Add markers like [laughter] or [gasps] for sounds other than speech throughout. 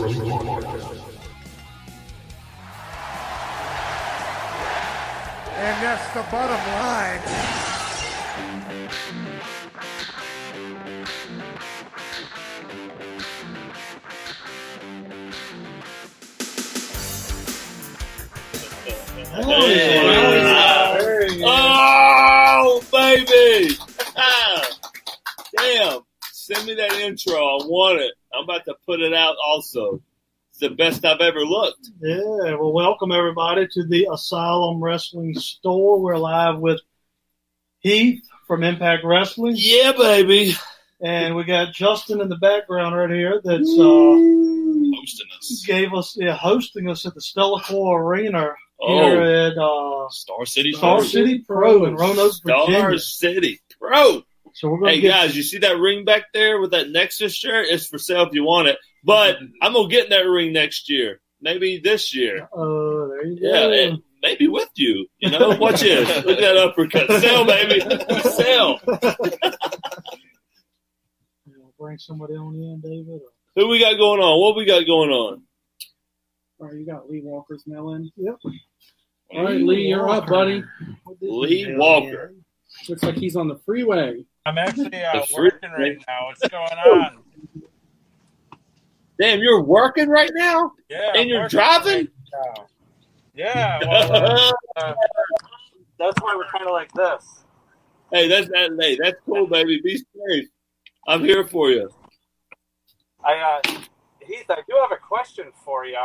Wrestling Podcast. And that's the bottom line. Oh, baby! [laughs] Damn. Send me that intro. I want it. I'm about to put it out also. It's the best I've ever looked. Yeah, well, welcome everybody to the Asylum Wrestling Store. We're live with Heath from Impact Wrestling, Yeah, baby. and we got Justin in the background right here that's uh, hosting us. gave us yeah, hosting us at the Stellacore Arena Oh. here at uh, Star City. Star City Pro in Roanoke, Star Virginia. City. Bro. So we're going Hey, get guys, you see that ring back there with that Nexus shirt? It's for sale if you want it. But [laughs] I'm going to get in that ring next year. Maybe this year. uh, there you Yeah, go. and maybe with you. You know, [laughs] watch this. Look at that uppercut. Sell, baby. Sell. [laughs] Bring somebody on in, David. Or? Who we got going on? What we got going on? All right, you got Lee Walker's mail in. Yep. All right, Lee, you're up, buddy. Lee Walker. Looks like he's on the freeway. I'm actually uh, working right now. What's going on? Damn, you're working right now? Yeah, And I'm you're driving? right. Yeah, [laughs] well, uh, that's why we're kind of like this. hey, that's that. Hey, that's cool, baby. Be safe. I'm here for you. I, uh, Heath, I do have a question for you.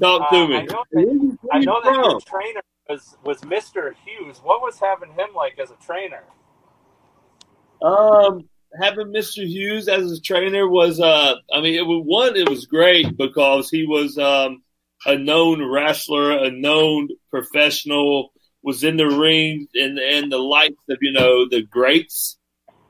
Talk to Uh, me. I know that, you I know that your from? trainer was was Mr. Hughes. What was having him like as a trainer? Um, having Mr. Hughes as a trainer was, uh, I mean, it was one, it was great because he was um, a known wrestler, a known professional, was in the ring and and the likes of you know the greats.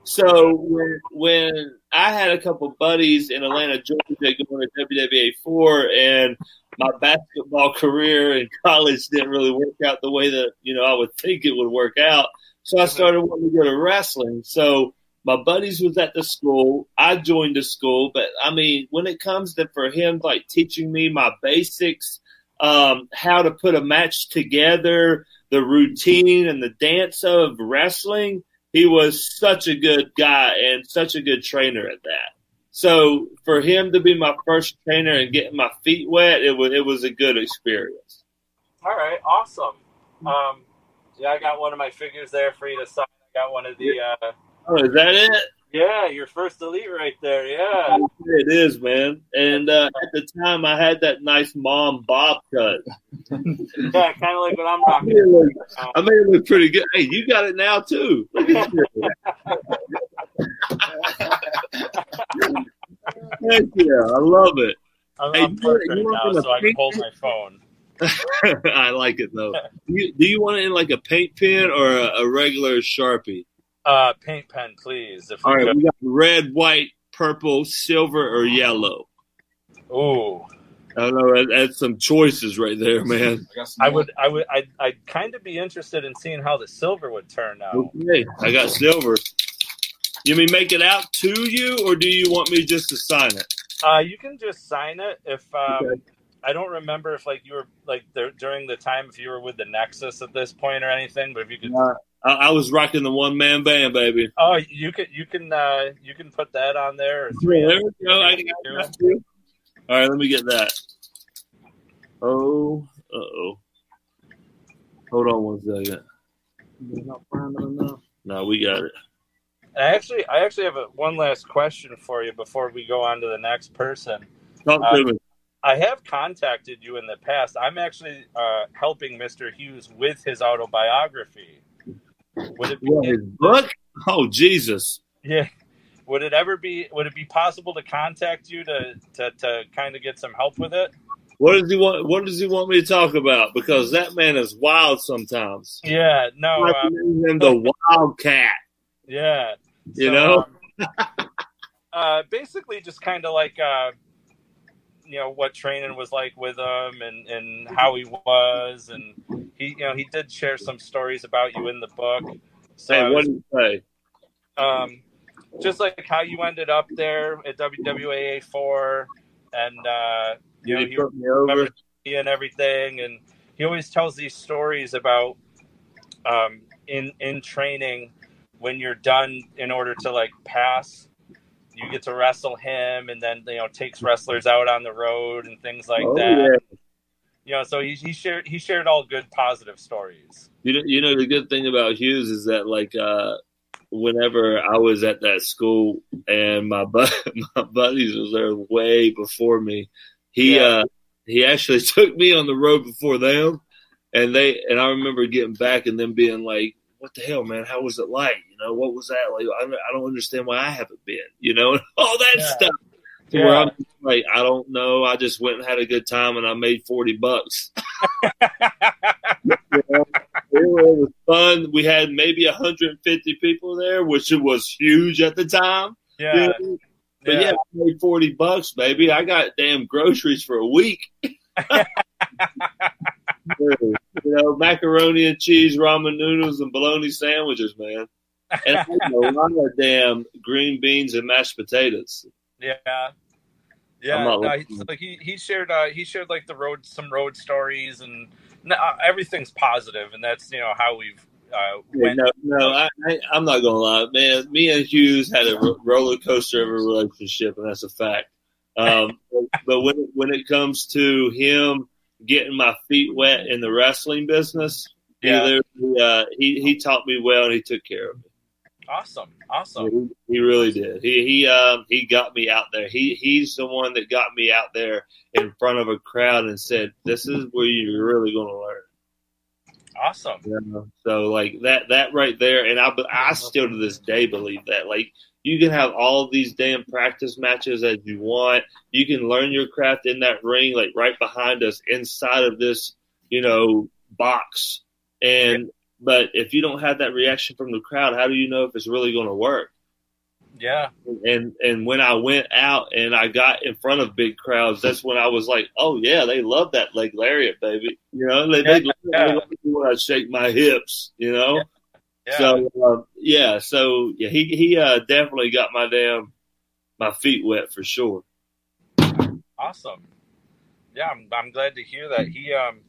So when when I had a couple buddies in Atlanta, Georgia, going to WWA four, and my basketball career in college didn't really work out the way that you know I would think it would work out. So I started wanting to go to wrestling. So my buddies was at the school. I joined the school, but I mean, when it comes to for him like teaching me my basics, um, how to put a match together, the routine and the dance of wrestling, he was such a good guy and such a good trainer at that. So for him to be my first trainer and getting my feet wet, it was it was a good experience. All right, awesome. Um, yeah, I got one of my figures there for you to sign. I got one of the. Uh, Oh, is that it? yeah, your first elite right there. Yeah. It is, man. And uh, at the time, I had that nice mom bob cut. Yeah, kind of like what I'm I rocking. made, it look. I made it look pretty good. Hey, you got it now too. [laughs] Look at you. I love it. I'm, Hey, I'm you- perfect you now, the so I can pink- hold my phone. [laughs] I like it though. Do you, do you want it in like a paint pen or a, a regular sharpie? Uh, paint pen, please. If All right, could. we got red, white, purple, silver, or yellow. Ooh, I don't know. That's some choices right there, man. I, got I would, I would, I'd, I'd kind of be interested in seeing how the silver would turn out. Okay, I got silver. You mean make it out to you, or do you want me just to sign it? Uh, you can just sign it if. Um, Okay. I don't remember if like you were like there, during the time if you were with the Nexus at this point or anything, but if you could. I, I was rocking the one man band, baby. Oh, you can, you can, uh, you can put that on there. Or Yeah, there we go. I got you. All right, let me get that. Oh, uh oh. Hold on one second. You're not finding enough. No, we got it. And I actually, I actually have a, one last question for you before we go on to the next person. Uh. I have contacted you in the past. I'm actually uh, helping Mr. Hughes with his autobiography. Would it be his book? Oh, Jesus. yeah? Would it ever be? Would it be possible to contact you to to, to kind of get some help with it? What does he want? What does he want me to talk about? Because that man is wild sometimes. Yeah, no, him the Wildcat. yeah. You So, know? um, [laughs] uh, basically, just kind of like uh, you know what training was like with him and and how he was, and he you know he did share some stories about you in the book. So hey, what did he say? um, just like how you ended up there at WWAA four, and uh, you know he he put me over? remembers me and everything, and he always tells these stories about um, in in training when you're done in order to like pass. You get to wrestle him, and then you know takes wrestlers out on the road and things like oh, that. yeah. You know, so he, he shared he shared all good positive stories. You know, you know the good thing about Hughes is that like uh, whenever I was at that school and my bu- [laughs] my buddies was there way before me, he Yeah. uh, he actually [laughs] took me on the road before them, and they and I remember getting back and them being like, "What the hell, man? How was it like? You know, what was that like? I don't, I don't understand why I haven't been. You know, [laughs] and all that Yeah. stuff." To where I'm like, I don't know. I just went and had a good time, and I made forty bucks. [laughs] You know, it was fun. We had maybe 150 people there, which was huge at the time. yeah, You know? But yeah, I made 40 bucks, baby. I got damn groceries for a week. [laughs] you know, macaroni and cheese, ramen noodles, and bologna sandwiches, man. And a [laughs] lot of damn green beans and mashed potatoes. Yeah. Yeah, no, like he, he shared uh, he shared like the road some road stories and uh, everything's positive and that's you know how we've uh, Yeah, no, no, I, I, I'm not gonna lie, man. Me and Hughes had a ro- roller coaster of a relationship, and that's a fact. Um, [laughs] but when when it comes to him getting my feet wet in the wrestling business, Yeah. he uh, he he taught me well, and he took care of me. awesome awesome He, he really did. He he um he got me out there. He he's the one that got me out there in front of a crowd and said, "This is where you're really going to learn." awesome know? So like that that right there, and I I still to this day believe that like you can have all of these damn practice matches as you want. You can learn your craft in that ring, like right behind us, inside of this you know box. And but if you don't have that reaction from the crowd, how do you know if it's really going to work? yeah and and when I went out and I got in front of big crowds, that's when I was like, oh yeah, they love that leg lariat, baby. You know, they, they, Yeah. they love it when I shake my hips. You know, yeah. So uh, yeah, so yeah, he he uh, definitely got my damn my feet wet for sure. awesome. Yeah I'm, I'm glad to hear that. He um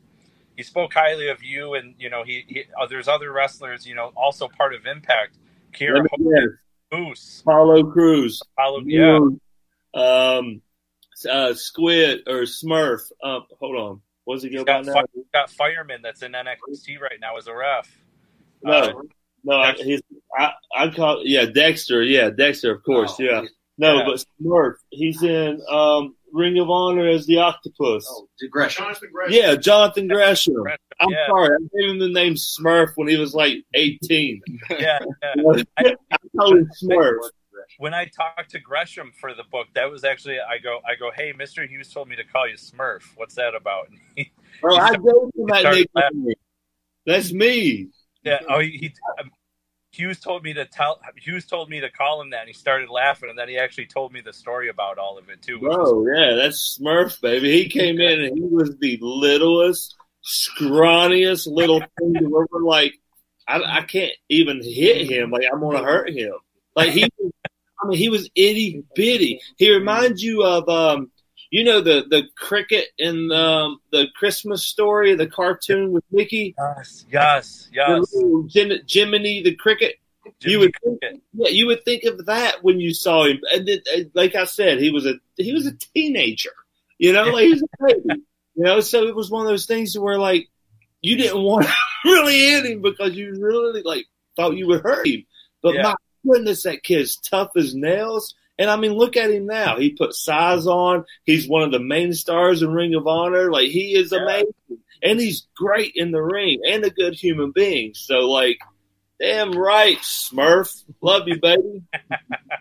he spoke highly of you and you know he, he uh, there's other wrestlers you know also part of Impact. Kira Let me guess. Moose. Paulo Cruz, Paulo yeah. Um, uh, Squid or Smurf. Um, hold on, what does he go got, now? fi- got Fireman that's in NXT right now as a ref. No, Uh, no, I, Dexter. he's I I call yeah Dexter, yeah Dexter, of course, Oh, yeah. No, Yeah. but Smurf, he's in um, Ring of Honor as the Octopus. Oh, digression. Jonathan Gresham. Yeah, Jonathan Gresham. I'm yeah sorry, I gave him the name Smurf when he was like 18. [laughs] yeah, yeah. [laughs] I call him Smurf. when I talked to Gresham for the book, that was actually I go I go, hey, Mister Hughes told me to call you Smurf. What's that about? [laughs] And he, I gave him that nickname. That's me. Yeah, oh, he, he um, Hughes told me to tell Hughes told me to call him that, and he started laughing, and then he actually told me the story about all of it too. Oh yeah, that's Smurf, baby. He came in and he was the littlest, scrawniest little thing ever like. I, I can't even hit him. Like I'm gonna hurt him. Like he, I mean, he was itty bitty. He reminds you of, um, you know, the the cricket in um, the Christmas story, the cartoon with Mickey, yes, yes, yes. Jim, Jiminy the cricket. Jimmy you would Cricket. Yeah, you would think of that when you saw him. And it, it- like I said, he was a he was a teenager. You know, like he was a baby. You know, so it was one of those things where like you didn't want to [laughs] really hit him because you really like thought you would hurt him. But Yeah. my goodness, that kid's tough as nails. And I mean, look at him now. He put size on. He's one of the main stars in Ring of Honor. Like he is Yeah. amazing, and he's great in the ring and a good human being. So like, damn right, Smurf. Love you, baby.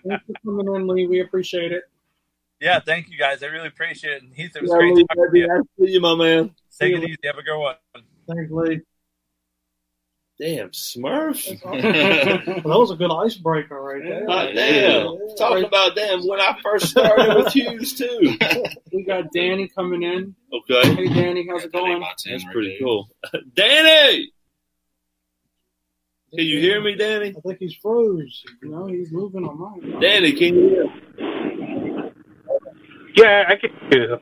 Thanks for coming in, Lee. We appreciate it. Yeah, thank you guys. I really appreciate it. And Heath, it was Yeah, great Lee, talking to you. I see you, my man. Take it easy. Have a good one. Thanks, Lee. Damn, Smurf. [laughs] Well, that was a good icebreaker right there. Hot damn. Talking about damn when I first started with Hughes too. [laughs] We got Danny coming in. Okay, Hey, Danny, how's it going? that's pretty cool. [laughs] Danny, can you hear me, Danny? I think he's froze. No, he's moving on mine. Danny, can you hear? Yeah, I can do.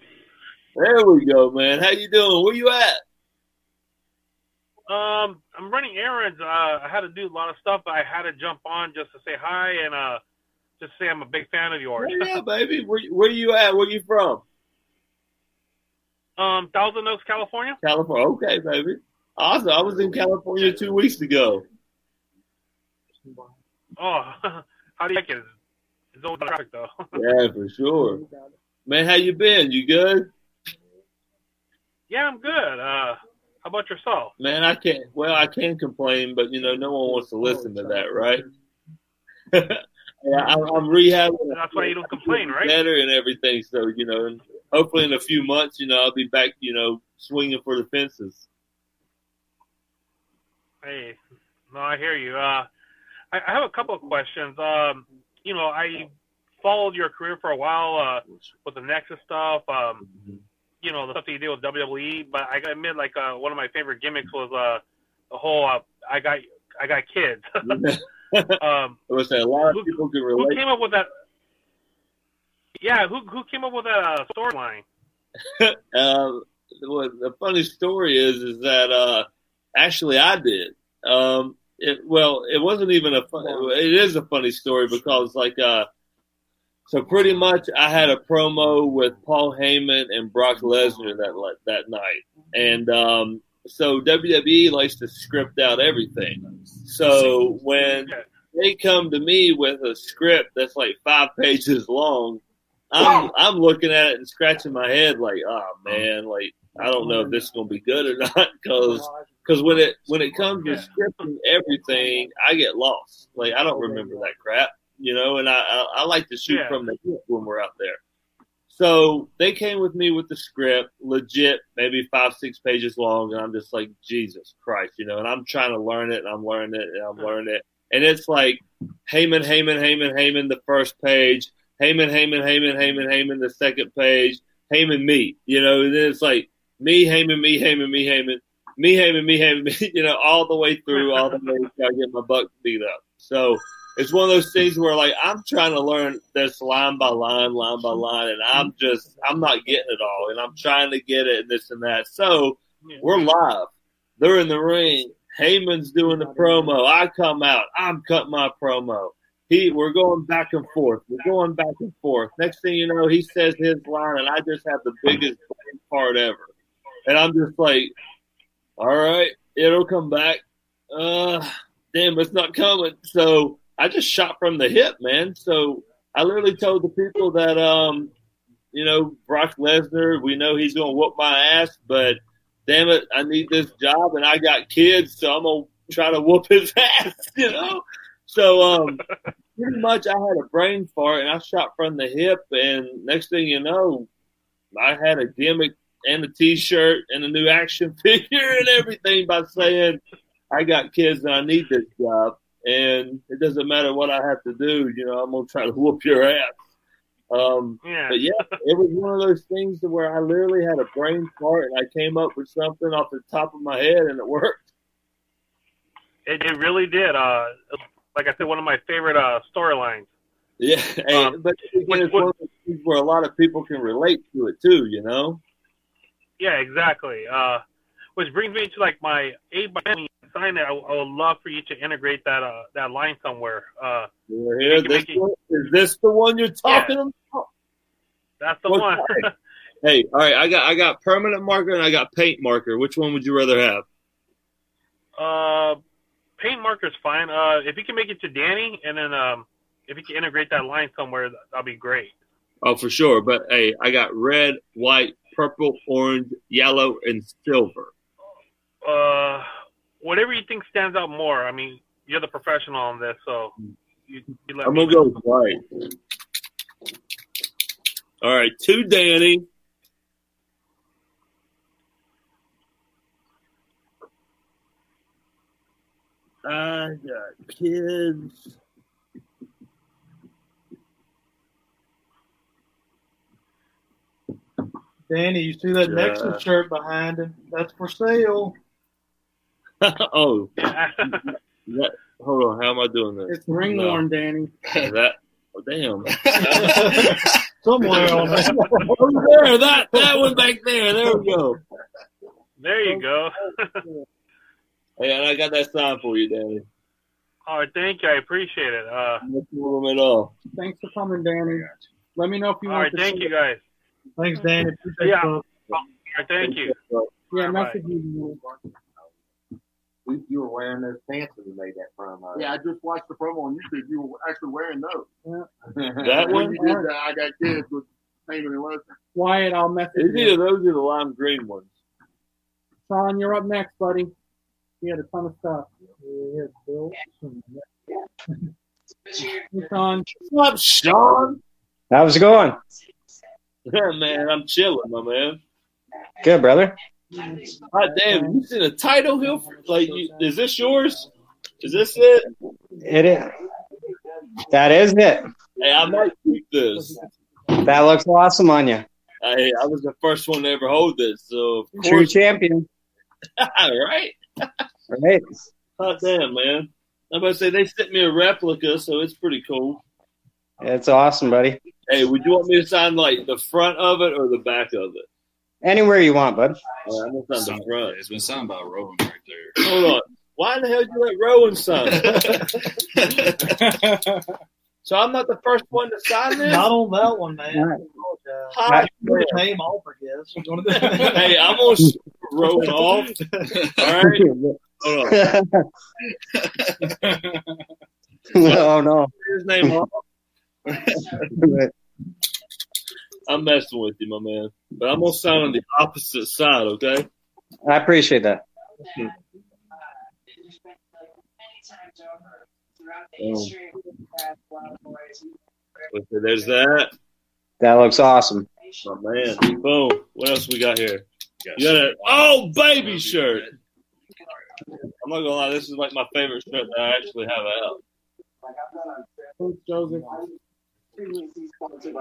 There we go, man. How you doing? Where you at? Um, I'm running errands. Uh, I had to do a lot of stuff. But I had to jump on just to say hi and uh, just say I'm a big fan of yours. Yeah, [laughs] baby. Where, where you at? Where are you from? Um, Thousand Oaks, California. California. Okay, baby. Awesome. I was in California two weeks ago. Oh, [laughs] how do you like it? It's old traffic though. [laughs] Yeah, for sure. Man, how you been? You good? yeah, I'm good. Uh, how about yourself? Man, I can't. Well, I can complain, but you know, no one wants to listen to that, right? [laughs] yeah, I'm, I'm rehabbing. That's why you don't complain, right? Better and everything. So you know, and hopefully in a few months, you know, I'll be back. You know, swinging for the fences. Hey, no, I hear you. Uh, I, I have a couple of questions. Um, you know, I followed your career for a while uh, with the Nexus stuff. Um, you know, the stuff you did with WWE. But I gotta admit, like uh, one of my favorite gimmicks was uh, the whole uh, I got I got kids. [laughs] um, [laughs] I would say a lot of Who- people can who came up with that? Yeah, who who came up with that uh, storyline? [laughs] Um, what the funny story is, is that uh, actually I did. Um, it, well, it wasn't even a fun, it is a funny story because like uh, so pretty much I had a promo with Paul Heyman and Brock Lesnar that that night, and um, so WWE likes to script out everything. So when they come to me with a script that's like five pages long, I'm I'm looking at it and scratching my head like, oh man, like I don't know if this is gonna be good or [laughs] not because because when it when it comes to scripting everything, I get lost. Like I don't remember that crap, you know. And I I, I like to shoot Yeah. from the hip when we're out there. So they came with me with the script, legit, maybe five six pages long, and I'm just like Jesus Christ, you know. And I'm trying to learn it, and I'm learning it, and I'm uh-huh. learning it, and it's like Heyman, Heyman, Heyman, Heyman, the first page, Heyman, Heyman, Heyman, Heyman, Heyman, the second page, Heyman, me, you know. And then it's like me, Heyman, me, Heyman, me, Heyman me Heyman, me Heyman, [laughs] me, you know, all the way through, all the way I get my butt beat up. So it's one of those things where like I'm trying to learn this line by line, line by line, and I'm just I'm not getting it all, and I'm trying to get it and this and that. So we're live. They're in the ring. Heyman's doing the promo. I come out. I'm cutting my promo. He, we're going back and forth. We're going back and forth. Next thing you know, he says his line, and I just have the biggest part ever. And I'm just like, all right, it'll come back. Uh, damn, it's not coming. So I just shot from the hip, man. So I literally told the people that, um, you know, Brock Lesnar, we know he's going to whoop my ass, but damn it, I need this job and I got kids, so I'm going to try to whoop his [laughs] ass, you know? So, um, [laughs] pretty much I had a brain fart and I shot from the hip and next thing you know, I had a gimmick and a t-shirt and a new action [laughs] figure and everything by saying I got kids and I need this job and it doesn't matter what I have to do, you know, I'm to try to [laughs] whoop your ass. Um, Yeah. but yeah, it was one of those things to where I literally had a brain fart and I came up with something off the top of my head and it worked. It, it really did. Uh, like I said, one of my favorite uh, storylines. Yeah, and, Um, but again, what- it's one of those things where a lot of people can relate to it too, you know. Yeah, exactly. Uh, which brings me to like my ten sign that I, I would love for you to integrate that uh, that line somewhere. Uh, here. This it- one, is this the one you're talking about? that's the What one. [laughs] Hey, all right, I got I got permanent marker and I got paint marker. Which one would you rather have? uh, paint marker's fine. Uh, if you can make it to Danny, and then um, if you can integrate that line somewhere, that- that'll be great. Oh, for sure. But hey, I got red, white, purple, orange, yellow, and silver. Uh, whatever you think stands out more. I mean, you're the professional on this, so you, you let I'm me gonna know. go with white. All right, to Danny. I got kids. Danny, you see that Yeah. Nexus shirt behind him? That's for sale. [laughs] oh, that, hold on. How am I doing this? It's ring No. worn, Danny. That? Oh, damn. [laughs] somewhere on there. Over there, that that one back there. There we go. There you go. Hey, and I got that sign for you, Danny. All right, thank you. I appreciate it. Uh, No problem at all. Thanks for coming, Danny. Let me know if you all want right, to thank you guys. Thanks, Danny. Appreciate Yeah. All right, thank you. Yeah, Bye-bye. message me. You, you were wearing those pants when you made that promo. Yeah, I just watched the promo on YouTube. You were actually wearing those. That [laughs] when one? you did that, I got kids with Heyman and Western. Wyatt, I'll message It's you. either those or the lime green ones. Sean, you're up next, buddy. You had a ton of stuff. Yeah, Bill. Hey, Sean. What's up, Sean? How's it going? Yeah, [laughs] man, I'm chilling, my man. Good, brother. God damn, you seen a title here? Like, you, is this yours? Is this it? It is. That is it. Hey, I might keep this. That looks awesome on you. Hey, I was the first one to ever hold this, so True champion, [laughs] right? right? God damn, man. I'm about to say they sent me a replica, so it's pretty cool. It's awesome, buddy. Hey, would you want me to sign like the front of it or the back of it? Anywhere you want, bud. All right, I'm gonna sign Signed- the front. It's been signed by Rowan right there. Hold on. Why in the hell did you let Rowan sign? [laughs] so I'm not the first one to sign this. Not on that one, man. All right. Hi, Put name off, I guess. We're gonna do hey, I'm gonna s- Rowan off. All right, [laughs] hold on. [laughs] oh no. His name off. I'm messing with you, my man. But I'm gonna sign on the opposite side, okay? I appreciate that. Oh. Okay, there's that. That looks awesome. My man. Boom. What else we got here? You got a oh baby shirt. I'm not gonna lie, this is like my favorite shirt that I actually have out. Coach Joseph.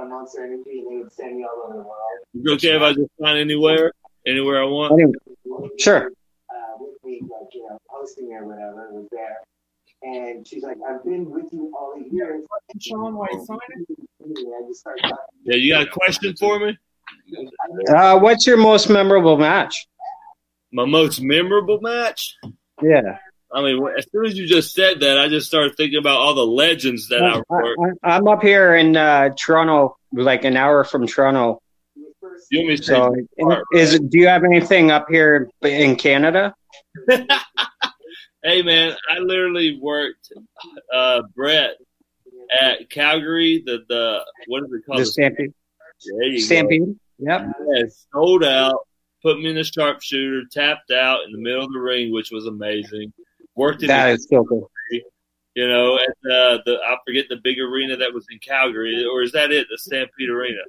You okay if I just sign anywhere? Anywhere I want? Anyway, sure. And she's like, I've been with you all the years. Sean, why you sign it? I just started talking. Yeah, you got a question for me? Uh, what's your most memorable match? My most memorable match? Yeah. I mean, as soon as you just said that, I just started thinking about all the legends that I worked. I, am up here in uh, Toronto, like an hour from Toronto. You want me to say So, is do you have anything up here in Canada? [laughs] Hey man, I literally worked uh Bret at Calgary, the the what is it called? The Stampede. There you Stampede. Yep. go. Yeah, sold out, put me in the sharpshooter, tapped out in the middle of the ring, which was amazing. Worked in That the, is so cool. you know, at the, the I forget the big arena that was in Calgary, or is that it? The Stampede Arena.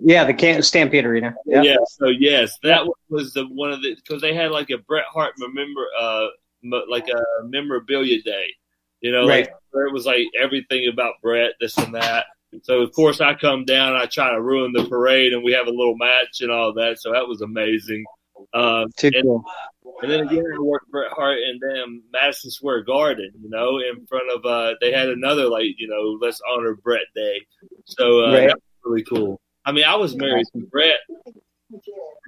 Yeah, the Can- Stampede Arena. Yep. Yeah. So yes, that was the one of the because they had like a Bret Hart remember uh like a memorabilia day, you know, like where it was like everything about Bret, this and that. So of course I come down, I try to ruin the parade, and we have a little match and all that. So that was amazing. Um, Too and, cool. and then again, I worked Bret Hart in damn Madison Square Garden, you know, in front of uh they had another like you know let's honor Bret Day. So uh, Right. that was really cool. I mean, I was married to Bret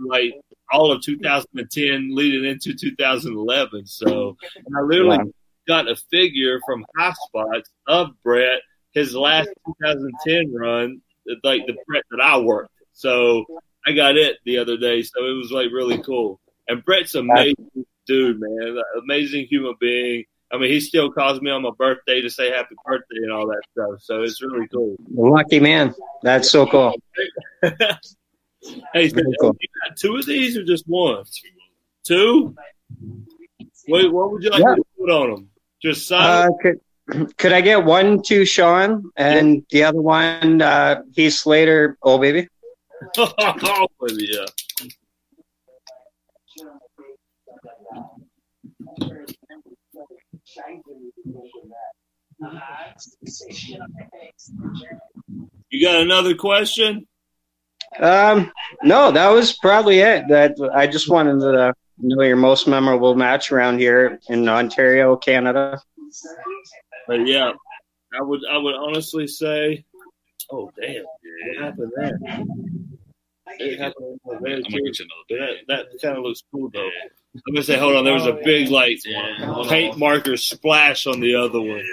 like all of 2010 leading into 2011. So and I literally Wow. got a figure from High Spots of Bret, his last 2010 run, like the Bret that I worked. So I got it the other day. So it was like really cool. And Bret's amazing dude, man. Amazing human being. I mean, he still calls me on my birthday to say happy birthday and all that stuff. So it's really cool. Lucky man. That's so cool. [laughs] Hey, so cool. you got two of these or just one? Two? Wait, what would you like Yeah. to put on them? Just sign Uh, could could I get one to Sean and the other one uh, Heath Slater? Oh baby. Oh. You got another question? Um, no, that was probably it. That I just wanted to know your most memorable match around here in Ontario, Canada. But yeah, I would I would honestly say, oh damn, yeah. happened there? It happened very I'm gonna get you another That, that kind of looks cool though. I'm gonna say, hold on. There was a big like paint marker splash on the other one.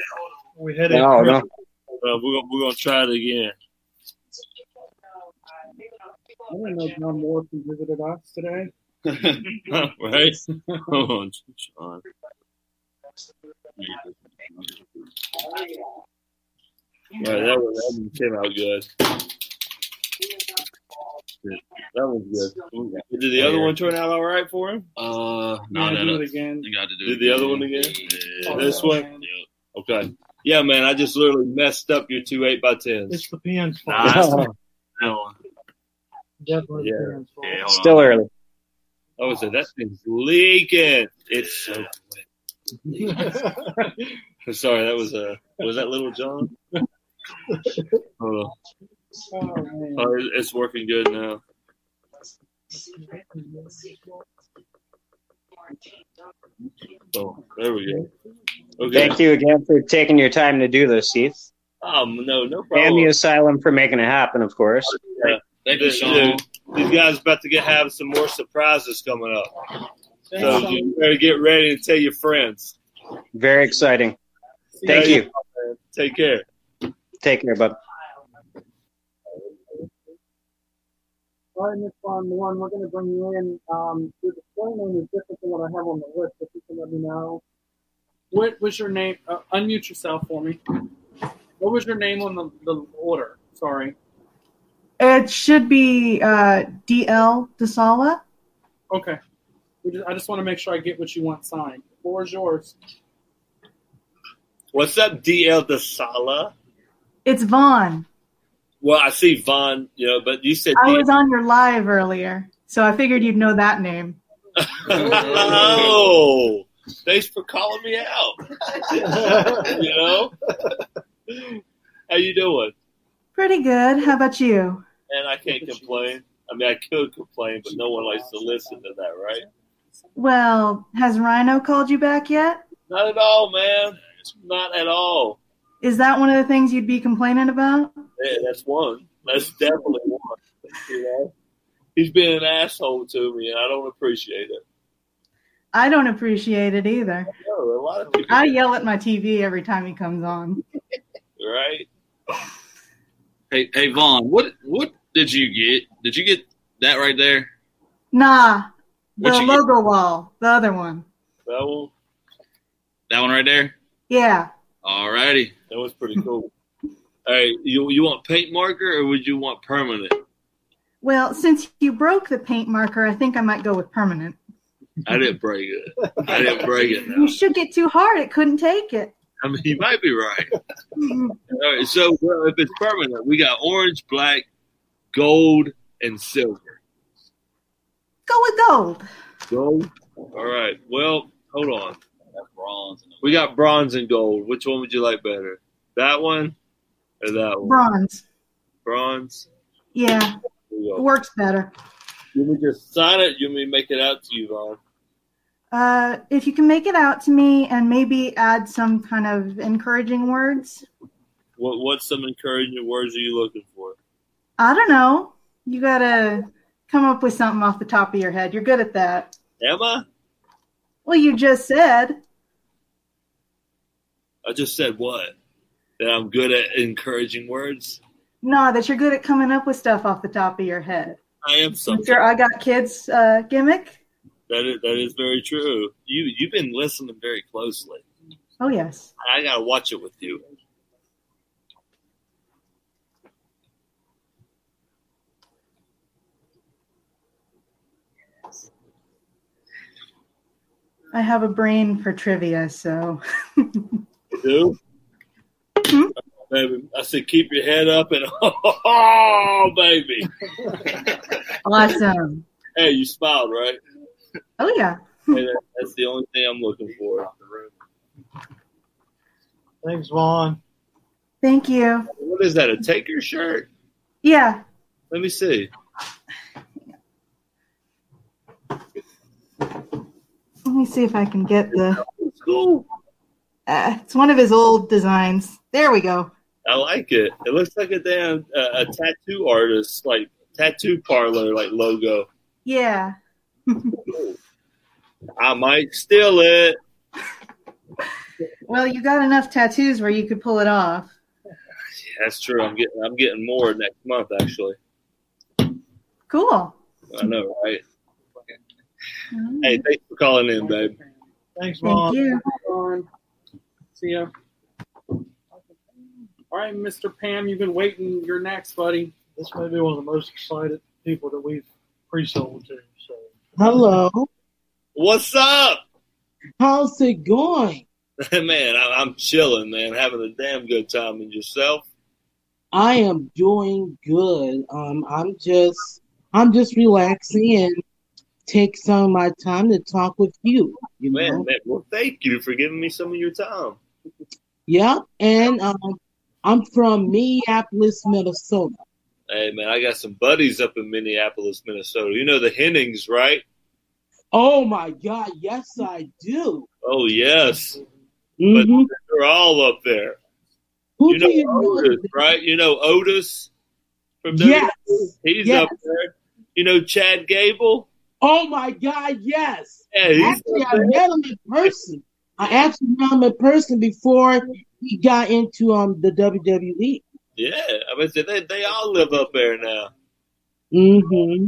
We had No, it. no. Uh, we're gonna we're gonna try it again. I didn't know John Morrison visited us today. [laughs] right? Hold on, Sean. Right, that one, that one came out good. That was good. Did the other one turn out all right for him? Uh, no, no, do no. it again. You got to do Did it the other one again? Yeah. This one? Okay. Yeah, man, I just literally messed up your two eight by tens. It's the pen's fault. Nah, that's [laughs] the- that. Definitely Yeah. the pen's fault. Yeah, Still on. early. Oh, so that thing's leaking. It's so [laughs] [laughs] sorry. That was uh, was that Little John? Hold on. Oh, man. Oh, it's working good now. Oh, there we go. Okay. Thank you again for taking your time to do this, Heath. Um, no, no And the asylum for making it happen, of course. Thank you, Sean. These guys are about to get have some more surprises coming up. So Thanks, you better get ready and tell your friends. Very exciting. Thank Yeah, you. Take care. Take care, bud. All right, Miss Vaughn Warren, we're going to bring you in. Um, your display name is different than what I have on the list. If you can let me know. What was your name? Uh, unmute yourself for me. What was your name on the, the order? Sorry. It should be uh, DL DeSala. Okay. We just, I just want to make sure I get what you want signed. The floor is yours. What's up, DL DeSala? It's Vaughn. Well, I see Vaughn, you know, but you said I was on your live earlier, so I figured you'd know that name. oh, thanks for calling me out. [laughs] you know, how you doing? Pretty good. How about you? And I can't complain. I mean, I could complain, but no one likes to listen to that, right? Well, has Rhino called you back yet? Not at all, man. Not at all. Is that one of the things you'd be complaining about? Yeah, that's one. That's definitely one. You know, he's been an asshole to me, and I don't appreciate it. I don't appreciate it either. No, a lot of people, I yell at my TV every time he comes on. [laughs] right? Hey, hey, Vaughn, what what did you get? Did you get that right there? Nah, the What you get? logo wall, the other one. That one, That one right there? Yeah. Alrighty. That was pretty cool. Hey, you you want paint marker or would you want permanent? Well, since you broke the paint marker, I think I might go with permanent. I didn't break it. I didn't break it. You shook it too hard; it couldn't take it. I mean, you might be right. Mm-hmm. All right, so well, if it's permanent, we got orange, black, gold, and silver. Go with gold. Gold. All right. Well, hold on. That's bronze. We got bronze and gold. Which one would you like better? That one or that one? Bronze. Bronze. Yeah, it works better. You want me just sign it? You want me make it out to you, Vaughn? Uh, if you can make it out to me and maybe add some kind of encouraging words. What What some encouraging words are you looking for? I don't know. You gotta come up with something off the top of your head. You're good at that. Am I? Well, you just said. I just said what? That I'm good at encouraging words. No, that you're good at coming up with stuff off the top of your head. I am something. Your I got kids uh, gimmick. That is that is very true. You you've been listening very closely. Oh yes. I gotta watch it with you. I have a brain for trivia, so [laughs] You do? Mm-hmm. Oh, baby, I said keep your head up and [laughs] oh baby. [laughs] awesome. Hey, you smiled, right? Oh yeah. Hey, that, that's the only thing I'm looking for. Thanks, Vaughn. Thank you. What is that? A taker shirt? Yeah. Let me see. Let me see if I can get the. It's cool. Uh, it's one of his old designs. There we go. I like it. It looks like a damn uh, a tattoo artist, like tattoo parlor, like logo. Yeah. [laughs] I might steal it. Well, you got enough tattoos where you could pull it off. That's true. I'm getting I'm getting more next month actually. Cool. I know, right? Hey, thanks for calling in, babe. Thanks, Thank you. Vaughn. See ya. All right, Mr. Pam, you've been waiting. You're next, buddy. This may be one of the most excited people that we've pre-sold to. So Hello. What's up? How's it going? [laughs] man, I, I'm chilling, man, having a damn good time. And yourself? I am doing good. Um, I'm just, I'm just relaxing and take some of my time to talk with you. You Man, know? man, well, thank you for giving me some of your time. Yeah, and um, I'm from Minneapolis, Minnesota. Hey, man, I got some buddies up in Minneapolis, Minnesota. You know the Hennings, right? Oh my God, yes I do. Oh, yes. Mhm. But they're all up there. Who you know do you know? Right? You know Otis from Yes. He's Yes. up there. You know Chad Gable? Oh my God, yes. Yeah, Actually, I met him in person. I actually met him in person before he got into um the WWE. Yeah, I mean, they they all live up there now. hmm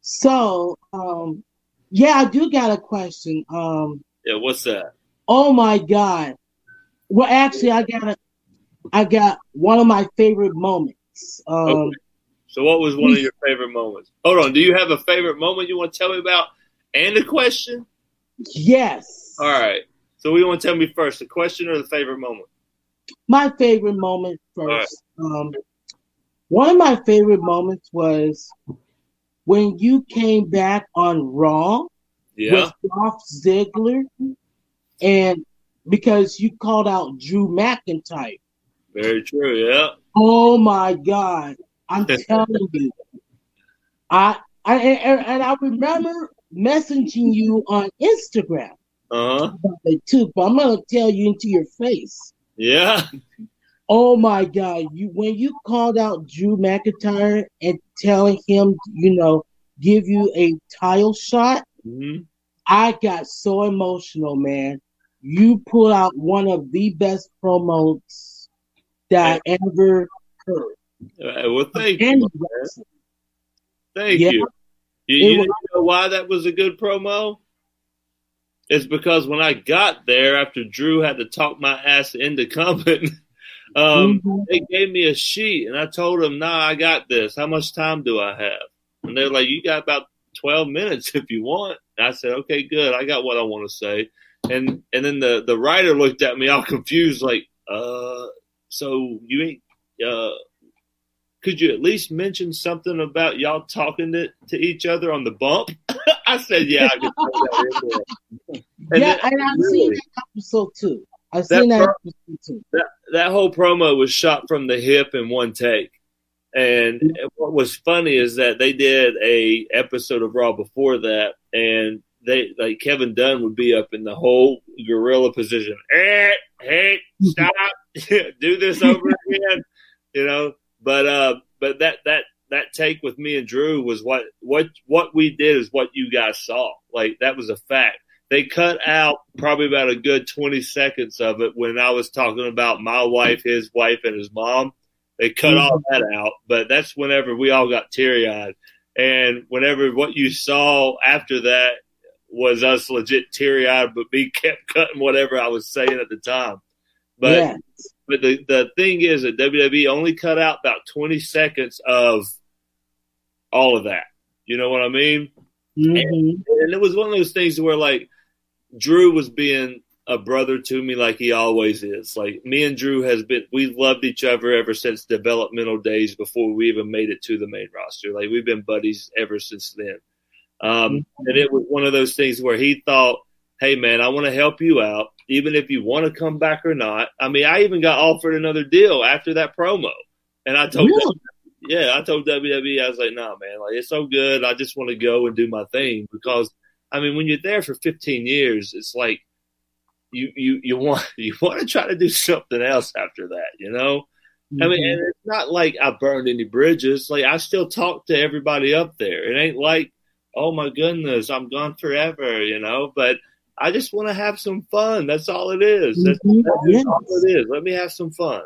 So, um, yeah, I do got a question. Um, Yeah, what's that? oh my God. Well, actually, I got a, I got one of my favorite moments. Um, Okay. So, what was one of your favorite moments? Hold on. Do you have a favorite moment you want to tell me about and a question? Yes, All right. So, we want to tell me first, the question or the favorite moment? my favorite moment first. Um, one of my favorite moments was when you came back on Raw Yeah. with Dolph Ziggler, and because you called out Drew McIntyre. Very true. Yeah. Oh my God. I'm [laughs] telling you. I, I and, and I remember messaging you on Instagram Uh huh. it too, but I'm gonna tell you into your face. Yeah. Oh my God. You when you called out Drew McIntyre and telling him, you know, give you a title shot, hmm I got so emotional, man. You pulled out one of the best promos that I ever heard. well, thank you. Thank Yeah. you. You, you was- know why that was a good promo? It's because when I got there after Drew had to talk my ass into coming, [laughs] um, Mhm. they gave me a sheet and I told them, "Nah, I got this. How much time do I have?" And they're like, "You got about twelve minutes if you want." And I said, "Okay, good. I got what I want to say." And and then the the writer looked at me all [laughs] confused, like, "Uh, so you ain't uh." Could you at least mention something about y'all talking to, to each other on the bump? [laughs] I said, yeah, I could that in there. And yeah, then, and I've really, seen that episode too. I've That seen that pro- episode too. that that whole promo was shot from the hip in one take. And what was funny is that they did a episode of Raw before that, and they like Kevin Dunn would be up in the whole gorilla position. Hey, hey, stop, [laughs] do this over again, you know. But uh, but that that that take with me and Drew was what what what we did is what you guys saw. Like that was a fact. They cut out probably about a good twenty seconds of it when I was talking about my wife, his wife, and his mom. They cut all that out, but that's whenever we all got teary eyed. And whenever what you saw after that was us legit teary eyed, but me [laughs] kept cutting whatever I was saying at the time. But. But the the thing is that WWE only cut out about twenty seconds of all of that. You know what I mean? Mhm. And, and it was one of those things where like Drew was being a brother to me like he always is. Like me and Drew has been we've loved each other ever since developmental days before we even made it to the main roster. Like we've been buddies ever since then. Um, and it was one of those things where he thought, Hey man, I want to help you out, even if you want to come back or not. I mean, I even got offered another deal after that promo. And I told Really? yeah, I told WWE, I was like, nah, man, like it's so good. I just want to go and do my thing because, I mean, when you're there for 15 years, it's like you you you want [laughs] you want to try to do something else after that, you know. I mean, and it's not like I burned any bridges. Like I still talk to everybody up there. It ain't like, oh my goodness, I'm gone forever, you know. But I just want to have some fun. That's all it is. That's, Mhm. that's Yes. all it is. Let me have some fun.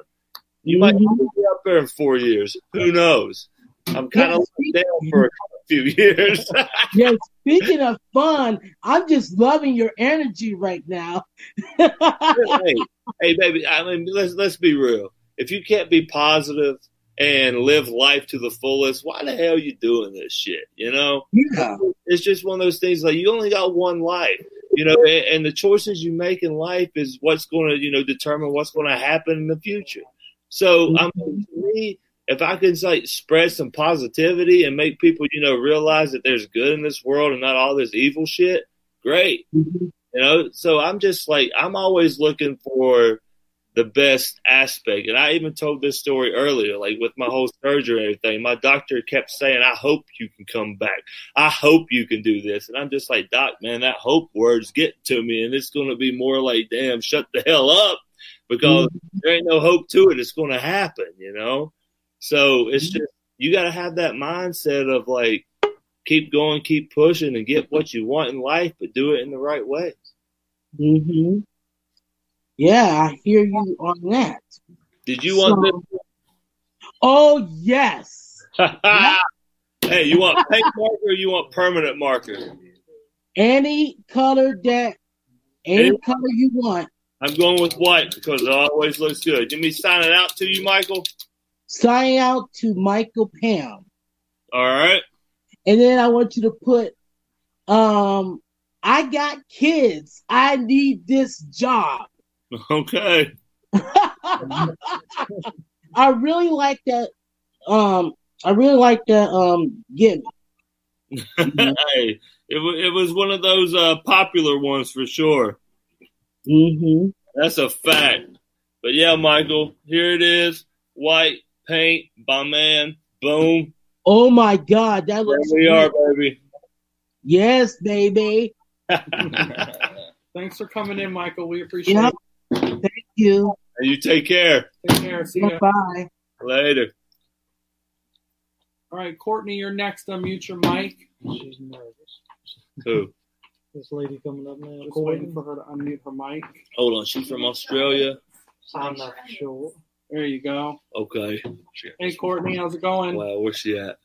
You might Mhm. be up there in four years. Who knows? I'm kind of down for a few [laughs] years. Yeah, speaking of fun, I'm just loving your energy right now. [laughs] hey, hey, baby. I mean, let's let's be real. If you can't be positive and live life to the fullest, why the hell are you doing this shit? You know? Yeah. It's just one of those things. Like you only got one life. You know, and, and the choices you make in life is what's going to, you know, determine what's going to happen in the future. So, I mean, mm-hmm. to me, if I can like spread some positivity and make people, you know, realize that there's good in this world and not all this evil shit, great. Mm-hmm. You know, so I'm just like I'm always looking for the best aspect. And I even told this story earlier, like with my whole surgery and everything. My doctor kept saying, I hope you can come back. I hope you can do this. And I'm just like, Doc, man, that hope word's getting to me. And it's going to be more like, damn, shut the hell up because there ain't no hope to it. It's going to happen, you know? So it's just, you got to have that mindset of like, keep going, keep pushing, and get what you want in life, but do it in the right way. hmm Yeah, I hear you on that. Did you want this? Oh yes. [laughs] hey, you want paint marker or you want permanent marker? Any color that, any color you want. I'm going with white because it always looks good. Give me sign it out to you, Michael. Sign out to Michael Pam, All right. and then I want you to put, um, I got kids. I need this job. [laughs] Okay. [laughs] I really like that. Um, I really like that. Um, gimmick. [laughs] hey, it, wa- it was one of those uh, popular ones for sure. Mm-hmm. That's a fact. But yeah, Michael, here it is. White paint by man. Boom. Oh my God, that There looks. we great. are, baby. Yes, baby. Thanks for coming in, Michael. We appreciate Yep. it. Thank you. And you take care. Take care. See ya. Bye. Later. All right, Courtney, you're next. Unmute your mic. She's nervous. Who? This lady coming up now. Just waiting for her to unmute her mic. Hold on. She's from Australia. I'm not sure. There you go. Okay. Hey, Courtney, how's it going? Wow, where's she at?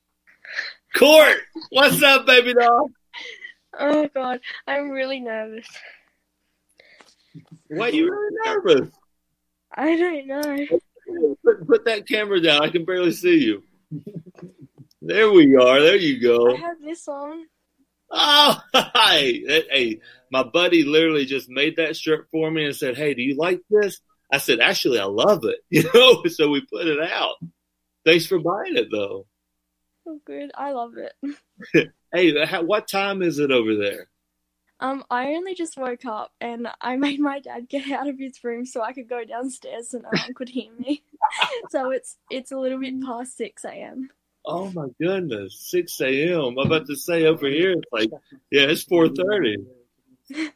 Court, what's up, baby doll? Oh god, I'm really nervous. Why are you really nervous? I don't know. Put, put that camera down. I can barely see you. There we are. There you go. I have this on. Oh, hey, hey, my buddy literally just made that shirt for me and said, "Hey, do you like this?" I said, "Actually, I love it." [laughs] You know, so we put it out. Thanks for buying it, though. Oh, good. I love it. [laughs] Hey, how, what time is it over there? Um, I only just woke up and I made my dad get out of his room so I could go downstairs and no one could hear me. [laughs] so it's it's a little bit past six a.m. Oh my goodness, six a.m. I'm about to say over here, it's like, yeah, it's four thirty. [laughs]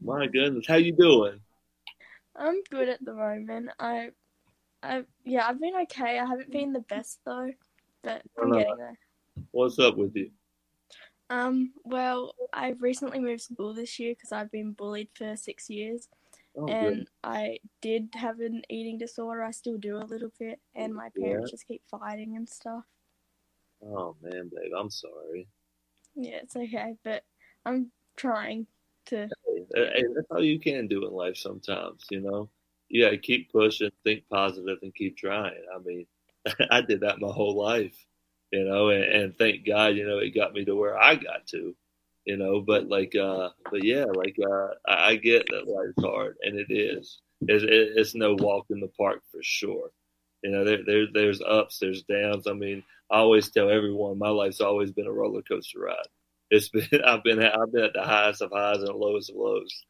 My goodness, how you doing? I'm good at the moment. I, I yeah, I've been okay. I haven't been the best though, but I'm getting there. What's up with you? Um, well, I've recently moved school this year because I've been bullied for six years, Oh, and good. I did have an eating disorder. I still do a little bit, and my parents Yeah. just keep fighting and stuff. Oh man, babe, I'm sorry. Yeah, it's okay, but I'm trying to. Hey, hey, that's all you can do in life sometimes, you know. You gotta keep pushing, think positive, and keep trying. I mean, [laughs] I did that my whole life, you know, and, and thank God, you know, it got me to where I got to, you know. But like, uh, but yeah, like, uh, I, get that life's hard, and it is. It's, it's no walk in the park for sure. You know, there, there, there's ups, there's downs. I mean, I always tell everyone my life's always been a roller coaster ride. It's [laughs] been I've been I've been at the highest of highs and the lowest of lows.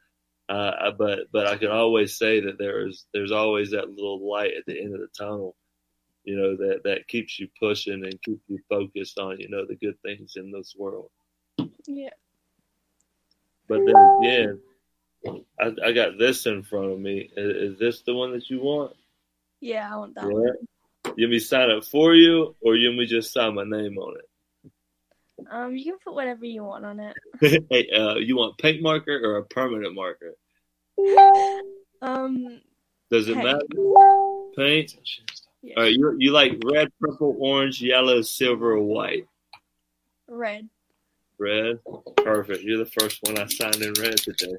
Uh, but but I can always say that there's there's always that little light at the end of the tunnel, you know that that keeps you pushing and keeps you focused on you know the good things in this world. Yeah. But then again, I, I got this in front of me. Is, is this the one that you want? Yeah, I want that Yeah. one. You want me sign it for you, or you want me just sign my name on it? Um, you can put whatever you want on it. it? [laughs] hey, uh, you want paint marker or a permanent marker? Um, Does it Paint. matter? Paint. All right, you you like red, purple, orange, yellow, silver, or white? red. Red. Perfect. You're the first one I signed in red today.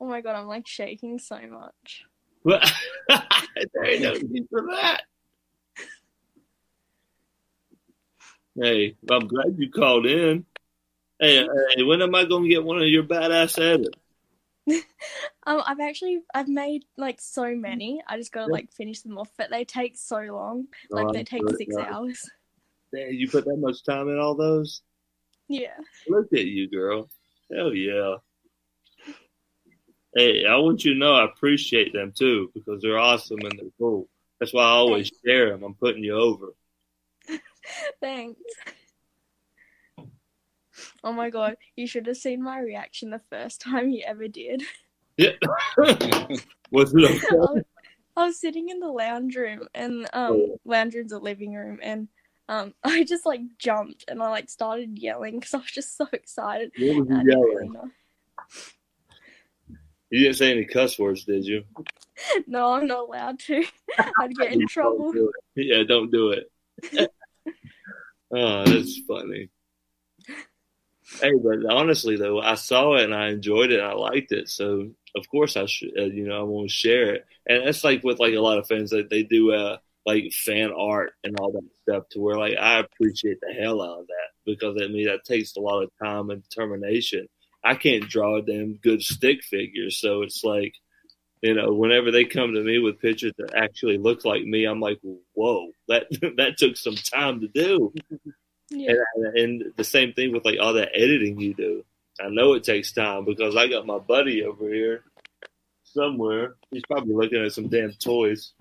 Oh my god, I'm like shaking so much. [laughs] There ain't no need for that. Hey, I'm glad you called in. Hey, [laughs] hey, when am I gonna get one of your badass edits? [laughs] Um, I've actually I've made like so many. I just gotta like finish them off, but they take so long. Like Oh, they take sure six hours. Damn, you put that much time in all those? Yeah. Look at you, girl. Hell yeah. Hey, I want you to know I appreciate them too because they're awesome and they're cool. That's why I always share them. I'm putting you over. [laughs] Thanks. Oh my god, you should have seen my reaction the first time you ever did. [laughs] Yeah. [laughs] Was it [laughs] I was, I was sitting in the lounge room and um lounge room's a living room and um [laughs] I just like jumped and I like started yelling because I was just so excited. What was you didn't yelling? really. You didn't say any cuss words, did you? No, I'm not allowed to. I'd get in trouble. Don't do. Yeah, don't do it. oh, that's funny. Hey, but honestly though, I saw it and I enjoyed it. and I liked it, so of course I should. Uh, you know, I want to share it. And it's like with like a lot of fans that they do uh like fan art and all that stuff to where like I appreciate the hell out of that because I mean that takes a lot of time and determination. I can't draw a damn good stick figure, so it's like you know, whenever they come to me with pictures that actually look like me, I'm like, whoa, that [laughs] that took some time to do. [laughs] Yeah. And, and the same thing with like all that editing you do. I know it takes time because I got my buddy over here somewhere. He's probably looking at some damn toys.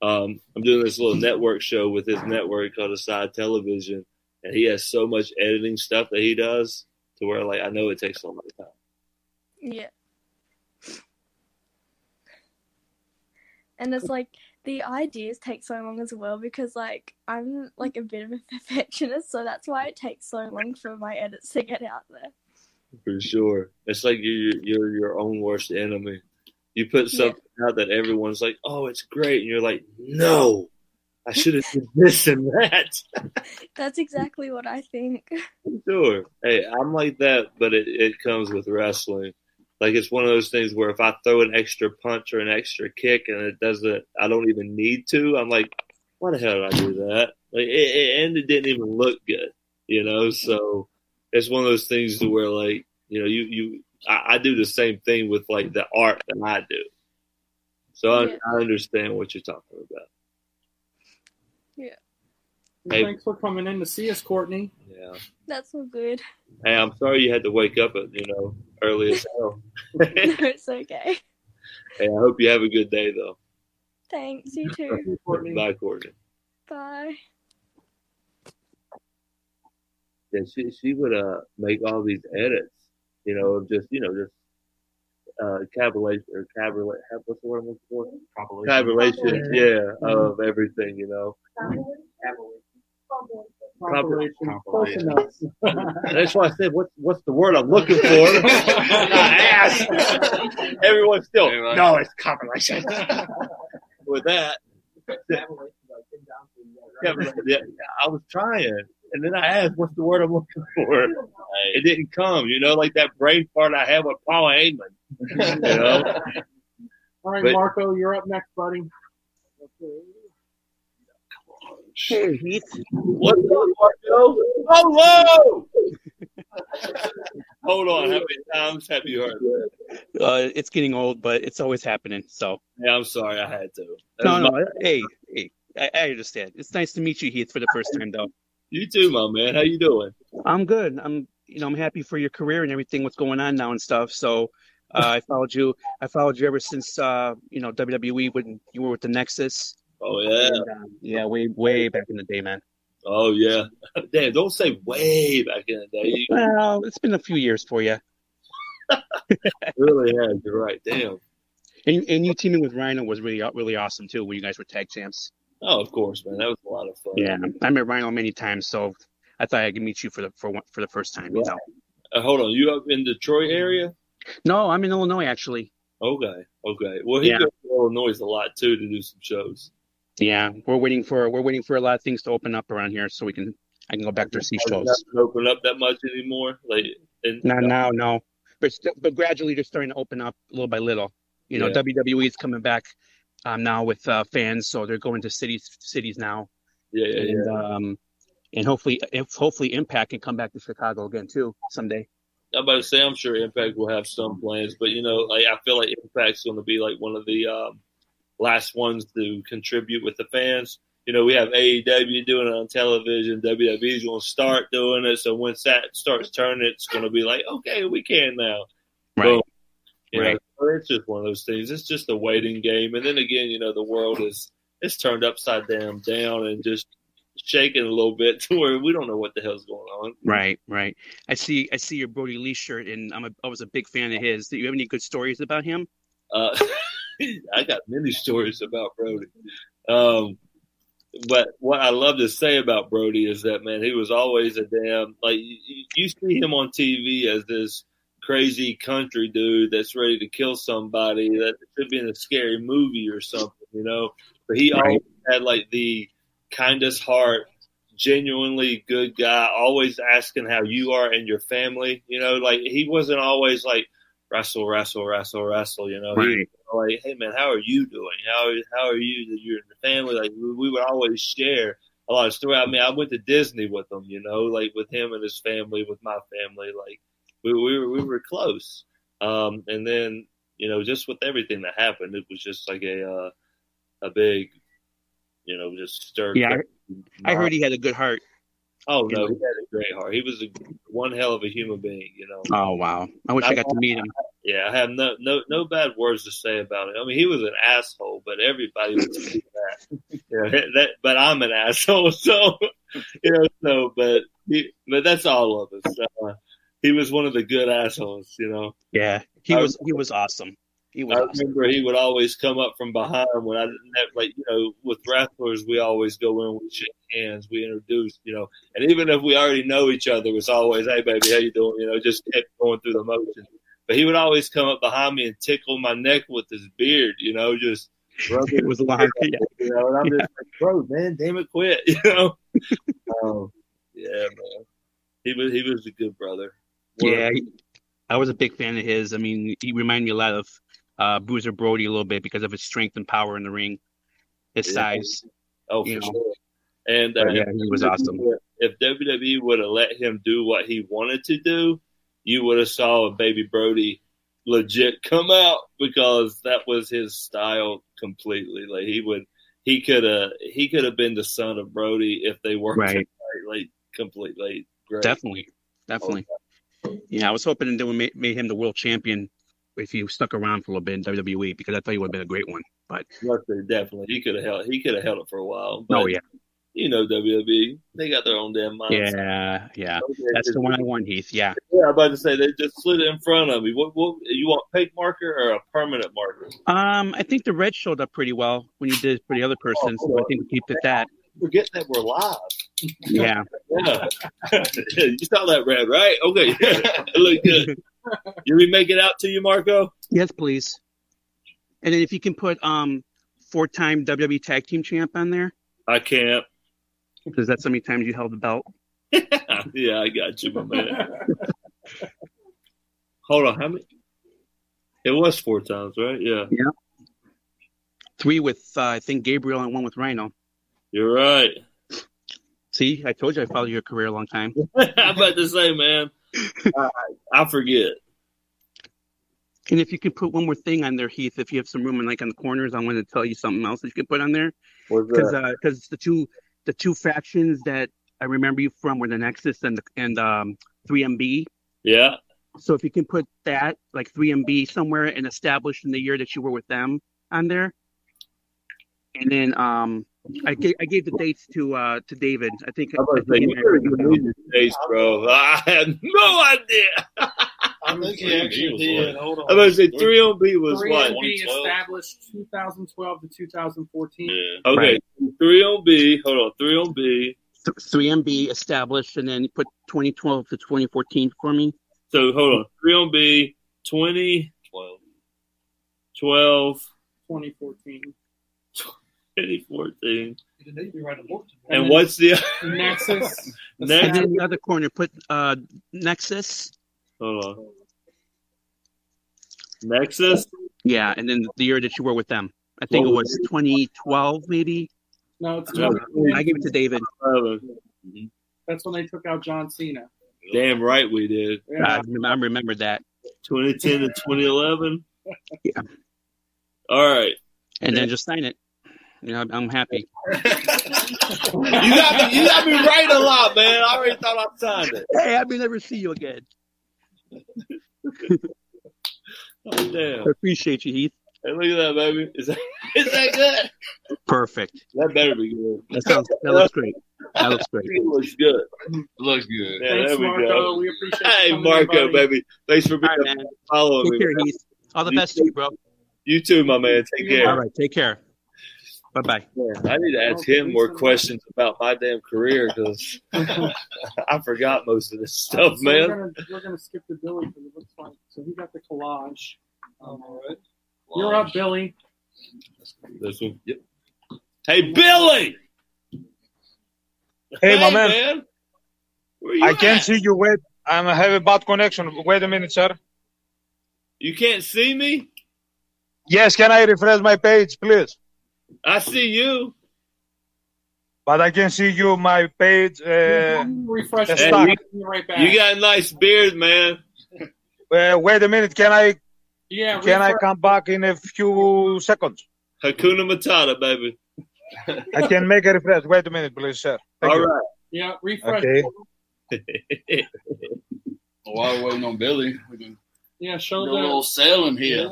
Um, I'm doing this little network show with his network called Aside Television, and he has so much editing stuff that he does to where like I know it takes a lot of time. Yeah. And it's like the ideas take so long as well because like I'm like a bit of a perfectionist, so that's why it takes so long for my edits to get out there. For sure. It's like you're, you're your own worst enemy. You put something out that everyone's like, oh, it's great. And you're like, no, I should have did this and that. [laughs] That's exactly what I think. sure. Hey, I'm like that, but it, it comes with wrestling. Like it's one of those things where if I throw an extra punch or an extra kick and it doesn't, I don't even need to. I'm like, why the hell did I do that? Like, it, it, and it didn't even look good, you know. So it's one of those things to where like, you know, you you I, I do the same thing with like the art that I do. So I, Yeah. I understand what you're talking about. Yeah. Hey. Thanks for coming in to see us, Courtney. Yeah. That's all good. Hey, I'm sorry you had to wake up at you know early as hell. [laughs] [laughs] no, it's okay. Hey, I hope you have a good day though. Thanks, you too. Bye, Courtney. Bye. Yeah, she she would uh make all these edits, you know, of just you know just uh cabulation or cabulate what's the word I'm looking for? Cabulation, yeah, of everything, you know. Compilation. Close enough. That's why I said what's what's the word I'm looking for? I [laughs] asked. Everyone's still no, it's compilation. [laughs] With that, yeah, yeah, I was trying, and then I asked, "What's the word I'm looking for?" [laughs] It didn't come. You know, like that brain fart I had with Paul Heyman. You know, [laughs] All right, But- Marco, you're up next, buddy. Hey, Heath. what's up, Marco? Hello. Hold on, how many times have you heard that? Uh, it's getting old, but it's always happening. So Yeah, I'm sorry, I had to. That no, no. my- Hey, hey, I, I understand. It's nice to meet you, Heath, for the first time, though. You too, my man. How you doing? I'm good. I'm, you know, I'm happy for your career and everything. What's going on now and stuff. So, uh, I followed you. I followed you ever since, uh, you know, WWE when you were with the Nexus. Oh yeah, And, uh, yeah, way, way back in the day, man. oh yeah. [laughs] Damn, don't say way back in the day. Well, it's been a few years for you. [laughs] really has. You're right. Damn. And and you teaming with Rhino was really really awesome too when you guys were tag champs. Oh, of course, man. That was a lot of fun. Yeah, I met Rhino many times, so I thought I could meet you for the for one, for the first time. You know. Uh, hold on, you up in Detroit area? No, I'm in Illinois actually. Okay, okay. Well, he Yeah. goes to Illinois a lot too to do some shows. Yeah, we're waiting for we're waiting for a lot of things to open up around here so we can I can go back to see shows. Doesn't open up that much anymore. Like, and, Not now, no. But st- but gradually they're starting to open up little by little. You know, Yeah. WWE is coming back um, now with uh, fans, so they're going to cities cities now. Yeah, yeah, and, yeah. Um, and hopefully, if hopefully Impact can come back to Chicago again too someday. I'm about to say I'm sure Impact will have some plans, but you know, like I feel like Impact's going to be like one of the um, last ones to contribute with the fans. You know, we have AEW doing it on television. WWE's going to start doing it. So once that starts turning, it's going to be like, okay, we can now. Right. Boom. You Right. know, it's just one of those things. It's just a waiting game. And then again, you know, the world is it's turned upside down, down, and just shaking a little bit [laughs] to where we don't know what the hell's going on. Right, right. I see. I see your Brodie Lee shirt, and I'm a, I was a big fan of his. Do you have any good stories about him? Uh, [laughs] I got many stories about Brodie. Um, but what I love to say about Brodie is that man, he was always a damn like you, you see him on TV as this crazy country dude that's ready to kill somebody that should be in a scary movie or something, you know. But he Right. always had like the kindest heart, genuinely good guy, always asking how you are and your family. You know, like he wasn't always like wrestle, wrestle, wrestle, wrestle. You know, Right. like, hey man, how are you doing? How how are you? That you're in the family. Like we, we would always share a lot of story. I mean, I went to Disney with him. You know, like with him and his family, with my family. Like we we were, we were close. Um, and then you know, just with everything that happened, it was just like a uh, a big, you know, just stirred. Yeah, I heard he had a good heart. Oh no, he had a great heart. He was a one hell of a human being. You know. Oh wow! I wish I got to meet him. Yeah, I have no no no bad words to say about it. I mean, he was an asshole, but everybody was that. [laughs] Yeah, that. But I'm an [laughs] asshole, so you know. So, but but that's all of us. Uh, he was one of the good assholes, you know. Yeah, he I- was he was awesome. He was I awesome. remember he would always come up from behind when I didn't have like you know with wrestlers we always go in we shake hands we introduce you know and even if we already know each other it's always hey baby how you doing you know just kept going through the motions but he would always come up behind me and tickle my neck with his beard you know just [laughs] It was long. [laughs] Yeah. you know and I'm just like bro man damn it quit [laughs] you know um, yeah man he was he was a good brother Yeah, I was a big fan of his. I mean, he reminded me a lot of uh, Bruiser Brody a little bit because of his strength and power in the ring, his Yeah. size. Oh, for know. sure. And uh, yeah, he was awesome. If WWE would have let him do what he wanted to do, you would have saw a baby Brody legit come out because that was his style completely. Like he would, he could have, he could have been the son of Brody if they worked Right. [laughs] right, like completely. Great. Definitely, definitely. Yeah, I was hoping they would make, made him the world champion if he stuck around for a little bit in WWE because I thought he would have been a great one. But Yes, definitely, he could have held, he could have held it for a while. But, oh yeah, you know WWE, they got their own damn minds. yeah, yeah. That's the one I want, Heath. Yeah. Yeah, I'm about to say they just slid in front of me. What, what you want, paint marker or a permanent marker? Um, I think the red showed up pretty well when you did for the other person, so I think we keep it that. Forget that we're live. Yeah. Yeah, [laughs] you saw that red, right? Okay, [laughs] it looked good. Did we make it out to you, Marco? Yes, please. And then if you can put um four-time WWE Tag Team Champ on there, I can't. because that's how many times you held the belt. [laughs] yeah, I got you, my man. Hold on, how many? It was four times, right? Yeah, Yeah. Three with uh, I think Gabriel and one with Rhino. you're right. See, I told you I followed your career a long time. [laughs] I'm about to say, man, I, I forget. And if you could put one more thing on there, Heath, if you have some room and like on the corners, I want to tell you something else that you could put on there. Because because the two the two factions that I remember you from were the Nexus and the, and um 3MB. Yeah, So if you can put that like 3MB somewhere and established in the year that you were with them on there, and then um I gave I gave the dates to uh to David. I think. I'm about I think you really need these days, bro. [laughs] I had no idea. I think he [laughs] actually did. Hold on. I was going to say 3 on B was what? 3MB established 2012 to 2014. Okay, Right. 3 on B. Hold on, 3 on B. Three MB established, and then put 2012 to 2014 for me. So hold on, 3 on B, 20, 12, 2014. 2014. You need to be writing a book. And what's the [laughs] Nexus? [laughs] And then the other corner, put uh, Nexus. hold on. Nexus. Yeah, and then the year that you were with them. I think it was 2012, maybe. No, it's No, I gave it to David. That's when they took out John Cena. Damn right we did. Yeah. I remember, I remember that. 2010 to 2011. [laughs] Yeah. All right. And then just sign it. You know, I'm happy. [laughs] You got me. You got me right a lot, man. I already thought I signed it. Hey, I may never see you again. [laughs] Oh damn. I appreciate you, Heath. Hey, look at that, baby. Is that [laughs] is that good? Perfect. That better be good. That sounds. That looks great. That looks great. It looks good. Looks good. Yeah, Thanks, there we Marco. go. We appreciate you Hey, Marco, buddy. baby. Thanks for being All right, man. following Take me. care, man. Heath. All the You best to you, bro. You too, my man. Take care. All right, take care. Bye bye. I need to ask him more questions about my damn career because [laughs] I forgot most of this stuff, So man. We're gonna, we're gonna skip to Billy because it looks like so he got the collage. Um, all right. You're up, Billy. This one. Yep. Hey, Billy. Hey, my man. Where you I at? can't see you. Wait, I'm having bad connection. Wait a minute, sir. You can't see me? Yes, can I refresh my page, please? I see you. But I can see you, my page. Uh, Refresh is it. stuck. I'll be right back. You got a nice beard, man. [laughs] Uh, wait a minute. Can I yeah. can I come back in a few seconds? Hakuna Matata, baby. I can make a refresh. Wait a minute, please, sir. Thank All you. right. Yeah. Refresh. Okay. While we're waiting on Billy, we can Yeah. Show do a little sailing here.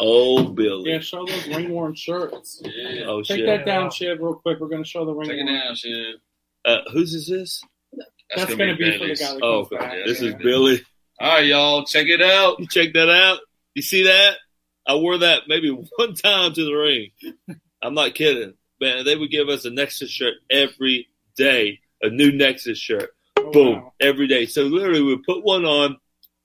Oh, Billy. Yeah. Show those ring worn shirts. Yeah. Oh, Take shit. that down, Chid, real quick. We're gonna show the ring. Take it worn. down, shit. Uh, whose is this? That's gonna be for the Billy's. guy that Oh, comes back. this is Billy. All right, y'all, check it out. You check that out. You see that? I wore that maybe [laughs] one time to the ring. I'm not kidding. Man, they would give us a Nexus shirt every day, a new Nexus shirt. Oh, Boom, wow. every day. So literally, we put one on,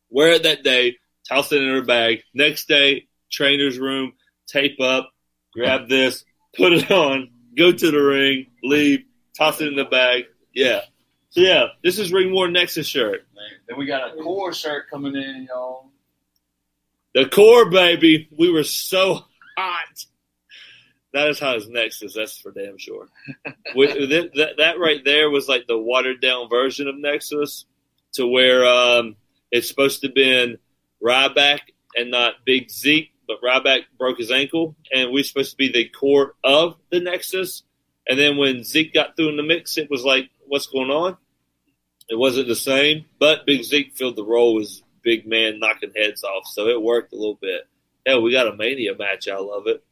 wear it that day, toss it in our bag. Next day, trainer's room, tape up, grab this, put it on, go to the ring, leave, toss it in the bag. Yeah. So yeah, this is Ring War Nexus shirt. Then we got a Corre shirt coming in, y'all. The Corre, baby. We were so hot. That is hot as Nexus. That's for damn sure. [laughs] We, that, that, right there was like the watered down version of Nexus, to where um, it's supposed to have been Ryback and not Big Zeke, but Ryback broke his ankle, and we're supposed to be the core of the Nexus. And then when Zeke got through in the mix, it was like, what's going on? It wasn't the same, but Big Zeke filled the role as big man knocking heads off, so it worked a little bit. Hell, we got a Mania match out of it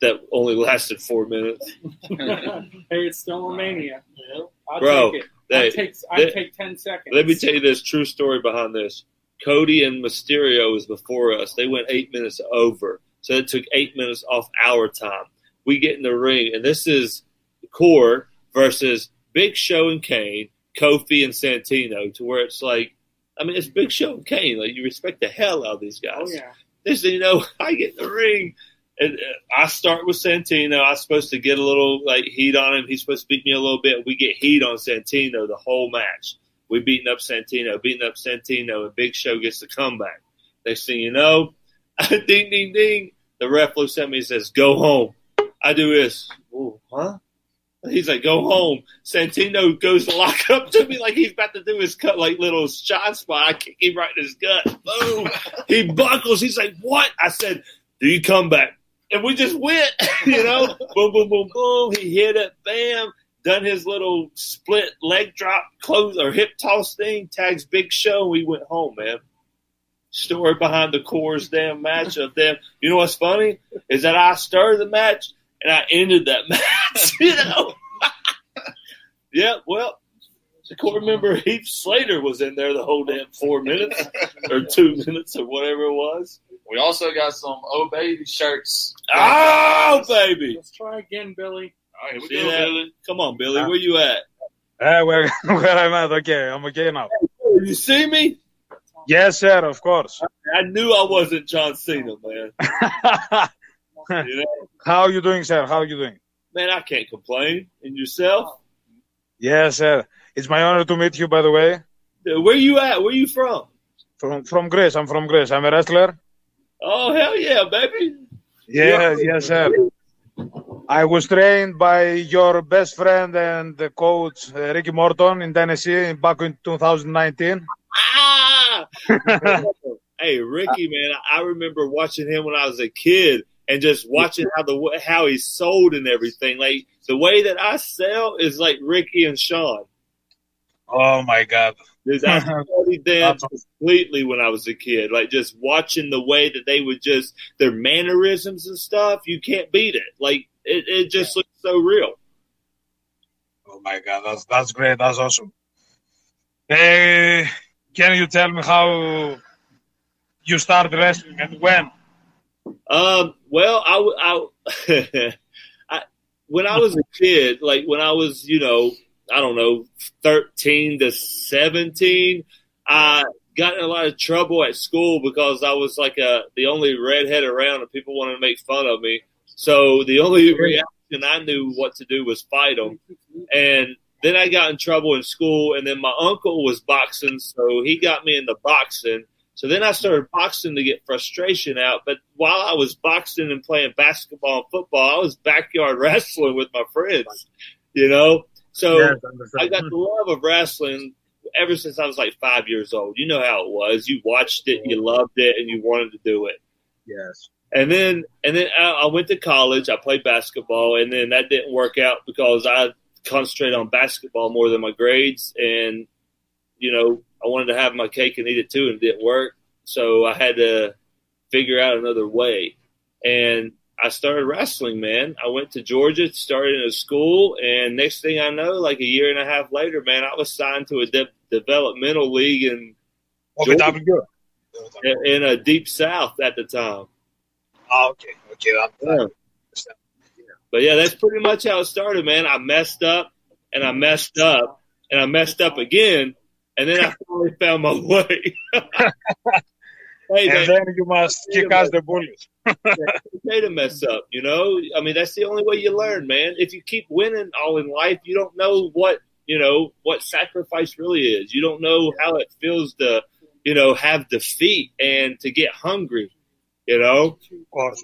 that only lasted four minutes. [laughs] hey, it's still Romania. I'll Bro, take it. they- I take I they- take ten seconds. Let me tell you this true story behind this. Cody and Mysterio was before us. They went eight minutes over, so it took eight minutes off our time. We get in the ring, and this is Corre versus Big Show and Kane, Kofi and Santino, to where it's like, I mean, it's Big Show and Kane. Like you respect the hell out of these guys. Oh yeah. This, you know, [laughs] I get in the ring, and uh, I start with Santino. I'm supposed to get a little like heat on him. He's supposed to beat me a little bit. We get heat on Santino the whole match. We beating up Santino, beating up Santino, and Big Show gets the comeback. Next thing you know, [laughs] ding ding ding. The ref looks at me and says, "Go home." I do this. Ooh, huh? He's like, "Go home." Santino goes to lock up to me like he's about to do his cut, like little shot spot. I kick him right in his gut. Boom. he buckles. He's like, "What?" I said, "Do you come back?" And we just went. [laughs] You know, boom, boom, boom, boom. He hit it. Bam. Done his little split leg drop, close or hip toss thing. Tags Big Show. and We went home, man. Story behind the Corre's damn match of them. You know what's funny is that I started the match and I ended that [laughs] match. You know. [laughs] yeah. Well, The Corre member Heath Slater was in there the whole damn four minutes or two [laughs] minutes or whatever it was. We also got some Oh Baby shirts. Oh, baby. Let's try again, Billy. Right, here we See go, that? Billy. Come on, Billy. Where you at? Uh, where, [laughs] where I'm at? Okay, I'm okay now. You see me? Yes, sir, of course. I knew I wasn't John Cena, man. [laughs] You know? How you doing, sir? How are you doing? Man, I can't complain. And yourself? Yes, sir. It's my honor to meet you, by the way. Where you at? Where you from? From from Greece. I'm from Greece. I'm a wrestler. Oh hell yeah, baby! Yes, yes, sir. I was trained by your best friend and the coach uh, Ricky Morton in Tennessee back in 2019. Ah! [laughs] hey, Ricky, man, I remember watching him when I was a kid and just watching how the how he sold and everything. Like the way that I sell is like Ricky and Sean. Oh my God! Dude, I [laughs] studied them completely when I was a kid. Like just watching the way that they would just their mannerisms and stuff. You can't beat it. Like it, it just looks so real. Oh my God, that's that's great. That's awesome. Hey, can you tell me how you started wrestling and when? Um, well, [laughs] I when I was a kid, like when I was, you know, I don't know, 13 to 17, I got in a lot of trouble at school because I was like a, the only redhead around and people wanted to make fun of me. So the only reaction I knew what to do was fight them. And then I got in trouble in school and then my uncle was boxing. So he got me into boxing. So then I started boxing to get frustration out. But while I was boxing and playing basketball and football, I was backyard [laughs] wrestling with my friends, you know? So Yes, I. I got the love of wrestling ever since I was like five years old. You know how it was. You watched it, you loved it, and you wanted to do it. Yes. And then, and then I, I went to college. I played basketball, and then that didn't work out because I concentrated on basketball more than my grades. And you know, I wanted to have my cake and eat it too, and it didn't work. So I had to figure out another way. And I started wrestling, man. I went to Georgia, started in a school, and next thing I know, like a year and a half later, man, I was signed to a de- developmental league in Georgia, in- in a deep south at the time. Ah, okay, okay. that- Yeah. But yeah, that's pretty much how it started, man. I messed up and I messed up and I messed up again, and then I [laughs] finally found my way. [laughs] hey, and man, then you must kick us the bullies. it's okay to mess up, you know. I mean, that's the only way you learn, man. If you keep winning all in life, you don't know what you know what sacrifice really is. You don't know how it feels to, you know, have defeat and to get hungry. You know,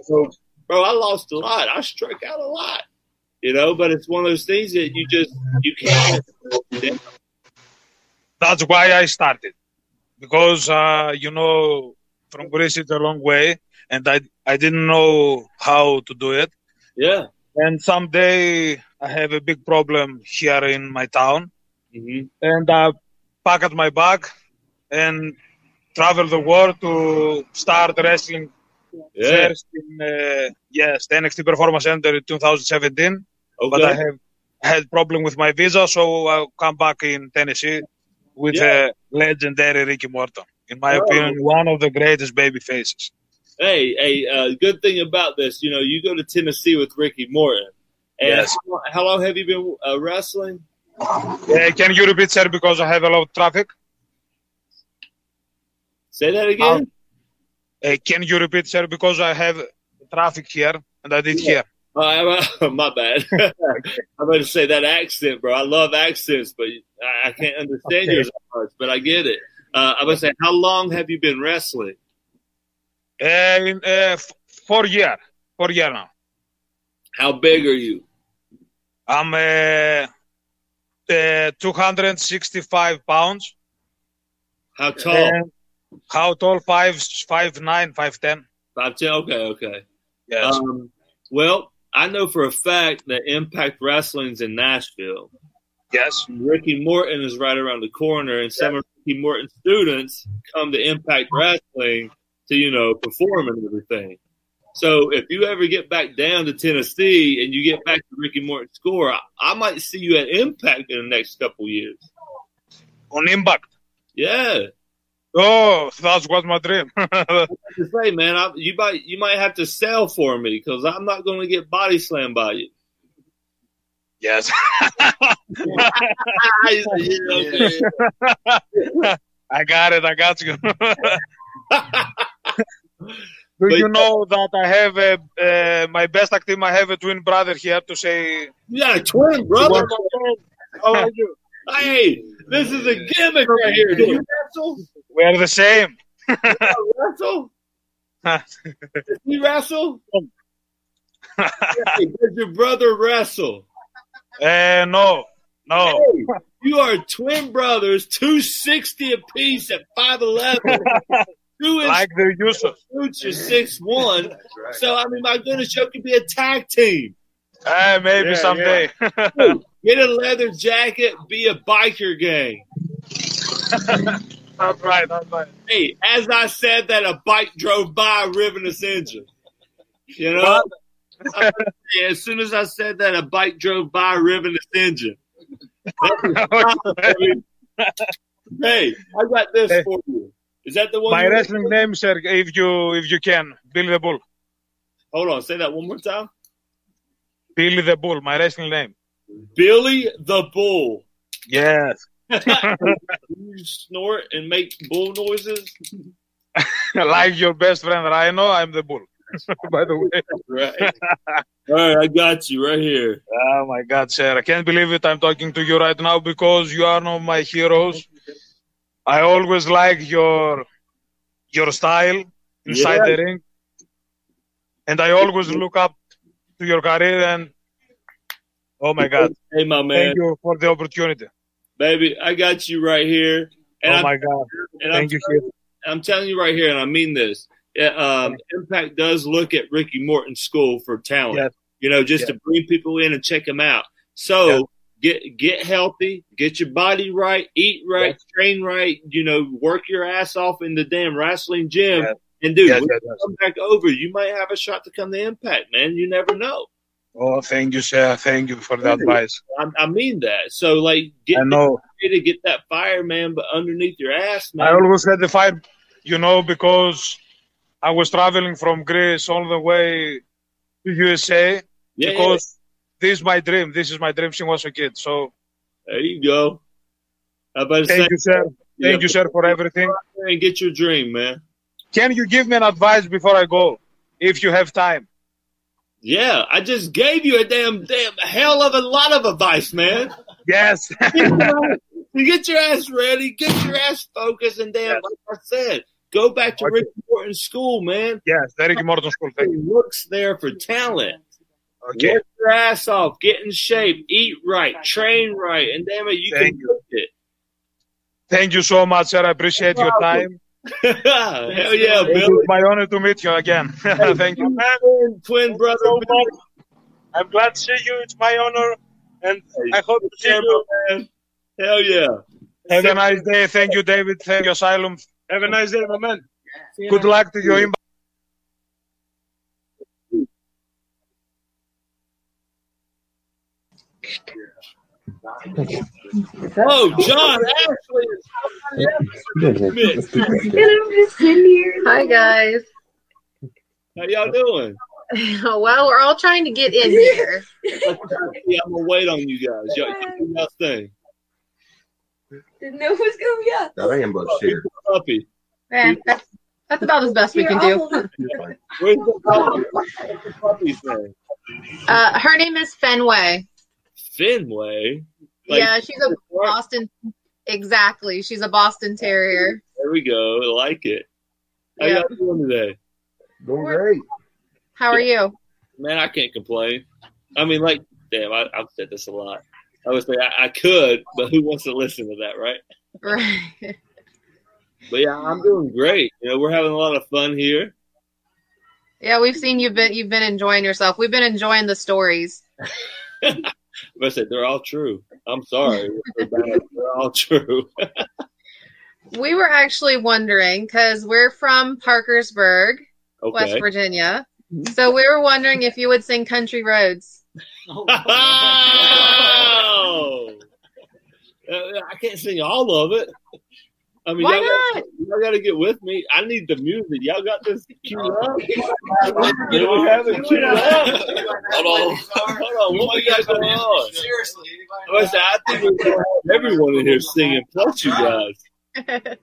so, bro, I lost a lot. I struck out a lot. You know, but it's one of those things that you just you can't. That's why I started. Because, uh, you know, from Greece it's a long way and I, I didn't know how to do it. Yeah. And someday I have a big problem here in my town Mm-hmm. and I packed my bag and travel the world to start wrestling Yeah. first in, uh, yes, the NXT Performance Center in 2017. But I have had problem with my visa, so I'll come back in Tennessee with Yeah. uh, legendary Ricky Morton. In my Oh. opinion, one of the greatest baby faces. Hey, hey, uh, good thing about this, you know, you go to Tennessee with Ricky Morton. And Yes. how, how long have you been uh, wrestling? Uh, can you repeat, sir, because I have a lot of traffic? Say that again. Uh, can you repeat, sir, because I have traffic here and I did Yeah. here. Uh, [laughs] my bad. [laughs] I'm going to say that accent, bro. I love accents, but I, I can't understand Okay. yours much, but I get it. Uh, I'm going to say, how long have you been wrestling? Uh, in, uh, f- four year, four year now. How big are you? I'm uh, uh, 265 pounds. How tall? And how tall? Five, five nine, five ten. Five ten. Okay, okay. Yes. Um, well, I know for a fact that Impact Wrestling's in Nashville. Yes. Ricky Morton is right around the corner, and some of Ricky Morton's students come to Impact Wrestling to, you know, perform and everything. So if you ever get back down to Tennessee and you get back to Ricky Morton's score, I, I might see you at Impact in the next couple years. on Impact. Yeah. Oh, that was my dream. [laughs] to say, man, I, you might you might have to sell for me because I'm not going to get body slammed by you. yes. [laughs] I got it. I got you. [laughs] Do you know that I have a uh, my best act team? I have a twin brother here to say. Yeah, twin brother? How are you? Hey, this is a gimmick right here. Do you wrestle? We are the same. You wrestle? [laughs] Does he wrestle? [laughs] hey, does your brother wrestle? Uh, no, no. Hey, you are twin brothers, 260 apiece at 5'11. [laughs] Two inch Like the user. boots are six one. So I mean, my goodness, you could be a tag team. Uh, maybe Yeah, someday. Get a leather jacket, be a biker gang. [laughs] that's right. That's right. Hey, as I said that, a bike drove by, ripping its engine. You know, as soon as I said that, a bike drove by, ripping its engine. hey, I got this for you. Is that the one? My wrestling name, sir, if you if you can, Billy the Bull. Hold on, say that one more time. Billy the Bull, my wrestling name. Billy the Bull. Yes. [laughs] you snort and make bull noises. [laughs] like your best friend Rhino, I'm the bull. [laughs] By the way. Right. All right, I got you right here. Oh my God, sir! I can't believe it. I'm talking to you right now because you are one of my heroes. I always like your your style inside Yeah. the ring, and I always look up to your career. And oh my God, Hey, my man. thank you for the opportunity. Baby, I got you right here. And oh I'm, my God, and thank I'm, you. I'm telling you right here, and I mean this. Yeah, um, Impact does look at Ricky Morton's school for talent. Yes. You know, just Yes. to bring people in and check them out. So get get healthy, get your body right, eat right, train right. You know, work your ass off in the damn wrestling gym. Yes. And dude, Yes, yes, yes. come back over, you might have a shot to come to Impact, man. You never know. Oh, thank you, sir. Thank you for the advice. I, I mean that. So, like, get I know. to get that fire, man, but underneath your ass, man. I always had the fire, you know, because I was traveling from Greece all the way to USA Yeah, because this is my dream. This is my dream since I was a kid. So There you go. Thank say- you, sir. Yeah. Thank you, sir, for everything. and get your dream, man. Can you give me an advice before I go, if you have time? Yeah, I just gave you a damn damn hell of a lot of advice, man. Yes. [laughs] you get your ass ready, get your ass focused, and damn, like I said, go back to Rick Morton School, man. Yes, Ricky Morton School. Thank you. Looks there for talent. Okay. Work your ass off, get in shape, eat right, train right, and damn it, you Thank can do it. Thank you so much, sir. I appreciate your time. [laughs] Hell yeah, It Billy. my honor to meet you again. [laughs] [laughs] Thank you. Twin, twin brother. I'm glad to see you. It's my honor. And I hope to see you. Again. Hell yeah. Have a nice day. Thank you, David. Thank you, Asylum. Have a nice day, my man. Good luck to you. Oh, John Ashley. Hi guys. How y'all doing? [laughs] Well, we're all trying to get in here. Yeah, I'm gonna wait on you guys. Y'all do y'all thing. Didn't know who was going to get. That ambush here. Puppy. Eh, that's, that's about as best we can do. [laughs] Where's the puppy? What's the puppy's name? Uh, her name is Fenway. Fenway. Like- yeah, she's a [laughs] Boston. Exactly, she's a Boston Terrier. There we go. I like it. How Yeah. y'all doing today? Doing great. How are you? Man, I can't complain. I mean, like, damn, I, I've said this a lot. I would say I, I could, but who wants to listen to that, right? Right. [laughs] But yeah, I'm doing great. You know, we're having a lot of fun here. Yeah, we've seen you've been you've been enjoying yourself. We've been enjoying the stories. [laughs] But I said they're all true. I'm sorry, they're all true. [laughs] We were actually wondering because we're from Parkersburg, West Virginia. So we were wondering if you would sing Country Roads. Oh! [laughs] Uh, I can't sing all of it. I mean, Why y'all, not? Got, y'all got to get with me. I need the music. Y'all got this queued up. Do we have it queued up? Hold on. Hold on. What we got going on? Seriously, I said, I think we're going to have everyone in here singing, plus you guys. [laughs]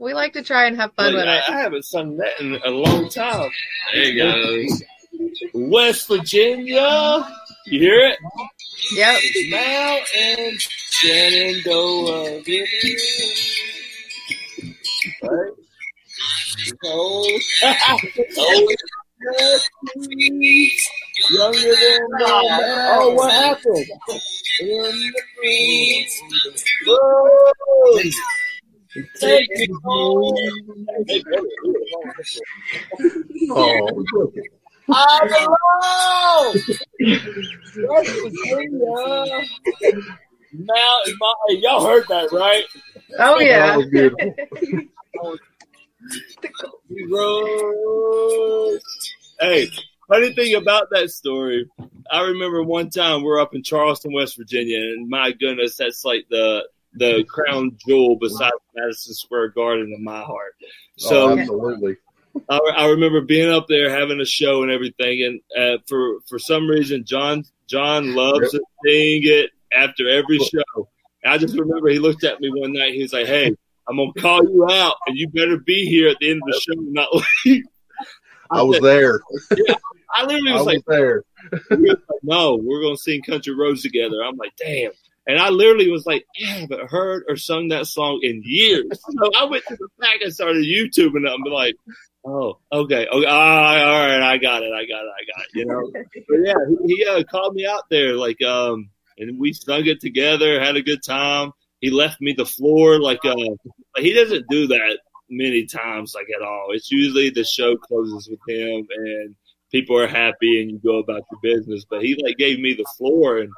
we like to try and have fun Like, with I, it. I haven't sung that in a long time. There you go. West Virginia. You hear it? Yep. Now and Shenandoah. Right? Oh, oh, younger than Oh, what happened? In the breeze. Whoa. Take me home. Oh, I'm alone. West Virginia. Mountain, Mountain. Y'all heard that, right? Oh, yeah. That was Hey, funny thing about that story, I remember one time we're up in Charleston, West Virginia, and my goodness, that's like the the crown jewel beside Madison Square Garden in my heart. Oh, so oh, absolutely. I, I remember being up there having a show and everything, and uh, for for some reason, John John loves to sing it after every show. And I just remember he looked at me one night. He was like, "Hey, I'm gonna call you out, and you better be here at the end of the show, and not leave." [laughs] I was there. Yeah, I literally I was was like, there. [laughs] he was like, "No, we're gonna sing Country Roads together." I'm like, "Damn." And I literally was like, I haven't heard or sung that song in years. [laughs] So I went to the back and started YouTubing it I'm like, oh, okay, okay, all right, all right, I got it, I got it, I got it, you know. [laughs] but yeah, he, he uh, called me out there, like, um, and we sung it together, had a good time. He left me the floor, like, uh, like he doesn't do that many times, like at all. It's usually the show closes with him and people are happy and you go about your business. But he like gave me the floor and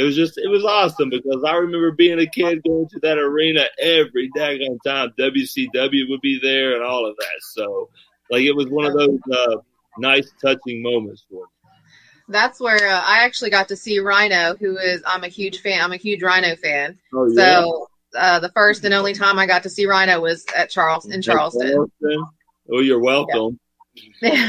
it was just it was awesome because I remember being a kid going to that arena every daggone time. WCW would be there and all of that. So like it was one of those uh, nice touching moments for me. That's where uh, I actually got to see Rhino, who is I'm a huge fan. I'm a huge Rhino fan. Oh, yeah. So uh, the first and only time I got to see Rhino was at Charles in Charleston. Charleston. Oh, you're welcome. [laughs] Thanks.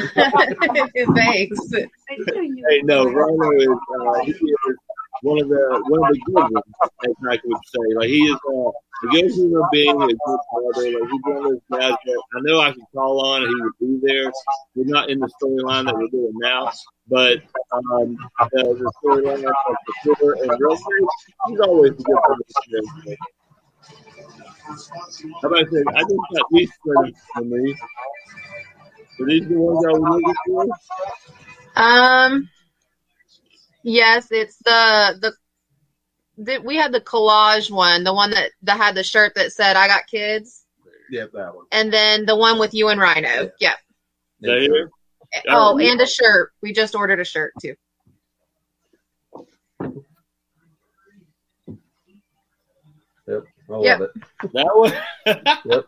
Hey, no, Rhino is uh, he is one of the one of the good ones, as I would say. Like he is uh, a good human being, a good brother. Like he's one of those guys that I know I can call on, and he would be there. We're not in the storyline that we're doing now, but um, uh, the storyline of the Twitter and wrestling, he's always a good person. How about I say, I just got these credits for me. Are these the ones I was looking for? Um. Yes, it's the the. the we had the collage one, the one that, that had the shirt that said "I got kids," Yep, that one. and then the one with you and Rhino. Yep. Is that here? Oh, and a shirt. We just ordered a shirt too. Yep. I love Yep. it. That one? [laughs] Yep.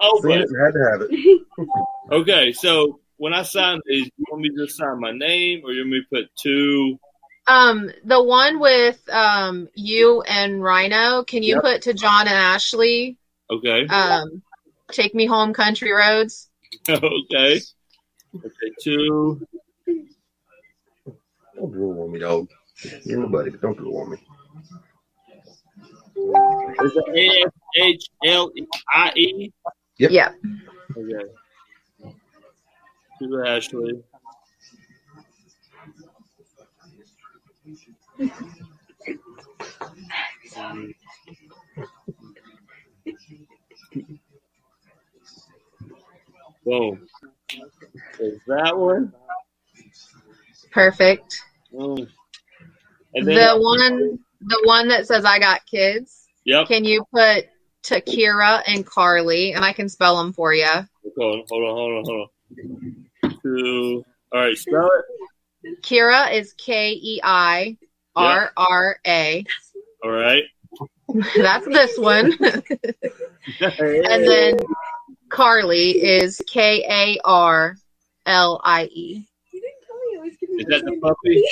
Oh, Seen it, had to have it. [laughs] [laughs] Okay, so when I sign these, you want me to just sign my name or you want me to put two? Um, the one with um you and Rhino. Can you Yep. put to John and Ashley? Okay. Um, take me home, country roads. [laughs] okay. Okay, two. Don't drool on me, dog. You're my buddy, but don't drool on me. Is it A S H L I E? Yep. Yep. Okay. To Ashley. Boom. Is that one? Perfect. Mm. The one, the one that says "I got kids." Yep. Can you put Takira and Carly, and I can spell them for you. Hold on, hold on, hold on, hold on. Two. All right, spell it. Kira is K E I R R A. All right. [laughs] That's this one. [laughs] and then Carly is K A R L I E. Is that the puppy?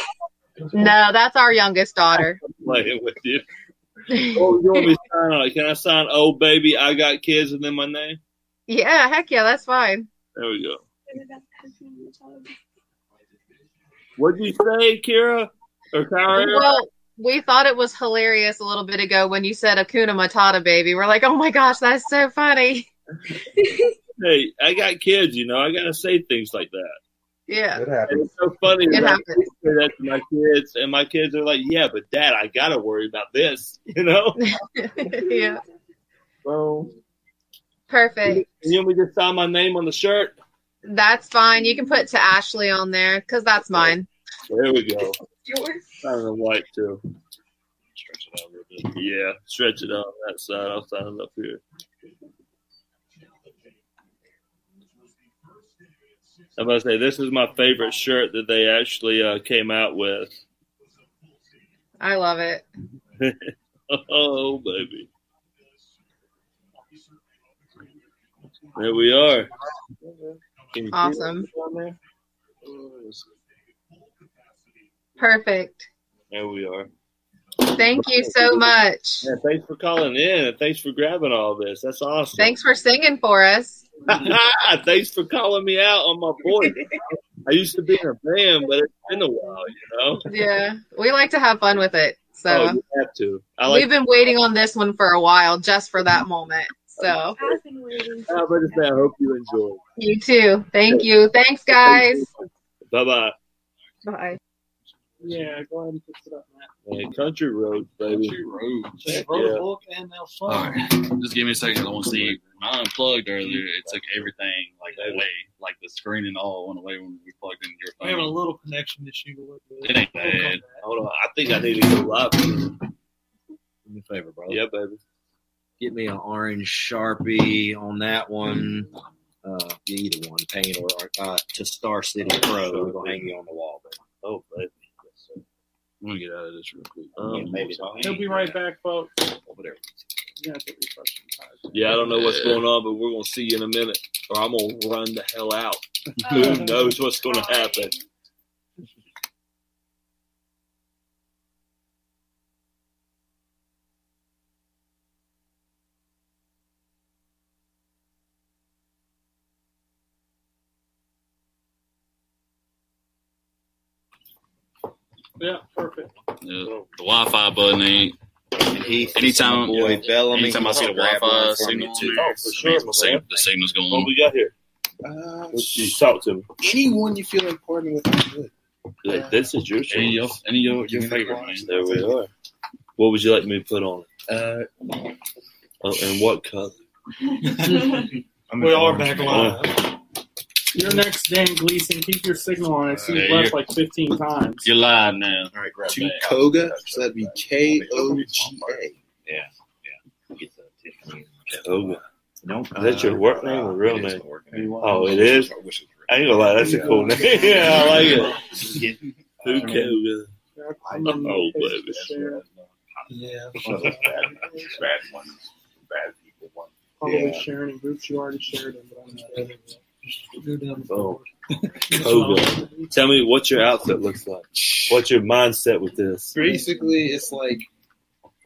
No, that's our youngest daughter. [laughs] playing with you. Oh, you want me to sign on? Can I sign "Oh baby, I got kids" and then my name? Yeah, heck yeah, that's fine. There we go. What'd you say, Kira or Kyra? Well, we thought it was hilarious a little bit ago when you said Hakuna Matata, baby. We're like, oh my gosh, that's so funny. hey, I got kids. You know, I gotta say things like that. Yeah. And it's so funny. It that I say that to my kids, and my kids are like, "Yeah, but Dad, I gotta worry about this." [laughs] You know. [laughs] yeah. So, Perfect. you want me to sign my name on the shirt? That's fine. You can put to Ashley on there because that's mine. There we go. Yours. Sign it in white too. Stretch it out a little bit. Yeah, stretch it out on that side. I'll sign it up here. I'm about to say this is my favorite shirt that they actually uh, came out with. I love it. [laughs] oh baby, there we are. Awesome. on? Oh, Perfect. There we are. Thank you so much. Yeah, thanks for calling in and thanks for grabbing all this. That's awesome. Thanks for singing for us. [laughs] thanks for calling me out on my voice. I used to be in a band, but it's been a while, you know. Yeah, we like to have fun with it. So oh, you have to. I like. we've been waiting on this one for a while just for that moment. So I was about to I hope you enjoy. you too. Thank you. Thanks, guys. Bye bye. Bye. Yeah, go ahead and fix it up, Matt. Yeah, country roads, baby. Country roads. Heck Wrote yeah. a and they'll All just give me a second. I want to see. When I unplugged earlier, it took everything like away, like the screen and all went away when we plugged in your phone. We're having a little connection issue with it. It ain't bad. Hold on, I think I need to go live. Do me a favor, bro. Yeah, baby. Get me an orange sharpie on that one. Uh, either one, paint or uh, to Star City Pro. We're gonna hang you on the wall, baby. Oh, baby. I'm gonna get out of this real quick. Um, maybe He'll be right back, folks. over there. You have to refresh some time. Yeah, I don't know what's going on, but we're gonna see you in a minute, or I'm gonna run the hell out. [laughs] Who knows what's gonna happen? Yeah, perfect. Yeah, the Wi-Fi button ain't. Heath, Anytime, my boy Bellamy, anytime I see the Wi-Fi one for me, signal, too. Oh, for sure, the, my sig- the signal's going. What we got here? Uh, What you talk to me? anyone you feel important with is good. Like, This is your show. Any of your, any your, your favorite man. There we are. What would you like me to put on? Uh, Oh, and what color? [laughs] [laughs] We are back live. You're next, Dan Gleason. Keep your signal on. I see Yeah, you left like 15 times. You're live now. all right, Grab to that. Koga, so that'd be K O G A. Koga. Nope. Is that your work name or real It is name? work name. Oh, it is. I wish it was I ain't gonna lie, that's a cool name. [laughs] yeah, I like it. Yeah. Who Koga? I'm in Oh, the baby. to share. Yeah. [laughs] Bad ones. Bad people one. Probably Yeah. sharing in groups you already shared them, but I'm not. Go Oh, [laughs] Koga. Tell me what your outfit looks like. What's your mindset with this? Basically, it's like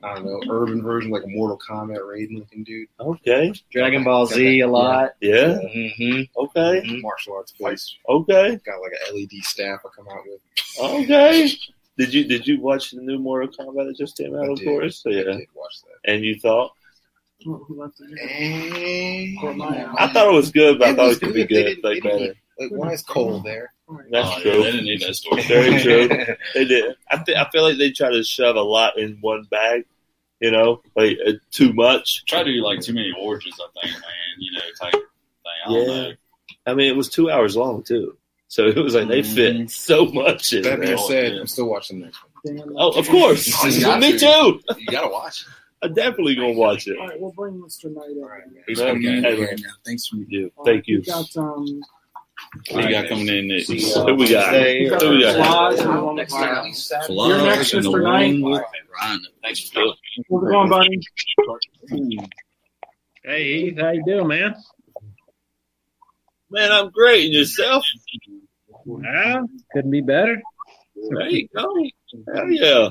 I don't know, urban version, like a Mortal Kombat Raiden looking dude. Okay. Dragon Ball Z a lot. Yeah. Mm-hmm. Okay. Martial arts place. Okay. Got like an LED staff I come out with. Okay. Did you did you watch the new Mortal Kombat that just came out? I Of did. course. I Yeah. did watch that. And you thought? Who left it? Or my- I thought it was good, but I It thhy was it could be good. They good. Like they better. Like, why is Cole there? That's Oh, yeah, true. they didn't need that story. Very [laughs] true. They did. I th- I feel like they try to shove a lot in one bag. You know, like uh, too much. Try to do like too many orgies, I think, man. You know, type thing. I don't Yeah. know. I mean, it was two hours long too, so it was like they fit so much in That being there. said, I'm still watching the next one. Oh, of course. [laughs] You got Me to. too. You gotta watch. I'm definitely gonna watch it. All right, we'll bring Mr. Knight in. Who's Okay. coming in Hey, right now? Thanks for You. All Thank right, you. We got um, What you got coming in next? Who we got? Who we got? Flies and one Next with time. Rhino. Flies You're next, and the Mr. Knight. Thanks for coming. How's it going, buddy? Hey, Heath, how you doing, man? Man, I'm great. And yourself? Well, couldn't be better. There you go. Hell yeah.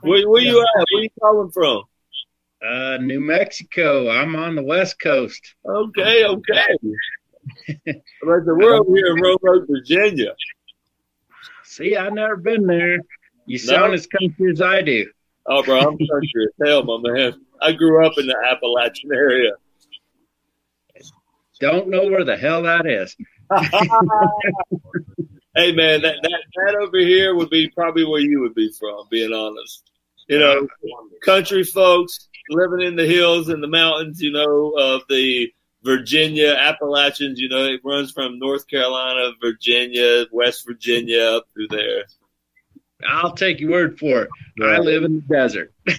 Where, where you at? Where you calling from? Uh, New Mexico. I'm on the West Coast. Okay, okay. But we're over here in Roanoke, Virginia. See, I've never been there. You sound as country as I do. Oh, bro, I'm country as hell, my man. I grew up in the Appalachian area. Don't know where the hell that is. [laughs] hey, man, that, that that over here would be probably where you would be from. Being honest, you know, country folks living in the hills and the mountains. You know, of the Virginia Appalachians. You know, it runs from North Carolina, Virginia, West Virginia, up through there. I'll take your word for it. I live in the desert. [laughs]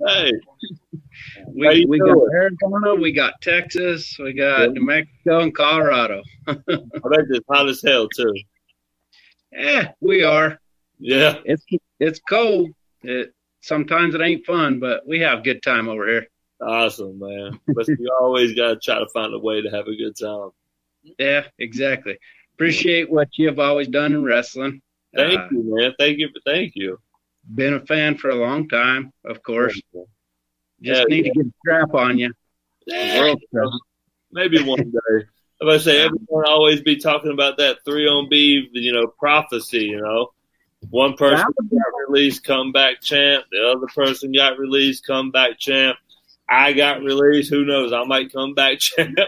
okay. We, we got? Arizona, we got Texas, we got New Mexico and Colorado. I bet it's hot as hell too. Yeah, we are. Yeah. It's it's cold. It sometimes it ain't fun, but we have good time over here. Awesome, man. But you always got to try to find a way to have a good time. Yeah, exactly. Appreciate what you've always done in wrestling. Thank Uh, you, man. Thank you. Thank you. Been a fan for a long time, of course. Just Yeah, need yeah. to get a strap on you. Yeah, World you know, maybe one day. If to say [laughs] everyone always be talking about that 3MB, you know, prophecy. You know, one person got released, comeback champ. The other person got released, comeback champ. I got released. Who knows? I might come back [laughs] champ.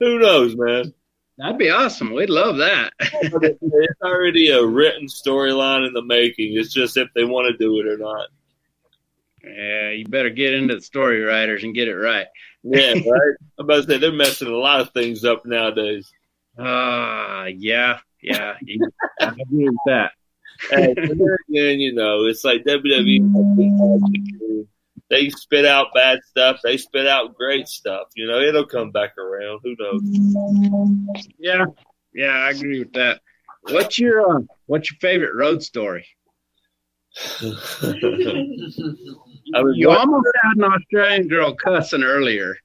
Who knows, man? That'd be awesome. We'd love that. [laughs] it's already a written storyline in the making. It's just if they want to do it or not. Yeah, you better get into the story writers and get it right. Yeah, [laughs] right. I'm about to say they're messing a lot of things up nowadays. Ah, yeah, yeah. You, I agree with that. and [laughs] then you know, it's like WWE. They spit out bad stuff. They spit out great stuff. You know, it'll come back around. Who knows? Yeah, yeah, I agree with that. What's your uh, what's your favorite road story? You almost had an Australian girl cussing earlier,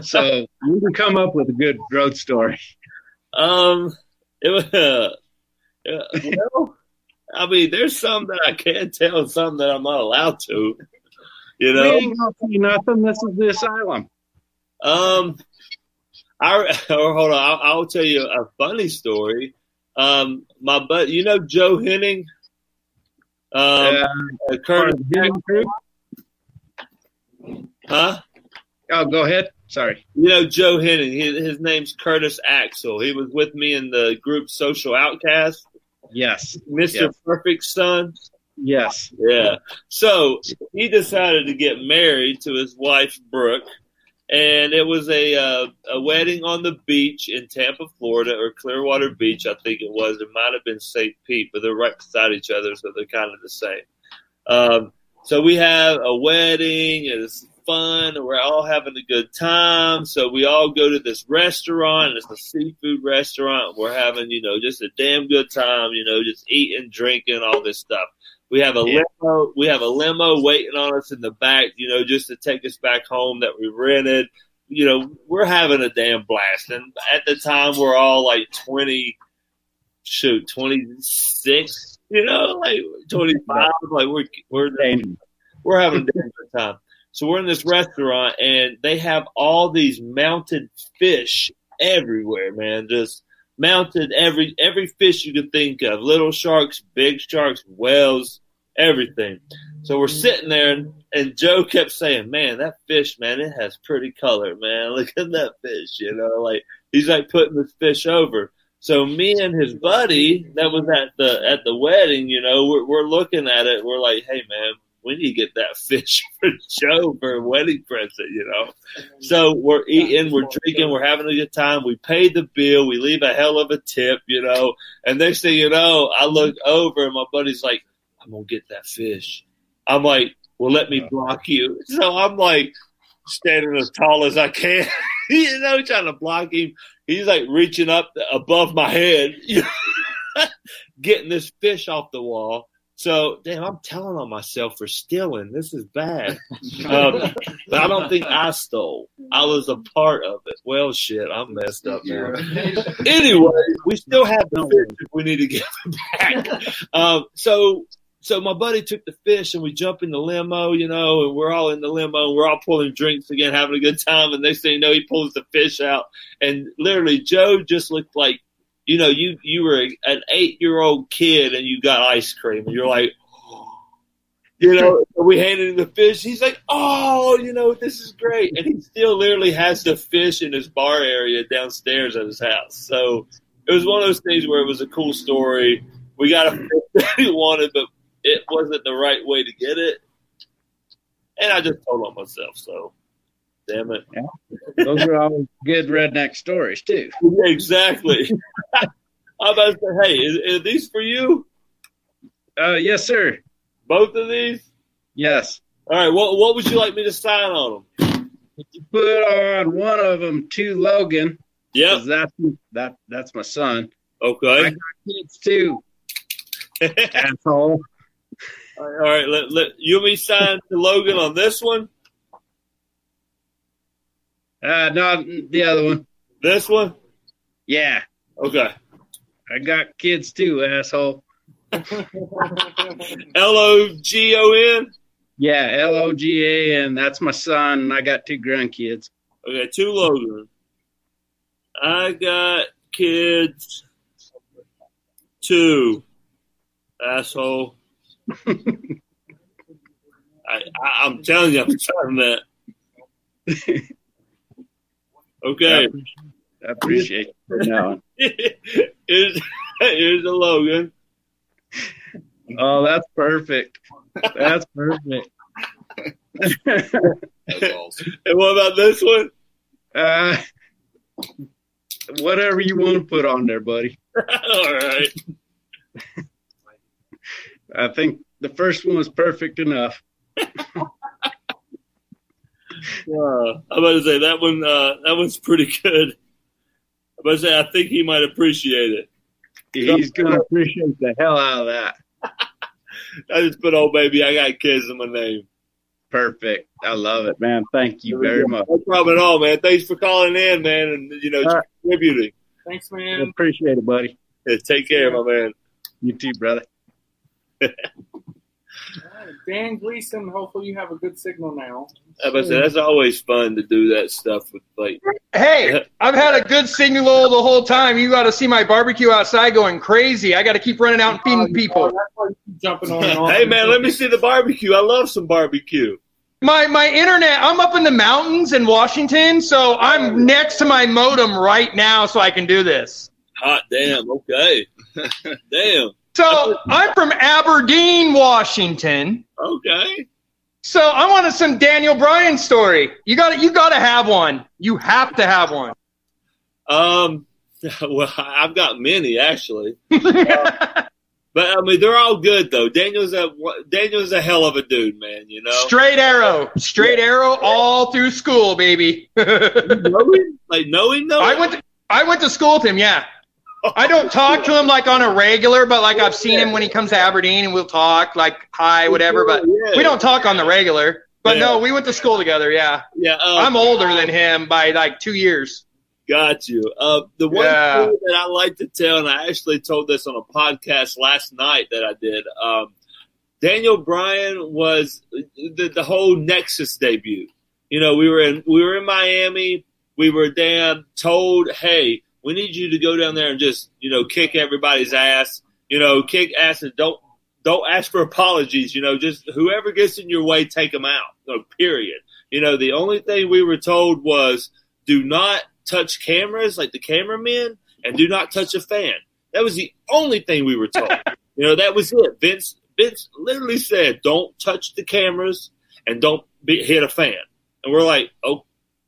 so [laughs] you can come up with a good road story. Um, it was. Uh, well, I mean, there's some that I can tell, and some that I'm not allowed to. You know, We ain't gonna see nothing. This is the asylum. Um, I [laughs] or hold on. I'll, I'll tell you a funny story. Um, my butt, you know Joe Hennig. Um, uh, Curtis, huh? Oh, go ahead. Sorry. You know Joe Hennig. His, his name's Curtis Axel. He was with me in the group Social Outcast. Yes. Mr. Yes. Perfect's son. Yes. Yeah. So he decided to get married to his wife Brooke, and it was a uh, a wedding on the beach in Tampa, Florida, or Clearwater Beach, I think it was. It might have been St. Pete, but they're right beside each other, so they're kind of the same. Um, so we have a wedding, and it's fun, and we're all having a good time. So we all go to this restaurant, and it's a seafood restaurant. We're having, you know, just a damn good time, you know, just eating, drinking, all this stuff. We have a Yeah. limo. We have a limo waiting on us in the back, you know, just to take us back home that we rented. You know, we're having a damn blast. And at the time, we're all like twenty, shoot, twenty six. You know, like twenty five. Like we're we're we're having a damn good time. So we're in this restaurant, and they have all these mounted fish everywhere, man. Just mounted every every fish you could think of, little sharks, big sharks, whales, everything. So we're sitting there, and, and Joe kept saying, "Man, that fish, man, it has pretty color, man. [laughs] Look at that fish." You know, like he's like putting this fish over. So me and his buddy that was at the at the wedding, you know, we're, we're looking at it. We're like, "Hey, man." Need to get that [laughs] fish for Joe for a wedding present, you know. So we're eating, we're drinking, we're having a good time. We paid the bill. We leave a hell of a tip, you know. And next thing you know, I look over and my buddy's like, I'm going to get that fish. I'm like, well, let me uh-huh. block you. So I'm like standing as tall as I can, [laughs] you know, trying to block him. He's like reaching up above my head, you [laughs] know, getting this fish off the wall. So, damn, I'm telling on myself for stealing. This is bad. [laughs] Um, but I don't think I stole. I was a part of it. Well, shit, I'm messed up now. anyway, we still have the fish if we need to get it [laughs] back. Um, so, so my buddy took the fish and we jump in the limo, you know, and we're all in the limo and we're all pulling drinks again, having a good time. And next thing you know, he pulls the fish out and literally Joe just looked like, you know, you, you were an eight year old kid and you got ice cream and you're like, [gasps] you know, we handed him the fish. He's like, "Oh, you know, this is great," and he still literally has the fish in his bar area downstairs at his house. So it was one of those things where it was a cool story. We got a fish [laughs] that he wanted, but it wasn't the right way to get it, and I just told on myself. So, damn it. Those are all good redneck stories too. [laughs] exactly. [laughs] I'm about to say, hey, is, are these for you? Uh, yes, sir. Both of these? Yes. All right. What What would you like me to sign on them? You put on one of them to Logan. Yeah. That's that. That's my son. Okay. I got kids too. [laughs] Asshole. All right. Let, let you and me sign to Logan on this one. Uh, not the other one. This one. Yeah. Okay. I got kids too, asshole. [laughs] L O G O N. Yeah, L O G A N. That's my son. and I got two grandkids. Okay, two Logan. I got kids. Two. Asshole. [laughs] I, I, I'm telling you, I'm [laughs] signing that. Okay. I appreciate it for now. [laughs] here's, here's a Logan. Oh, that's perfect. That's perfect. [laughs] And what about this one? Uh, whatever you want to put on there, buddy. [laughs] All right. I think the first one was perfect enough. Uh, I'm about to say that one. Uh, that one's pretty good. I'm about to say I think he might appreciate it. He's gonna appreciate the hell out of that. [laughs] I just put "Oh baby, I got kids" in my name. Perfect. I love it, man. Thank you very much. No problem at all, man. Thanks for calling in, man, and you know All right. contributing. Thanks, I man. appreciate it, buddy. Yeah, take care, my man. You too, brother. [laughs] Dan Gleason, hopefully you have a good signal now. I'm about that's always fun to do that stuff with like. Hey, I've had a good signal the whole time. You got to see my barbecue outside going crazy. I got to keep running out and feeding oh, people. Jumping on and off. Hey man, let me see the barbecue. I love some barbecue. My my internet. I'm up in the mountains in Washington, so I'm next to my modem right now, so I can do this. Hot damn. Okay. [laughs] damn. So I'm from Aberdeen, Washington. Okay. So I wanted some Daniel Bryan story. You got to you got to have one. You have to have one. Um. [laughs] Well, I've got many actually. Uh, [laughs] but I mean, they're all good though. Daniel's a Daniel's a hell of a dude, man. You know. Straight arrow, straight arrow, all through school, baby. [laughs] know him? Like know him though? I went. To, I went to school with him. Yeah. I don't talk to him like on a regular, but like I've seen him when he comes to Aberdeen and we'll talk like hi, whatever. But we don't talk on the regular. But Yeah. no, we went to school together. Yeah. Yeah. Uh, I'm older than him by like two years. Got you. Uh, the one Yeah. thing that I like to tell, and I actually told this on a podcast last night that I did. Um, Daniel Bryan was the, the whole Nexus debut. You know, we were in we were in Miami. We were damn told, hey, we need you to go down there and just you know kick everybody's ass. You know, kick ass and don't don't ask for apologies. You know, just whoever gets in your way, take them out. No, period. You know, the only thing we were told was do not touch cameras like the cameramen and do not touch a fan. That was the only thing we were told. [laughs] you know, that was it. Vince Vince literally said, "Don't touch the cameras and don't be, hit a fan." And we're like, "Oh,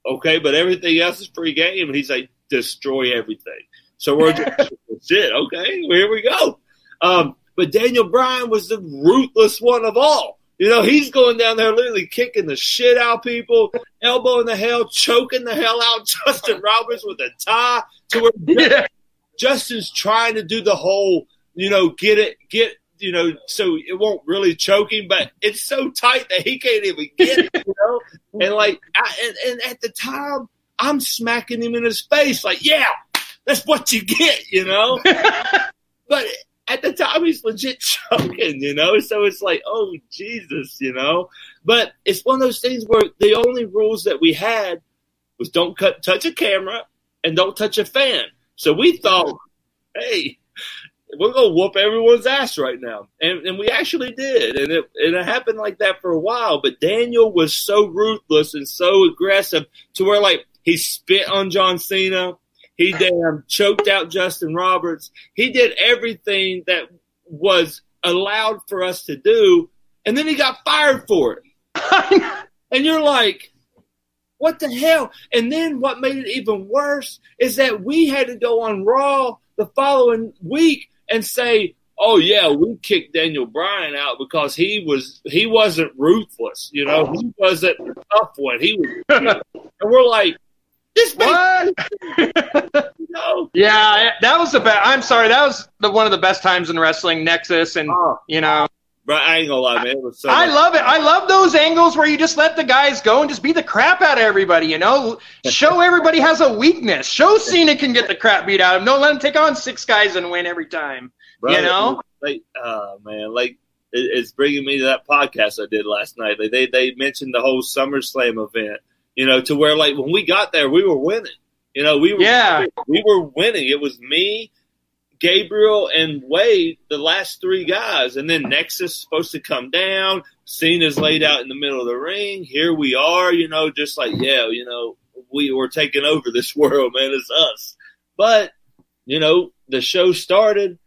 okay," but everything else is free game. And he's like, "Destroy everything." So we're just, [laughs] shit. Okay, well, here we go. Um, but Daniel Bryan was the ruthless one of all. You know, he's going down there literally kicking the shit out of people, elbowing the hell, choking the hell out [laughs] Justin Roberts with a tie to where [laughs] Justin's trying to do the whole, you know, get it, get, you know, so it won't really choke him, but it's so tight that he can't even get it, you know. And like, I, and, and at the time, I'm smacking him in his face, like, yeah, that's what you get, you know. [laughs] but at the time, he's legit choking, you know. So it's like, oh Jesus, you know. But it's one of those things where the only rules that we had was don't cut, touch a camera and don't touch a fan. So we thought, hey, we're gonna whoop everyone's ass right now, and and we actually did, and it and it happened like that for a while. But Daniel was so ruthless and so aggressive to where like he spit on John Cena, he damn choked out Justin Roberts, he did everything that was allowed for us to do, and then he got fired for it. [laughs] and you're like, what the hell? And then what made it even worse is that we had to go on Raw the following week and say, "Oh yeah, we kicked Daniel Bryan out because he was he wasn't ruthless, you know, oh. he wasn't a tough one. He was, and we're like, this what? [laughs] no. Yeah, that was the best. I'm sorry, that was the one of the best times in wrestling. Nexus, and oh. you know, But I ain't gonna lie, man, it was so. I much- love it. I love those angles where you just let the guys go and just beat the crap out of everybody. You know, show [laughs] everybody has a weakness. Show Cena can get the crap beat out of him. Don't let him take on six guys and win every time. Brother, you know, like, oh man, like it, it's bringing me to that podcast I did last night. Like, they they mentioned the whole SummerSlam event, you know, to where like when we got there, we were winning. You know, we were Yeah. we were winning. It was me, Gabriel, and Wade, the last three guys, and then Nexus supposed to come down. Cena's laid out in the middle of the ring. Here we are, you know, just like yeah, you know, we were taking over this [laughs] world, man. It's us. But you know, the show started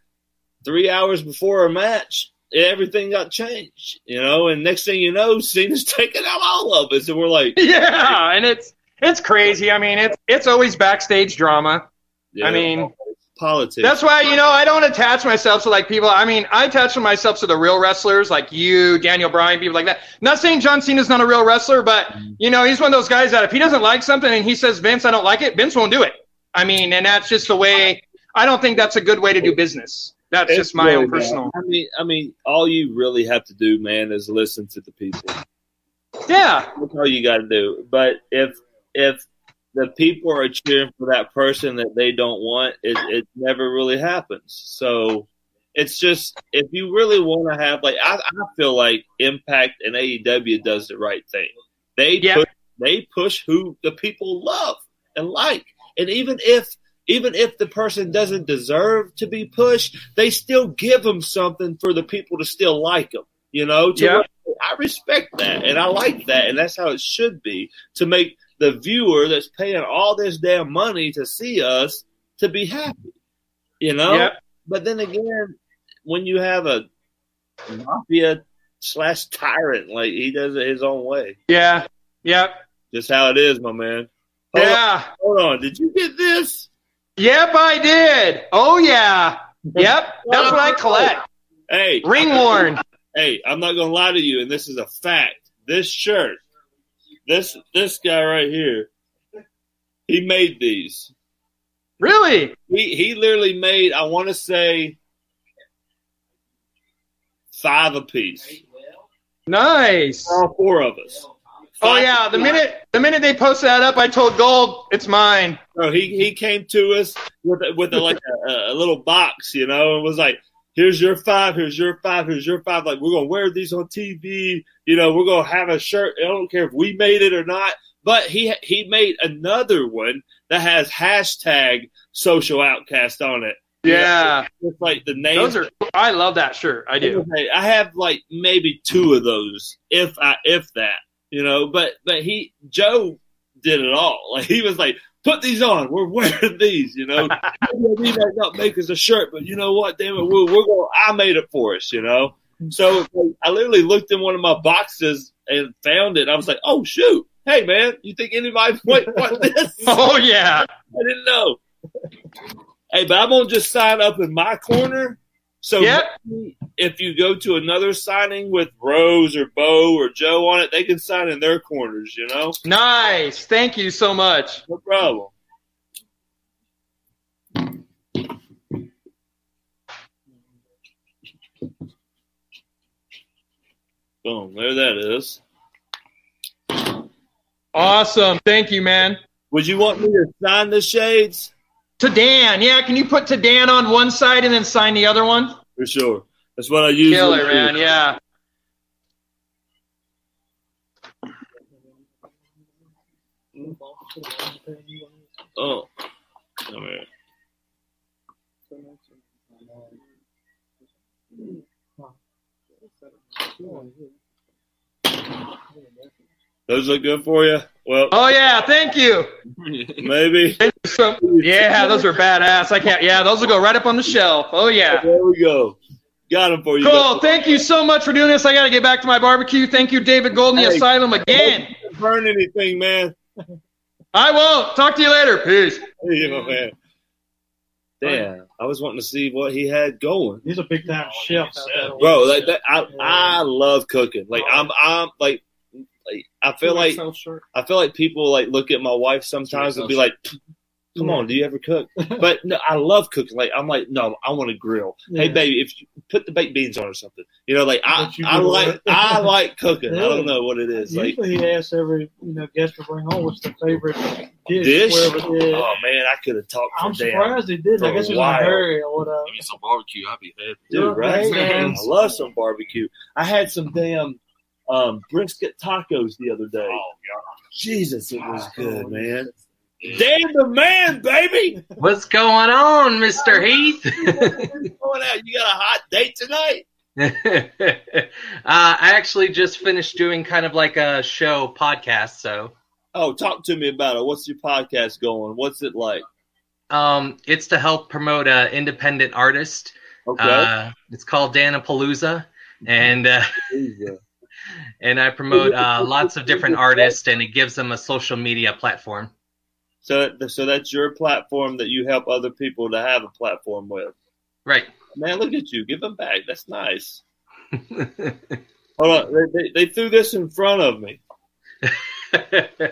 three hours before our match. Everything got changed, you know, and next thing you know, Cena's [laughs] taking out all of us, and we're like, [laughs] yeah, and it's it's crazy. I mean, it's it's always backstage drama. Yeah. I mean, politics. That's why you know I don't attach myself to like people. I mean, I attach myself to the real wrestlers like you, Daniel Bryan, people like that. Not saying John Cena's not a real wrestler, but mm-hmm. you know he's one of those guys that if he doesn't like something and he says Vince, I don't like it, Vince won't do it. I mean, and that's just the way. I don't think that's a good way to do business. That's It's just my really own bad. personal. I mean, I mean, all you really have to do, man, is listen to the people. Yeah, That's all you got to do. But if if the people are cheering for that person that they don't want, it, it never really happens. So it's just if you really want to have like I, I feel like Impact and AEW does the right thing. They push, they push who the people love and like, and even if even if the person doesn't deserve to be pushed, they still give them something for the people to still like them. You know, to Yeah. I respect that and I like that, and that's how it should be to make the viewer that's paying all this damn money to see us to be happy. You know, Yep. but then again, when you have a mafia slash tyrant, like he does it his own way. Yeah. Yep. Just how it is, my man. Hold Yeah. On, hold on. Did you get this? Yep, I did. Oh yeah. Yep. That's what I collect. Hey, Ring worn. Hey, I'm not gonna lie to you, and this is a fact. This shirt, this this guy right here, he made these. Really? He he literally made. I want to say five apiece. Nice. All four of us. Oh yeah. The minute the minute they posted that up, I told Gold it's mine. Bro, he he came to us with a- with a, like a, a little box, you know, and was like, "Here's your five, here's your five, here's your five. Like we're gonna wear these on TV, you know, we're gonna have a shirt. I don't care if we made it or not. But he he made another one that has hashtag social outcast on it. Yeah. it's like the name. Those are. I love that shirt. I do. I have like maybe two of those, if I if that, you know. But but he Joe did it all. [laughs] Like he was like, put these on. We're wearing [laughs] these, you know. [laughs] we might not make us a shirt, but you know what? Damn it, we're, we're going. I made it for us, you know. So I literally looked in one of my boxes and found it. I was like, oh shoot. Hey man, you think anybody might want this? Oh yeah. I didn't know. Hey, but I'm gonna just sign up in my corner. So Yep. if you go to another signing with Rose or Bo or Joe on it, they can sign in their corners. You know, Nice. Thank you so much. no problem. Boom. There that is. Awesome. Thank you, man. Would you want me to sign the shades? To Dan. Yeah, can you put to Dan on one side and then sign the other one? For sure. That's what I usually Killer, do. man. Yeah. Oh. Come here. Those look good for you? Well, Oh yeah, thank you. [laughs] maybe. Yeah, those are badass. I can't. Yeah, those will go right up on the shelf. Oh yeah. There we go. Got them for you. Cool. Thank you so much for doing this. I got to get back to my barbecue. Thank you, David Golden, the Asylum again. Don't burn anything, man. I won't. Talk to you later. Peace. You know, man. Damn, I was wanting to see what he had going. He's a big time oh, chef. Uh, bro. Like that, I I love cooking. Like I'm I'm like like I feel like I feel like people like look at my wife sometimes and be like, [sniffs] "Come on, do you ever cook?" [laughs] But no, I love cooking. Like I'm like, no, I want to grill. Hey, baby, if you put the baked beans on or something, you know, like I I like. I like cooking. I don't know what it is. Like he asks every you know guest to bring home what's their favorite dish. dish. Wherever it is. Oh man, I could have talked. I'm for damn surprised he did. for I guess a he was in a hurry or whatever. Uh, Give me some barbecue. I'd be happy. Dude, right? man. I love some barbecue. I had some damn um, brisket tacos the other day. Oh god, Jesus, it was good, man. Damn the man, baby. What's going on, Mr. [laughs] Heath? going out. You got a hot date tonight? [laughs] uh, I actually just finished doing kind of like a show podcast, so Oh, talk to me about it. What's your podcast going? What's it like? um, it's to help promote an independent artist. Okay. Uh, it's called Dana Danapalooza, and uh, and I promote uh, [laughs] lots of different artists, and it gives them a social media platform. So, so that's your platform that you help other people to have a platform with. Right. Man, look at you. Give them back. That's nice. [laughs] Hold on. They, they, they threw this in front of me. [laughs]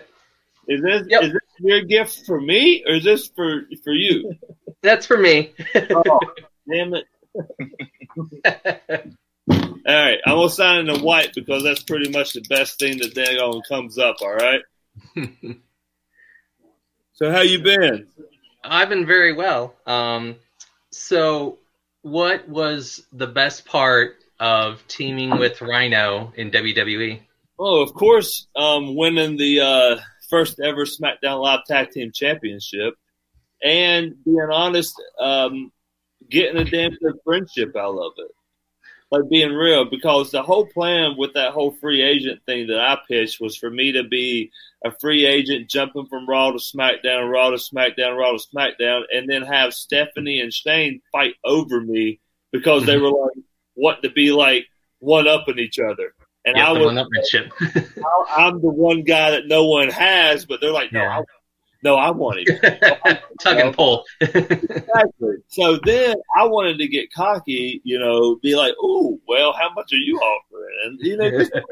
Is this is this your gift for me or is this for for you? That's for me. oh, damn it. All right, I'm gonna sign it in white because that's pretty much the best thing that daggone comes up. All right. [laughs] so how you been? I've been very well. Um, so, what was the best part of teaming with Rhino in? WWE? Oh, of course, um, winning the uh, first ever SmackDown Live Tag Team Championship, and being honest, um, getting a damn good friendship out of it. Like being real, because the whole plan with that whole free agent thing that I pitched was for me to be a free agent jumping from Raw to SmackDown, Raw to SmackDown, Raw to SmackDown, and then have Stephanie and Shane fight over me because they were like [laughs] wanting to be like one upping each other. And Yeah, I was [laughs] I'm the one guy that no one has, but they're like, no, I, no, I wanted it. [laughs] Tug and pull. [laughs] exactly. So then I wanted to get cocky, you know, be like, oh, well, how much are you offering? And you know, just, that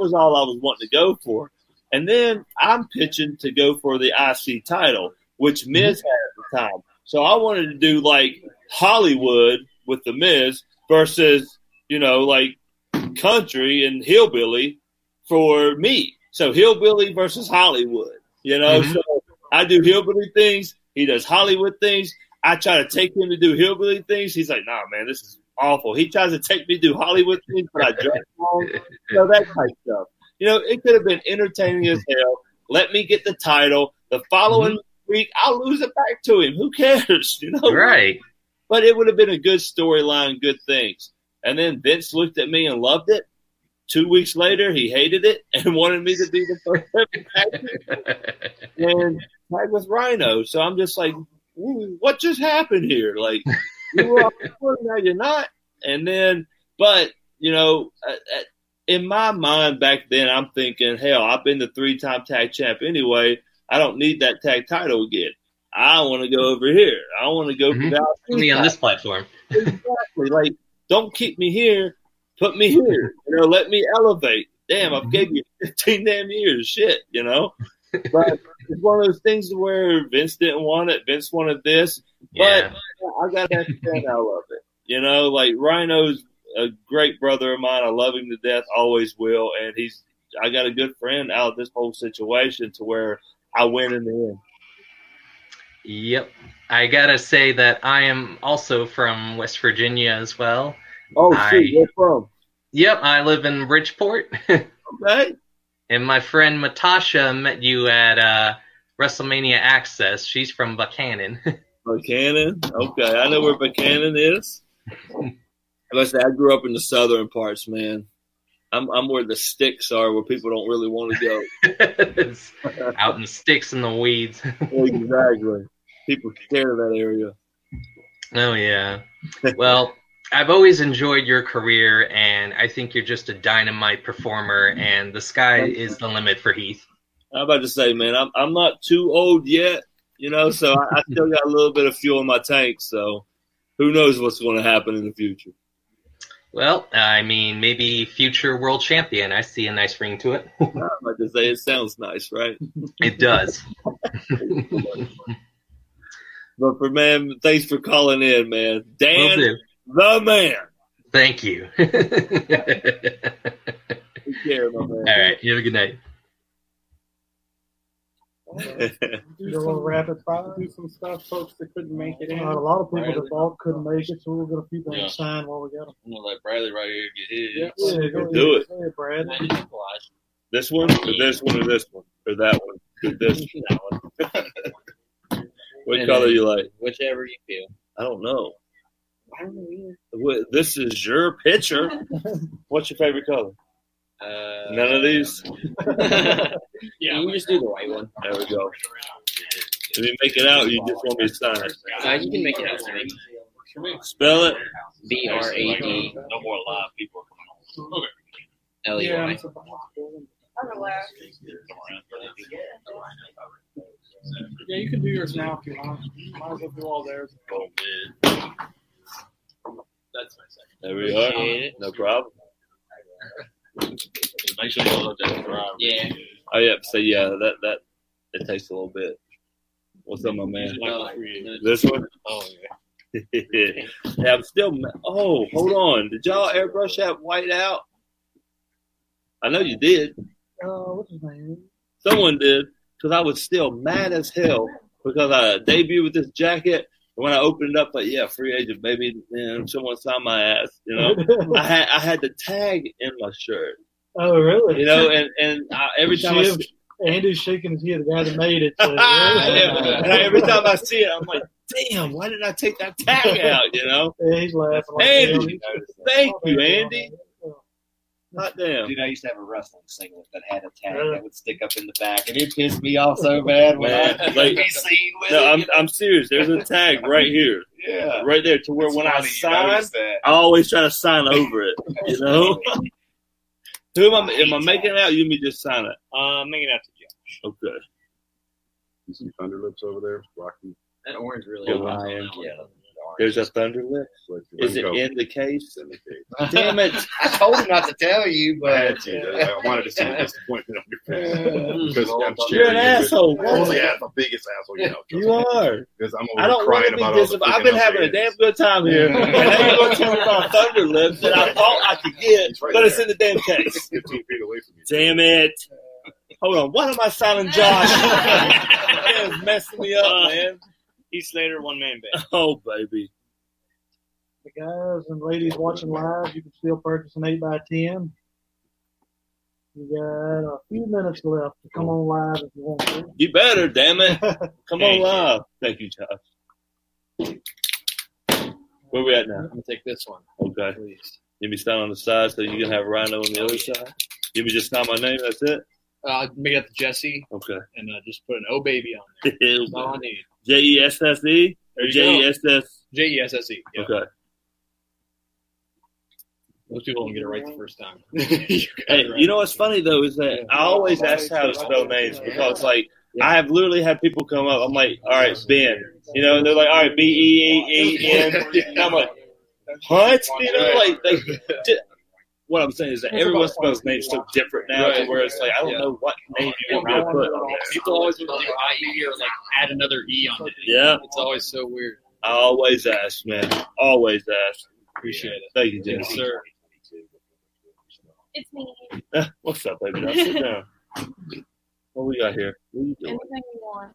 was all I was wanting to go for. And then I'm pitching to go for the IC title, which mm-hmm. Miz had at the time. So I wanted to do like Hollywood with the Miz versus, you know, like country and hillbilly for me. So hillbilly versus Hollywood, you know. Mhm. So I do hillbilly things. He does Hollywood things. I try to take him to do hillbilly things. He's like, nah, man, this is awful. He tries to take me to do Hollywood things, but I dress wrong. [laughs] So that type of stuff. You know, it could have been entertaining as hell. Let me get the title. The following week, I'll lose it back to him. Who cares? [laughs] You know, Right. But it would have been a good storyline, good things. And then Vince looked at me and loved it. Two weeks later, he hated it [laughs] and wanted me to be the first [laughs] and tag with Rhino. So I'm just like, what just happened here? Like, you were [laughs] on now you're not. And then, but you know, uh, uh, in my mind back then, I'm thinking, hell, I've been the three time tag champ anyway. I don't need that tag title again. I want to go over here. I want to go for the Put me on this platform. exactly. Like, don't keep me here. Put me hmm. here. You know, let me elevate. Damn, I've gave you [laughs] 15 damn years. Shit, you know? [laughs] But it's one of those things where Vince didn't want it. Vince wanted this. Yeah. But I got to that fan out of it. You know, like Rhino's a great brother of mine. I love him to death, always will, and he's. I got a good friend out of this whole situation to where I win in the end. Yep. I gotta say that I am also from West Virginia as well. Oh, I- shoot, where from? Yep, I live in Bridgeport. [laughs] okay. And my friend Matasha met you at uh, WrestleMania Access. She's from Buckhannon. [laughs] Buckhannon. Okay, I know where Buckhannon is. [laughs] I must say, I grew up in the southern parts, man. I'm I'm where the sticks are, where people don't really want to go. Out in the sticks and the weeds. exactly. People scared of that area. Oh yeah. Well, I've always enjoyed your career, and I think you're just a dynamite performer. And the sky is the limit for Heath. I'm about to say, man, I'm I'm not too old yet, you know, so I, I still got a little bit of fuel in my tank. So who knows what's going to happen in the future? Well, I mean, maybe future world champion. I see a nice ring to it. [laughs] I'm about to say it sounds nice, right? It does. [laughs] [laughs] But for man, thanks for calling in, man. Dan. The man. Thank you. [laughs] Take care, my man. All right. You have a good night. Do a little rapid fire. Do some stuff, folks that couldn't make it in. A lot of people Bradley. that thought couldn't make it, so we'll get a few things Yeah. signed while we got them. I'm gonna let Bradley right here get his. Yeah, go Do ahead. it. Go Brad. This one, or this one, or this one, or that one, or this. [laughs] what And color you like? Whichever you feel. I don't know. I don't know either. What- This is your picture. [laughs] What's your favorite color? Uh, None of these. [laughs] yeah, you just do the white one. There we go. If you make it out, you just want me to sign it. Uh, you can make it out to me. Spell it. B R A D No more live people are coming on. Okay. L E Y. Yeah, you can do yours now if you want. Might as well do all theirs. That's my second. There we are. No problem. Make sure you look at the driver. Yeah. Oh yeah. So yeah, that that it takes a little bit. What's up, my man? This one. Oh yeah. [laughs] yeah, I'm still. ma- Oh, hold on. Did y'all airbrush that white out? I know you did. Uh, what's his name? Someone did, because I was still mad as hell because I debuted with this jacket. And when I opened it up, like, yeah, free agent, baby, man, mm. someone signed my ass. You know, [laughs] I had I had the tag in my shirt. Oh, really? You know, and and I, every time I Shiv, see, Andy's shaking his head. The guy that made it. So, [laughs] and I- [laughs] every time I see it, I'm like, damn, why didn't I take that tag out? You know, yeah, he's laughing. Like Andy, thank you, Andy. Hot damn. Dude, I used to have a wrestling singlet that had a tag Really? that would stick up in the back, and it pissed me off so bad when Man, I like- [laughs] be seen with No, it. I'm? I'm serious. There's a tag [laughs] right here. Yeah. Right there to where It's when I sign, that. I always try to sign over it. You [laughs] know? Who am I am I making out? You me just sign it. Uh, make it out to Josh. Okay. You see Thunderlips over there? Rocky. That orange really. Good was on lion. that one. Yeah. There's a thunder lip. Is it in the case? In the case. Damn it. [laughs] I told him not to tell you, I had but to. [laughs] I wanted to see the disappointment on your face. Because I'm You're an sharing you with- asshole. Yeah, I'm the biggest asshole you know. You are. Because I'm I don't want crying to be about all. I've been having a damn good time here. and now you're going to tell me about Thunderlips that I [laughs] thought I could get, right but it's in the damn case. 15 feet away from you. Damn it. Hold on. Why am I signing Josh? It's messing me up, man. Heath Slater, one man band. [laughs] Oh, baby. The guys and ladies watching live, you can still purchase an 8x10. You got a few minutes left to come on live if you want to. You better, damn it. [laughs] Come on live. Thank you, Josh. Where we at now? I'm gonna take this one. Okay. Please. You me stand on the side so you can have Rhino on the other side? You me just sign my name, that's it? Uh, make it up to Jesse Okay. and uh, just put an O baby on there. [laughs] That's all I need. J E S S E? Or you J E. S S? J E S S E. Yeah. Okay. Most people don't get it right the first time. [laughs] Hey, you know what's funny though is that I always ask how to spell names because like I have literally had people come up. I'm like, all right, Ben, you know, and they're like, all right, B E E E N. [laughs] I'm like, what? You know, like they. [laughs] ju- What I'm saying is that everyone spells names so different now, to Right. where it's like I don't Yeah. know what name you want me to put on there. People always want to do IE or like add another E on it. Yeah. It's always so weird. I always ask, man. Always ask. Appreciate it. Thank you, Jim. Yes, sir. It's me. [laughs] What's up, baby? Now sit down. [laughs] What we got here? What you doing? Anything you want.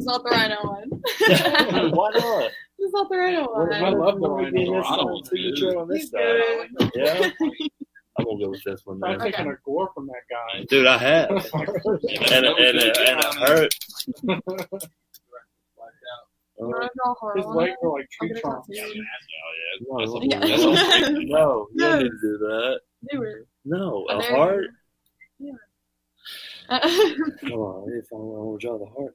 It's not the rhino one. [laughs] Why not? It's not the rhino one. I love the What do we do rhino. this time? Signature on this He's side. Yeah. [laughs] I'm gonna go with this one, I'm man. taking a gore from that guy. Dude, I have, [laughs] and it, and it, and it hurt. You wanna draw horror His on legs are like I'll tree get a trunks. tattoo. No, Yeah. no, you don't need to do that. Do it. No, a heart. Yeah. Come on, if I want to draw the heart,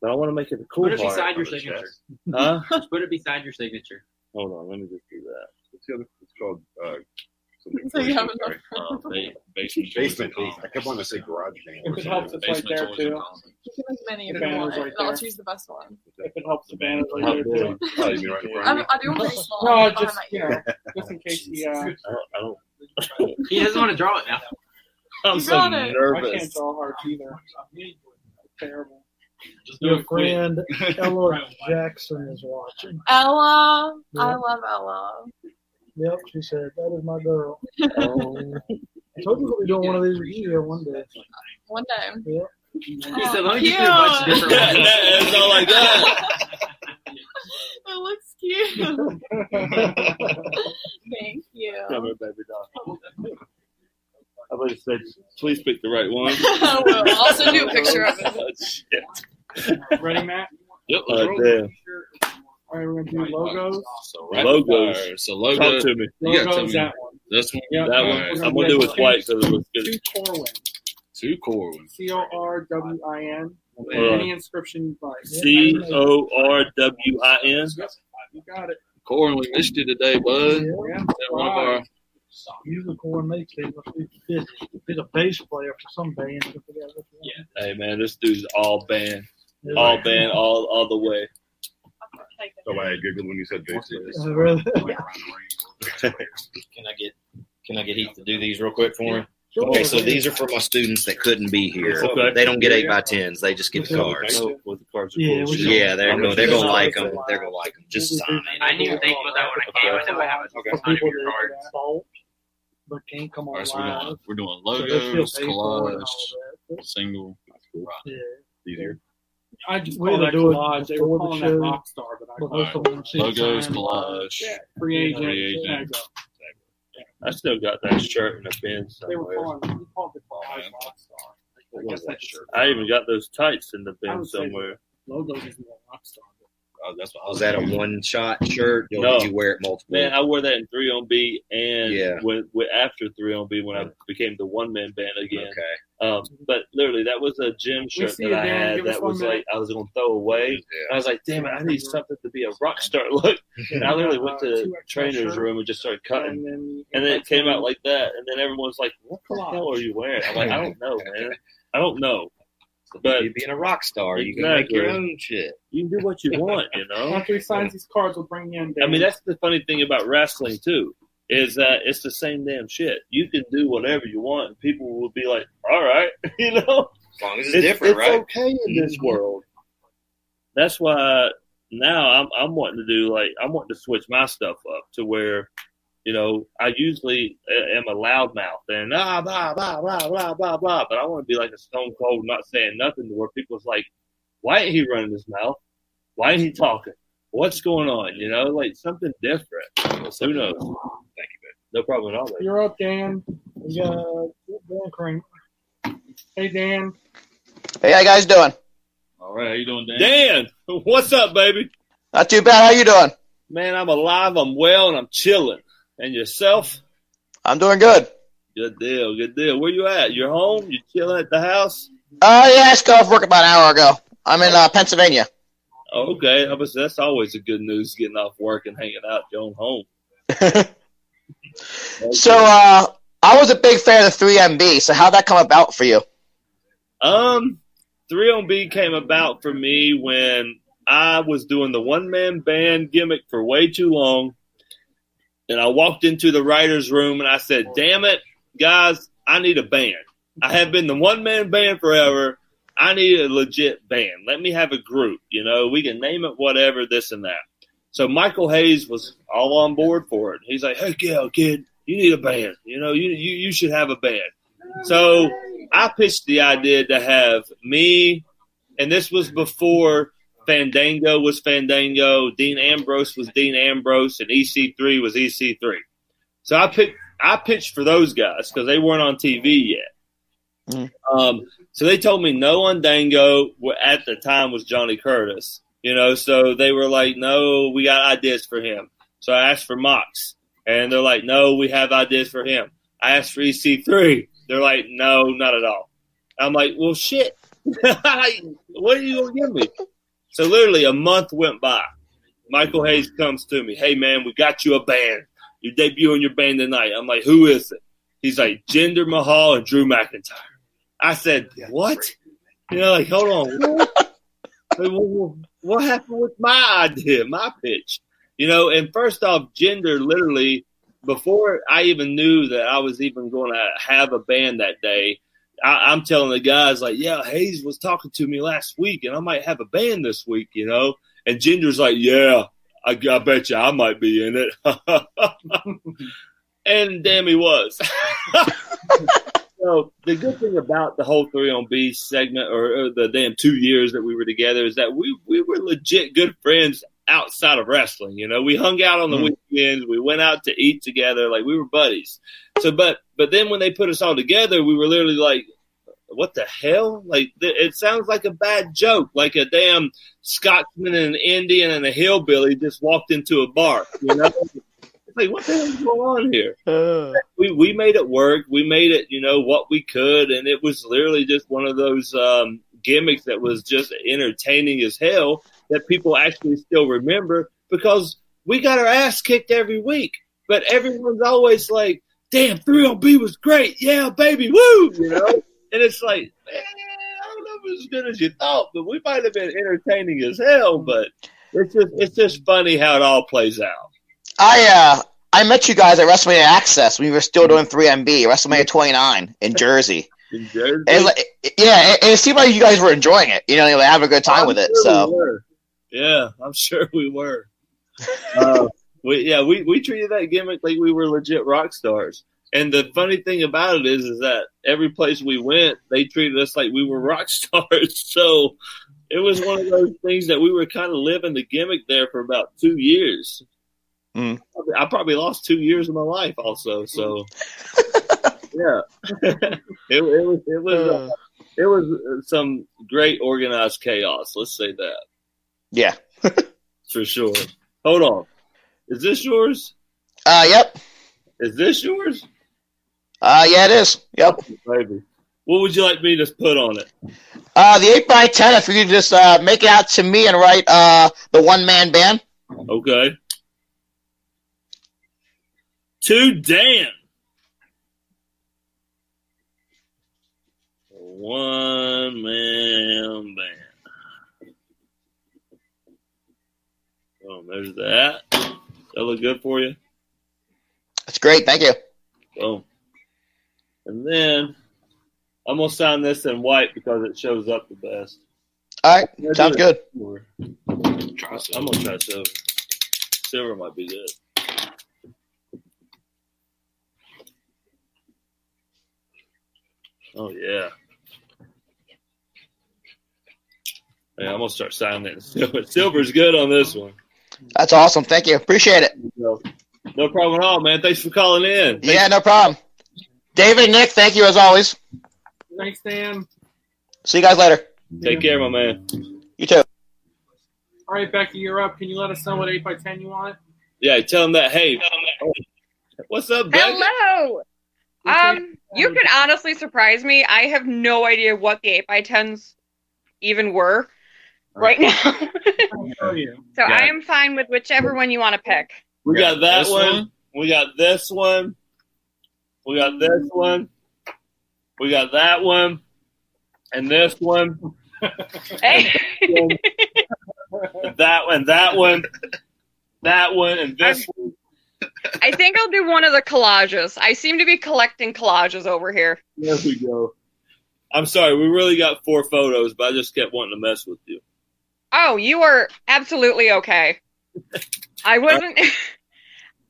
but I want to make it a cool Put it beside your signature. chest. [laughs] Huh? Just put it beside your signature. Hold on, let me just do that. What's the other? It's called. Uh, [laughs] So you have enough. Uh, ba- basement, Basement. I kept wanting to say garage band. If it helps, it's right there too. You can make many if The you want, right I'll choose the best one. If it helps, the banner's right How there big? too. Oh, you mean right in front I'm, of I do them pretty small. No, just you know, just in case he. Uh, [laughs] I don't. I don't He doesn't want to draw it now. I'm You so got it. I can't draw hearts either. Terrible. Your friend [laughs] Ella Jackson is watching. Ella, Yeah. I love Ella. Yep, she said that is my girl. Oh, [laughs] I told you we'll be doing one of these with you one day. One day. Yep. He said, let me just do a bunch of different that, ones. [laughs] that, it's all like that. It looks cute. Thank you. Come here, baby doll. I about to say, please pick the right one. [laughs] I will. I'll send you a picture of it. [laughs] Oh, shit. Ready, Matt? Yep. Oh, damn. All right, we're gonna do logos. So Logos. fire. So logo. Talk to me. You gotta tell me that one. this one. Yeah, That All one. right. I'm gonna do it with white because it looks good. Two Corwin. Two core ones. C O R W I N. Hold on. Any inscription you like. C O R W I N. You got it. Core, we missed you today, bud. Yeah. That one of our Unicorn makes it. Must be busy. He's a bass player for some band. I forget which one. Hey man, this dude's all band, all band, all all the way. So I giggled when you said basic. Uh, really? [laughs] Can I get Can I get Heath to do these real quick for me? Sure. Okay, so these are for my students that couldn't be here. Okay. They don't get eight by tens; they just get the cards. With the cards Yeah, cool. we should- Yeah, they're I'm gonna, they're gonna gonna like them. They're gonna like them. Just sign it. I didn't even think about that when I came. I never have For a ton of your cards. Salt, but can't come All on right, so we're doing, we're doing So they still logos, pay for it and collage, all that. single. Yeah. Easier. I just We call either that it collage. They were calling that rock star, but I But call most it of them see Logos, time. collage. yeah, free agent. Free agent. There you go. I still got that shirt in the bin Somewhere. They were calling. We called the collage rock star. I guess that's? I even got those tights in the I bin would say somewhere. Logos is more rock star. Oh, that's what I Was that a one shot shirt? Or No. did you wear it multiple? Man, I wore that in 3MB and Yeah. when, when after 3MB when I became the one man band again. okay. Um, but literally, that was a gym shirt that I had Give that was minute. like I was gonna throw away. And I was like, damn it, I need something to be a rock star [laughs] look. And I literally went to the trainer's room and just started cutting. And then, it came out like that. And then everyone's like, what the hell are you wearing? I'm like, I don't [laughs] know, man. I don't know. But you being a rock star, you can make your own shit. you can do what you want, you [laughs] know? after he signs these cards, we'll bring you in. I mean, that's the funny thing about wrestling too, is that it's the same damn shit. You can do whatever you want, and people will be like, "All right," [laughs] you know. As long as it's, different, it's right? okay in this mm-hmm. world. That's why now I'm I'm wanting to do like I'm wanting to switch my stuff up to where, you know, I usually am a loudmouth and ah blah blah blah blah blah blah, but I want to be like a stone cold, not saying nothing, to where people's like, why ain't he running his mouth? Why ain't he talking? What's going on? You know, like something different. Who knows? Thank you, man. No problem at all. baby. You're up, Dan. We got Dan Crane. Hey, Dan. Hey, how you guys doing? All right, how you doing, Dan? Dan, [laughs] what's up, baby? Not too bad. How you doing? Man, I'm alive, I'm well, and I'm chilling. And yourself? I'm doing good. Good deal, good deal. Where you at? You're home? You chilling at the house? Uh, yeah, I just got off work about an hour ago. I'm in uh, Pennsylvania. Okay. I was, that's always a good news, getting off work and hanging out at your own home. [laughs] So, uh, I was a big fan of 3MB. So, how'd that come about for you? Um, 3MB came about for me when I was doing the one man band gimmick for way too long, and I walked into the writers' room and I said, "Damn it, guys, I need a band. I have been the one man band forever. I need a legit band. Let me have a group. You know, we can name it whatever, this and that." So Michael Hayes was all on board for it. He's like, "Heck yeah, kid, you need a band. You know, you you you should have a band." So I pitched the idea to have me, and this was before Fandango was Fandango, Dean Ambrose was Dean Ambrose, and EC3 was EC3. So I picked I pitched for those guys because they weren't on TV yet. Um, so they told me no on Dango at the time was Johnny Curtis. You know, so they were like, no, we got ideas for him. So I asked for Mox, and they're like, no, we have ideas for him. I asked for EC3. They're like, no, not at all. I'm like, well, shit. [laughs] What are you going to give me? So literally a month went by. Michael Hayes comes to me. Hey, man, we got you a band. You're debuting your band tonight. I'm like, who is it? He's like, Jinder Mahal and Drew McIntyre. I said, what? You know, like, hold on. What, Like, what- what- what happened with my idea, my pitch? You know, and first off, Jinder literally, before I even knew that I was even going to have a band that day, I, I'm telling the guys, like, yeah, Hayes was talking to me last week and I might have a band this week, you know? And Jinder's like, yeah, I, I bet you I might be in it. [laughs] and damn, he was. [laughs] so the good thing about the whole 3MB segment, or, or the damn two years that we were together, is that we we were legit good friends outside of wrestling. You know, we hung out on the mm-hmm. weekends, we went out to eat together, like we were buddies. So, but but then when they put us all together, we were literally like. What the hell? Like th- it sounds like a bad joke, like a damn Scotsman and an Indian and a hillbilly just walked into a bar. You know, it's like what the hell is going on here? we we made it work. We made it, you know, what we could, and it was literally just one of those um, gimmicks that was just entertaining as hell that people actually still remember because we got our ass kicked every week, but everyone's always like, "Damn, 3MB was great, yeah, baby, woo!" You know, [laughs] and it's like, man, I don't know if it was as good as you thought, but we might have been entertaining as hell. But it's just it's just funny how it all plays out. I uh I met you guys at WrestleMania Access when we were still doing 3MB, WrestleMania 29 in Jersey. In Jersey, And, like, yeah, it, it seemed like you guys were enjoying it. You know, like, having a good time with it. sure we So were. yeah, I'm sure we were. Uh, [laughs] we yeah, we we treated that gimmick like we were legit rock stars. And the funny thing about it is, is that every place we went, they treated us like we were [laughs] rock stars. So it was one of those things that we were kind of living the gimmick there for about two years. Mm. I probably lost two years of my life also. So [laughs] yeah, [laughs] it, it was it was uh, it was some great organized chaos. Let's say that yeah. for sure. Hold on, is this yours? Uh, yep. Is this yours? Uh, yeah, it is. Yep. Baby, what would you like me to put on it? Uh, the eight by ten. If you could just uh make it out to me and write uh the one man band. Okay. To Dan. One man band. Oh, there's that. That look good for you? That's great. Thank you. Boom. And then I'm gonna sign this in white because it shows up the best. All right. Yeah, Sounds do good. it. Silver. I'm gonna try silver. Silver might be good. Oh yeah. Yeah, I'm gonna start signing it. [laughs] Silver. Silver's good on this one. That's awesome. Thank you. Appreciate it. No, no problem at all, man. Thanks for calling in. Yeah, no problem. David and Nick, thank you as always. Thanks, Dan. See you guys later. Take care, my man. You too. All right, Becky, you're up. Can you let us know what 8 by 10 you want? Yeah, tell them that. Hey, what's up, Becky? Hello. Um, you could honestly surprise me. I have no idea what the 8 by 10s even were right now. [laughs] so Yeah. I am fine with whichever one you want to pick. We got that one. one. We got this one. We got this one. We got that one. And this one. Hey. that one. That one. That one. And this one. I think I'll do one of the collages. I seem to be collecting collages over here. There we go. I'm sorry. We really got four photos, but I just kept wanting to mess with you. Oh, you are absolutely okay. I uh, wasn't. [laughs]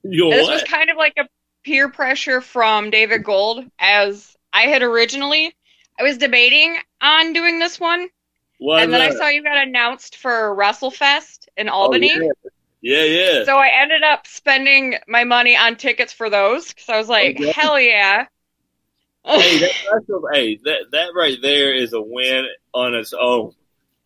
You this was kind of like a peer pressure from David Gold, as I had originally. I was debating on doing this one, Why and then I saw you got announced for WrestleFest in oh, Albany. Oh, yeah. yeah, yeah. So I ended up spending my money on tickets for those because I was oh, like, Oh, yeah. hell yeah. hey, that, [laughs] hey, that that right there is a win on its own.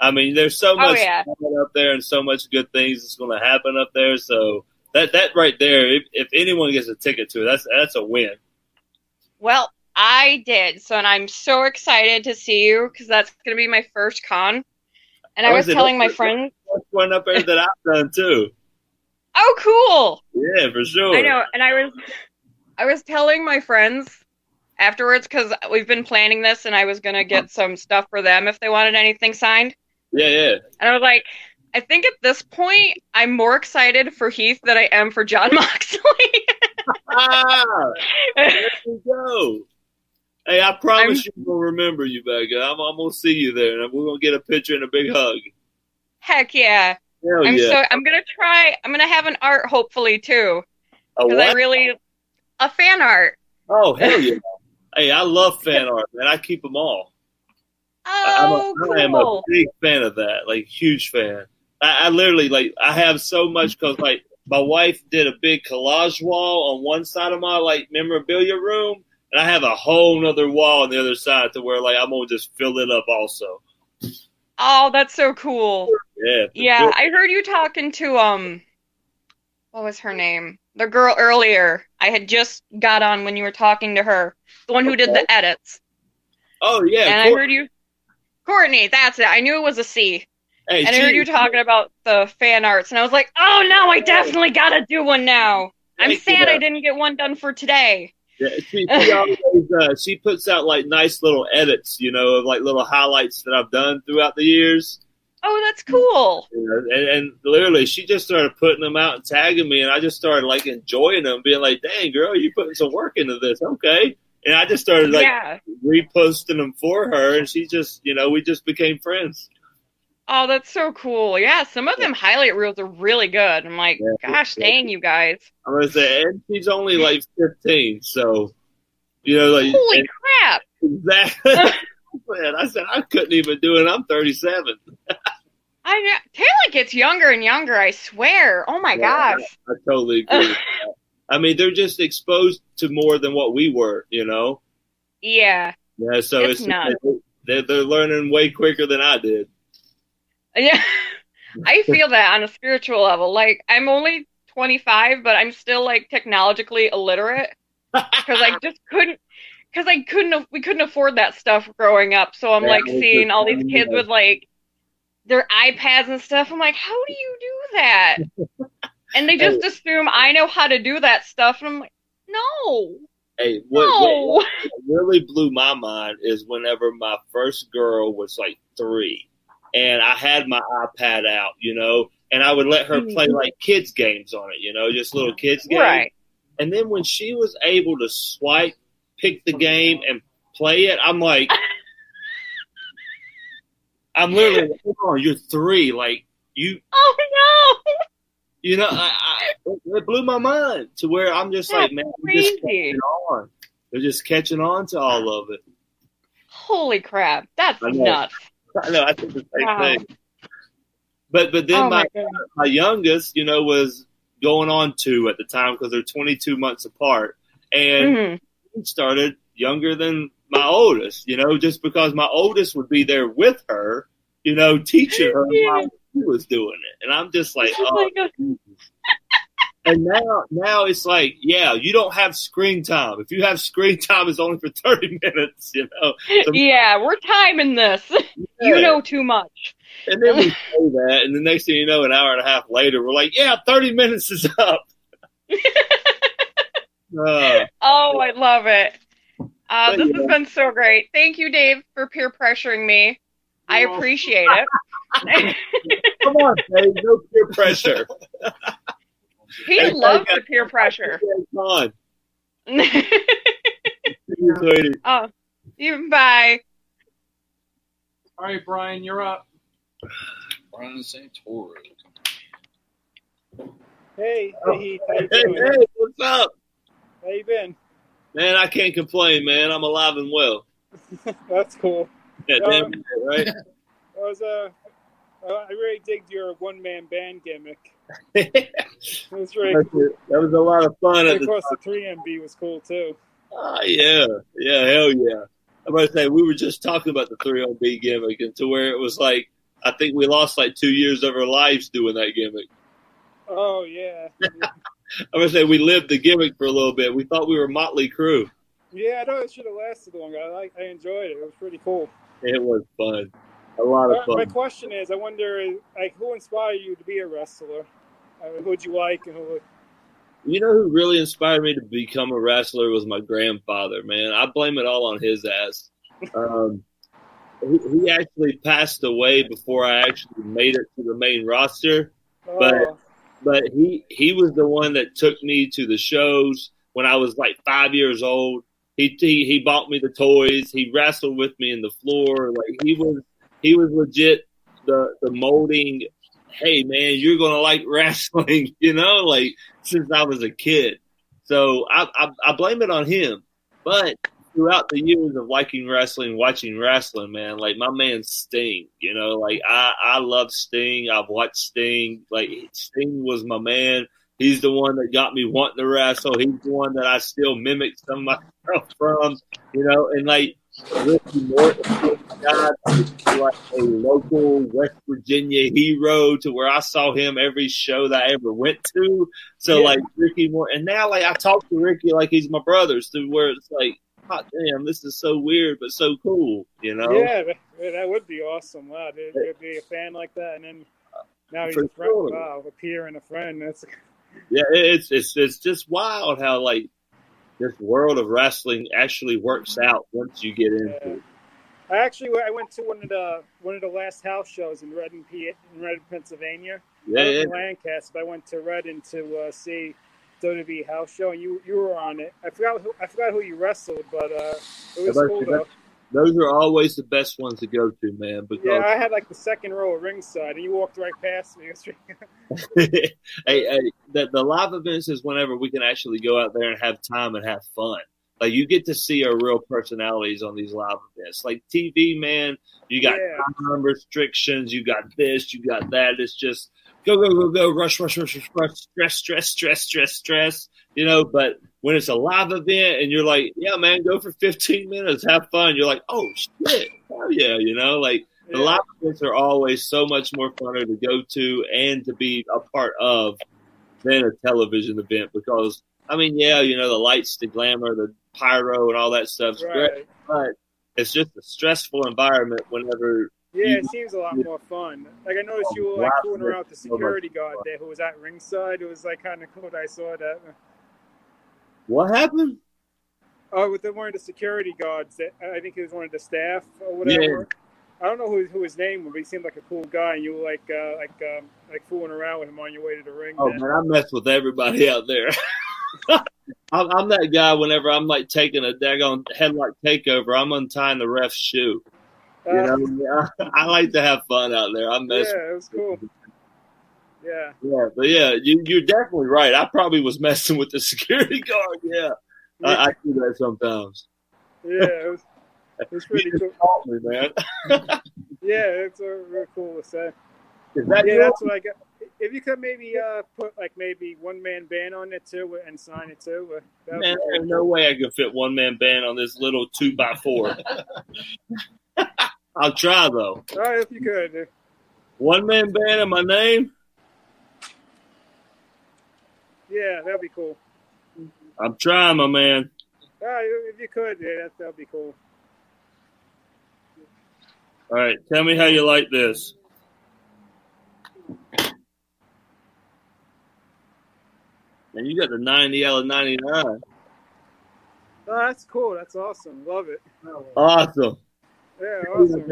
I mean, there's so Oh, much yeah. up there and so much good things that's going to happen up there. So that that right there, if, if anyone gets a ticket to it, that's that's a win. Well, I did. So, and I'm so excited to see you because that's going to be my first con. And I Oh, was telling my friends, one up there that I've done too. oh, cool. Yeah, for sure. I know. And I was, I was telling my friends afterwards because we've been planning this and I was going to get some stuff for them if they wanted anything signed. Yeah, yeah. And I was like, I think at this point, I'm more excited for Heath than I am for Jon [laughs] Moxley. ah, there you go. Hey, I promise you we'll remember you, Becca. I'm, I'm gonna see you there, and we're gonna get a picture and a big hug. Heck yeah. Hell I'm yeah. so I'm gonna try. I'm gonna have an art hopefully too, because I really a fan art. Oh hell yeah! hey, I love fan art, man. I keep them all. Oh, I'm a, I am a big fan of that, like huge fan. I, I literally like I have so much because like my wife did a big collage wall on one side of my like memorabilia room, and I have a whole nother wall on the other side to where like I'm gonna just fill it up also. Oh, that's so cool. Yeah. Yeah. I heard you talking to um, what was her name? The girl earlier. I had just got on when you were talking to her, the one who did the edits. Oh yeah. and I heard you, Courtney. That's it. I knew it was a C. Hey, and I heard you talking about the fan arts, and I was like, oh no, I definitely gotta do one now. I'm Thank sad. I didn't get one done for today. Yeah, [laughs] she, she always uh, she puts out like nice little edits, you know, of like little highlights that I've done throughout the years. Oh, that's cool. Know, and, and literally, she just started putting them out and tagging me, and I just started like enjoying them, being like, "Dang, girl, you putting some work into this, okay?" And I just started like Yeah. reposting them for her, and she just, you know, we just became friends. Oh, that's so cool. Yeah, some of them highlight reels are really good. I'm like, gosh dang, you guys. I'm gonna say, and she's only like 15, so you know, like Holy and- crap. [laughs] exactly. [laughs] Man, I said I couldn't even do it. I'm 37. [laughs] I know. Taylor gets younger and younger, I swear. Oh my Yeah, gosh. I totally agree. I mean, they're just exposed to more than what we were, you know. Yeah. Yeah, so It's it's, nuts. they're they're learning way quicker than I did. Yeah. [laughs] I feel that on a spiritual level. Like, I'm only 25, but I'm still like technologically illiterate because I just [laughs] couldn't. Because I couldn't, we couldn't afford that stuff growing up. So I'm Yeah, like seeing all these kids with like their iPads and stuff. I'm like, how do you do that? [laughs] and they just assume I know how to do that stuff, and I'm like, no. Hey, what, No. what, really blew my mind is whenever my first girl was like three, and I had my iPad out, you know, and I would let her mm-hmm. play like kids games on it, you know, just little kids games. Right. And then when she was able to swipe, pick the game, and play it, I'm like, [laughs] I'm literally, like, come on, you're three, like you, Oh no. You know, I, I, it, blew my mind to where I'm just like, man, they're just catching on. They're just catching on to all of it. Holy crap. That's I nuts. I know. I think the same Wow. thing. But but then Oh, my my my youngest, you know, was going on two at the time because they're 22 months apart, and Mhm. he started younger than my oldest. You know, just because my oldest would be there with her, you know, teaching her while he was doing it, and I'm just like, [laughs] oh. And now, now it's like, yeah, you don't have screen time. If you have screen time, it's only for 30 [laughs] minutes, you know. So- [laughs] yeah, we're timing this. You know too much. And then we say that, and the next thing you know, an hour and a half later, we're like, yeah, 30 minutes is up. Uh, Oh, I love it. Uh, this has been so great. Thank you, Dave, for peer pressuring me. I appreciate it. [laughs] [laughs] come on, Dave, no peer pressure. [laughs] he Hey, loves the peer pressure. Come on. See you, sweetie. oh, you bye. All right, Brian, you're up. Brian Santoro. Hey, oh. hey, Heath, how you Hey, hey, what's up? How you been? Man, I can't complain, man. I'm alive and well. That's cool. Yeah, Um, damn right, [laughs] right? I was uh, uh, I really digged your one man band gimmick. [laughs] Was really That was- a lot of fun And of the course, the three MB was cool too. Ah, yeah, yeah, hell yeah. I'm about to say we were just talking about the three MB gimmick, and to where it was like I think we lost like two years of our lives doing that gimmick. Oh yeah, [laughs] I'm gonna say we lived the gimmick for a little bit. We thought we were Motley Crue. yeah. I know it should have lasted longer. I like, I enjoyed it. It was pretty cool. It was fun, a lot of fun. my question is, I wonder, like, who inspired you to be a wrestler? I mean, who'd you like, and who? You know who really inspired me to become a wrestler was my grandfather. Man, I blame it all on his ass. Um, he, he actually passed away before I actually made it to the main roster. But Oh. but he he was the one that took me to the shows when I was like five years old. He he, he bought me the toys. He wrestled with me in the floor. Like he was he was legit the the molding. Hey man, you're gonna like [laughs] wrestling, you know, like since I was a kid. So I I, I blame it on him. But throughout the years of liking wrestling, watching wrestling, man, like my man Sting, you know, like I, I love Sting. I've watched Sting. Like Sting was my man. He's the one that got me wanting to wrestle. He's the one that I still mimic some of my stuff from, you know, and like Ricky Morton, God, like a local West Virginia hero to where I saw him every show that I ever went to. So Yeah. like Ricky Morton, and now like I talk to Ricky like he's my brother's to where it's like, hot damn, this is so weird but so cool, you know? Yeah, that, would be awesome. Wow, to, to be a fan like that, and then now he's a friend. sure. Wow, a peer and a friend. That's Yeah, it's it's it's just wild how like this world of wrestling actually works out once you get into it. I actually I went to one of the one of the last house shows in Reading, P, in Reading, Pennsylvania. Yeah, yeah. in Lancaster, I went to Reading to uh, see WWE house show, and you you were on it. I forgot who I forgot who you wrestled, but uh, it was cool though. Those are always the best ones to go to, man, because Yeah, I had like the second row of ringside, and you walked right past me. [laughs] [laughs] Hey, hey, the, the live events is whenever we can actually go out there and have time and have fun. Like you get to see our real personalities on these live events. Like TV, man, you got Yeah. time restrictions, you got this, you got that. It's just go, go, go, go, rush, rush, rush, rush, rush, stress, stress, stress, stress, stress. You know, but when it's a live event and you're like, yeah, man, go for 15 minutes, have fun. You're like, oh shit, hell yeah, you know, like the Yeah. live events are always so much more funner to go to and to be a part of than a television event because I mean, yeah, you know, the lights, the glamour, the pyro and all that stuff's great, but it's just a stressful environment whenever Yeah, you- it seems a lot more fun. Like I noticed you were like fooling around with the security guard there who was at ringside. It was like kind of cool. I saw that. What happened? Oh, with the, one of the security guards. That, I think he was one of the staff or whatever. I don't know who, who his name was, but he seemed like a cool guy. And you were like uh, like um, like fooling around with him on your way to the ring. Oh then. man, I mess with everybody out there. [laughs] I'm, I'm that guy. Whenever I'm like taking a daggone headlock takeover, I'm untying the ref's shoe. You Uh, know, I, [laughs] I like to have fun out there. I mess. yeah, it was cool. Yeah. Yeah, but yeah, you, you're definitely right. I probably was messing with the [laughs] security guard. Yeah, I, I do that sometimes. Yeah, it was, [laughs] it was pretty You cool. taught me, man. [laughs] Yeah, it's uh, real cool to say. Is that yeah, yours? that's what I got. If you could maybe uh, put like maybe one man band on it too and sign it too. uh, that would be Man, cool. there's no way I could fit one man band on this little two by four. I'll try though. All right, if you could. One man band in my name. Yeah, that'd be cool. I'm trying, my man. Right, if you could, yeah, that that'd be cool. All right, tell me how you like this. And you got the 90 out of 99. Oh, that's cool. That's awesome. Love it. Awesome. Yeah, awesome.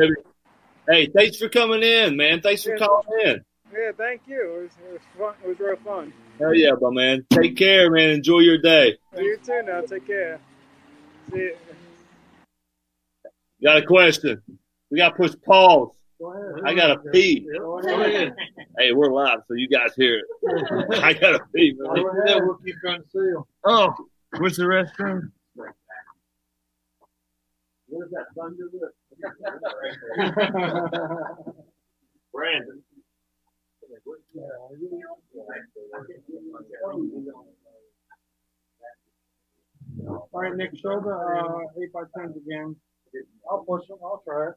Hey, thanks for coming in, man. Thanks for Yeah. calling in. Yeah, thank you. It was, it was fun. It was real fun. Hell yeah, my man. Take care, man. Enjoy your day. You too. Now, take care. See you. Got a question. We got to push pause. I gotta pee. Go. Hey, we're live, so you guys hear it. [laughs] I gotta pee. man. Go ahead. We'll keep trying to see them. Oh, where's the restroom? Where's that thunder lip? [laughs] [laughs] Brandon. All right, Nick, show the uh, 8 by 10s again. I'll push them. I'll try it.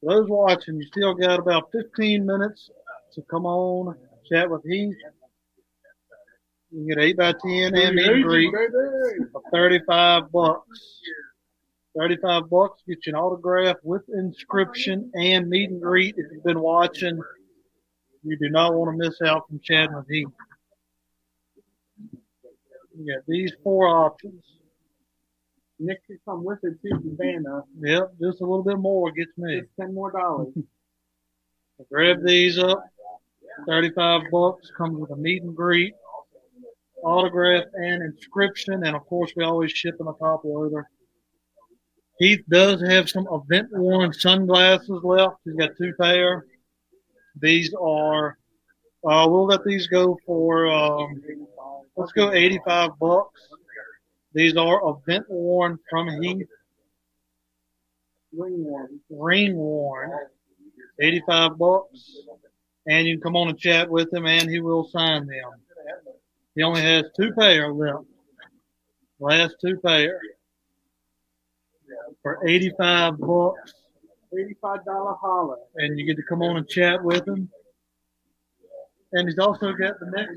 For those watching, you still got about 15 minutes to come on, chat with Heath. You can get 8 by 10 and meet and greet for 35 bucks. 35 bucks get you an autograph with inscription and meet and greet. If you've been watching, you do not want to miss out from Chad Heath. You got these four options. Nick could come with it too, up. Yep, just a little bit more gets me. Just ten more dollars. [laughs] Grab these up. 35 bucks comes with a meet and greet, autograph and inscription, and of course we always ship in a top loader. Heath does have some event worn sunglasses left. He's got two pair. These are uh, we'll let these go for um, let's go 85 bucks. These are event worn from Heath. Ring worn. 85 bucks. And you can come on and chat with him and he will sign them. He only has two pair left. Last two pair. For 85 bucks. Eighty-five dollar holler. And you get to come on and chat with him. And he's also got the next.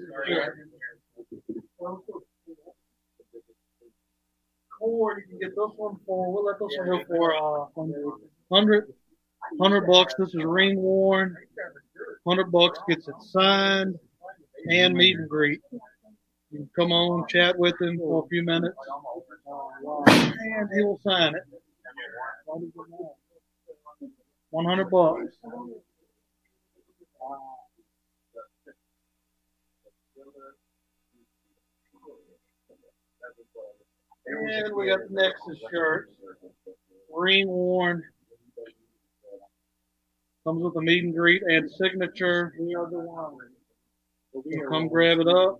Core, you can get this one for, we'll let this one go for, uh, 100, 100 bucks. This is ring worn. 100 bucks gets it signed and meet and greet. You can come on, chat with him for a few minutes, and he will sign it. 100 bucks. And we got the Nexus shirt. Ring worn. Comes with a meet and greet and signature. So come grab it up.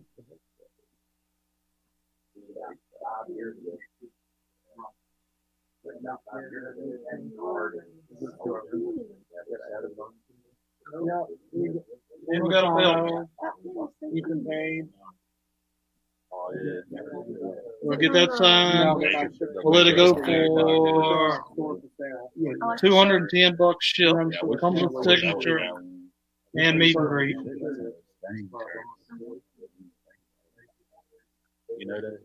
We'll get that signed. We'll let it go for two hundred and ten bucks ship. Comes with signature and meet and greet. You know that.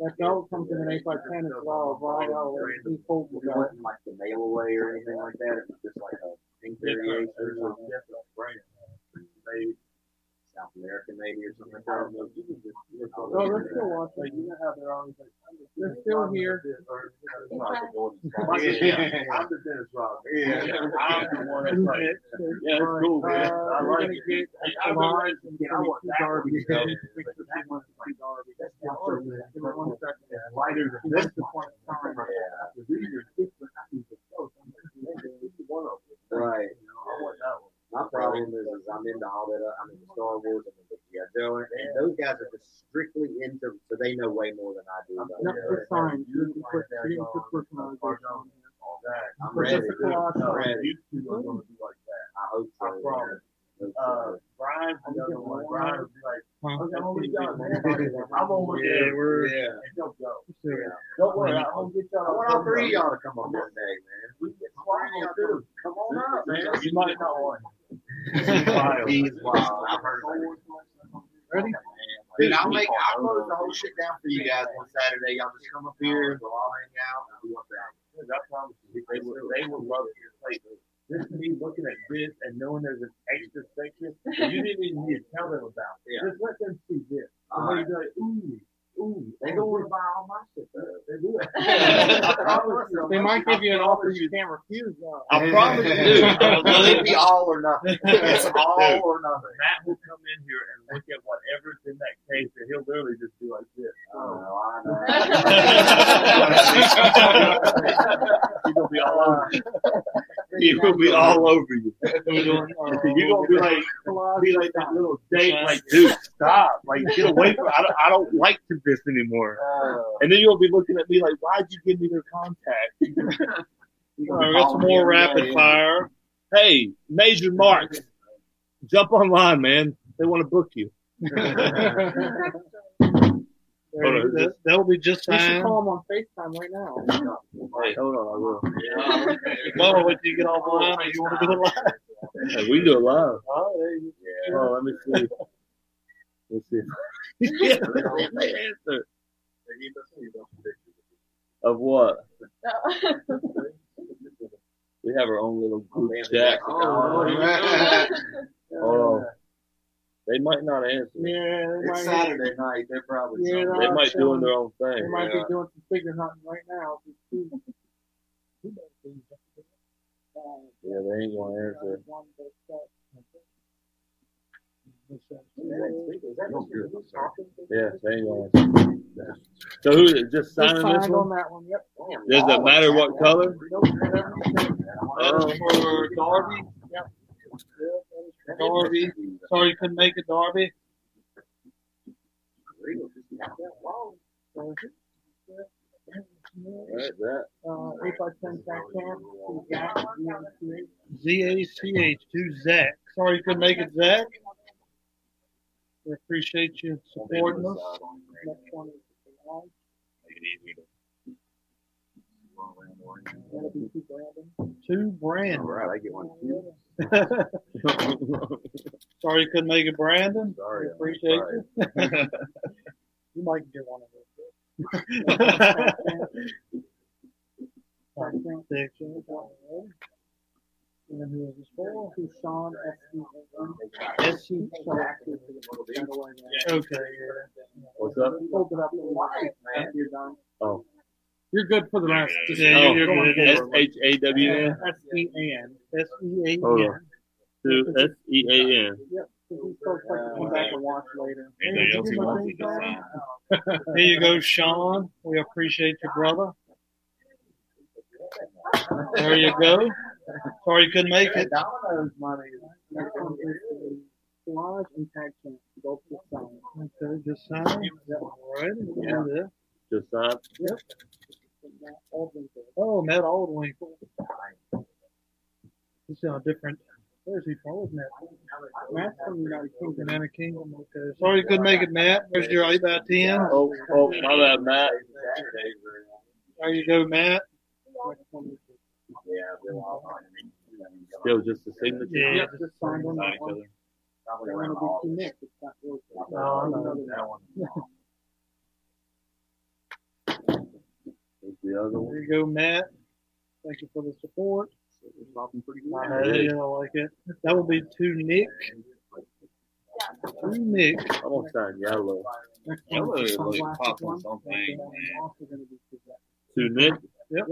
That dog comes in an eight by ten as well, right? Oh, he folds it up. like the mail away or anything like that. It's just like a pink variation or something. Maybe South American maybe or something like that. Oh, they're still watching. You know how they're always like, they're still here. Yeah, I'm the Dennis Rodman. Yeah, I'm the one that's like, yeah, it's cool, man. I like it. I like it. I want that Darby. Lighter than this one. Right. My problem is, is I'm into all that. uh, I'm into Star Wars. I'm into G.I. Joe, and and those guys are just strictly into, so they know way more than I do. about No, it. it's fine. You can put, you can put personalization. I'm Put ready. just a collage. I'm ready. I hope so. I promise. Uh, Brian, the other one, Brian would be like, Huh? okay, I'm gonna get y'all, man. I'm gonna look Yeah, at we're- Yeah. And Don't go. Don't worry, I'm gonna get y'all. I want all three of y'all to come on one day, man. We get three of y'all too. Come on up, man. You might not want. He's wild. I've heard of it. Ready? Dude, I'll make, I'll close the whole shit down for you guys one Saturday. Y'all just come up here, we'll all hang out. and do what that. I promise you, they would, they would love your place. This is me looking at this and knowing there's an extra section that you didn't even need to tell them about. Just let them see this. And they'd like, ooh, ooh. They go want to buy all my shit. They do it. [laughs] I promise you. They might give you an offer you can't refuse though. I promise you. [laughs] It'll it be all or nothing? [laughs] It's all or nothing. Matt will come in here and look at whatever's in that case, and he'll literally just be like this. You're gonna be all over. You're gonna be all over you. You're gonna be like, be like that little date, like, dude, stop, like, get away from. I don't, I don't like this anymore. Uh, and then you'll be looking at me like, why'd you give me their contact? All right, we got some more rapid fire. Hey, Major Marks, jump online, man. They want to book you. [laughs] There you- that, that'll be just You should fine. call him on FaceTime right now. Hey, hold on, I will. Mama, what you get offline? Or you want to do it live? Hey, we can do it live. Oh, there you go. Oh, let me see. Let's see. [laughs] [laughs] yeah, they answer. Of what? [laughs] We have our own little group oh, chat. Oh, on. Oh. They might not answer. Yeah, It's Saturday night. They're probably Yeah, They might chilling. doing their own thing. They might Yeah. be doing some figure hunting right now. Yeah, they ain't gonna answer. Uh, Yeah, they ain't gonna. So who is it? Just Just signing this signed on one? that one. Yep. Does it matter what color? That's for Darby. Yep. Darby. Sorry you couldn't make it, Darby. Right, that. Uh, eight by ten back camp. to Zach, UNCA. Z A C H to Zach. Sorry you couldn't make it, Zach. We appreciate you supporting us. Next one is July. That'll be two Brandon. Brandon. All right, I get one too. Sorry you couldn't make it, Brandon. Sorry, We appreciate sorry. you. you might get one of those. Section. Sean S. S. C. Okay, yeah. What's up? Hold it up. After you're done. Oh. You're good for the rest. Just Yeah, Oh, you're good. S H A W N. S E A N. S E A Hold on. To S E A N. Yep. So like to back watch later. Else did you you want think to that? sign? [laughs] Here you go, Sean. We appreciate you, brother. There you go. Sorry you couldn't make it. Domino's money. Next one is the Collage and tag champ. Both just signed. Okay, just sign. All right. we'll do that. Just sign. Yep. Oh, Matt Aldwinkle. He's on a different. Where's he from? Where's Matt? Matt's from the United Kingdom. United Kingdom. Okay. Sorry you couldn't make it, Matt. There's your 8 by 10 Oh, oh, my bad, Matt. There you go, Matt. Next one is Still just the signature. Yeah. Yep, just signed on that one. They want to be too Nick. It's not really. No, I know. That one. What's the other one? There you go, Matt. Thank you for the support. Uh, yeah, I like it. That will be to Nick. To Nick. I'm gonna sign yellow. Next Yellow one is is like popping something, That man. one's also gonna be to Zach. To Nick. Yep.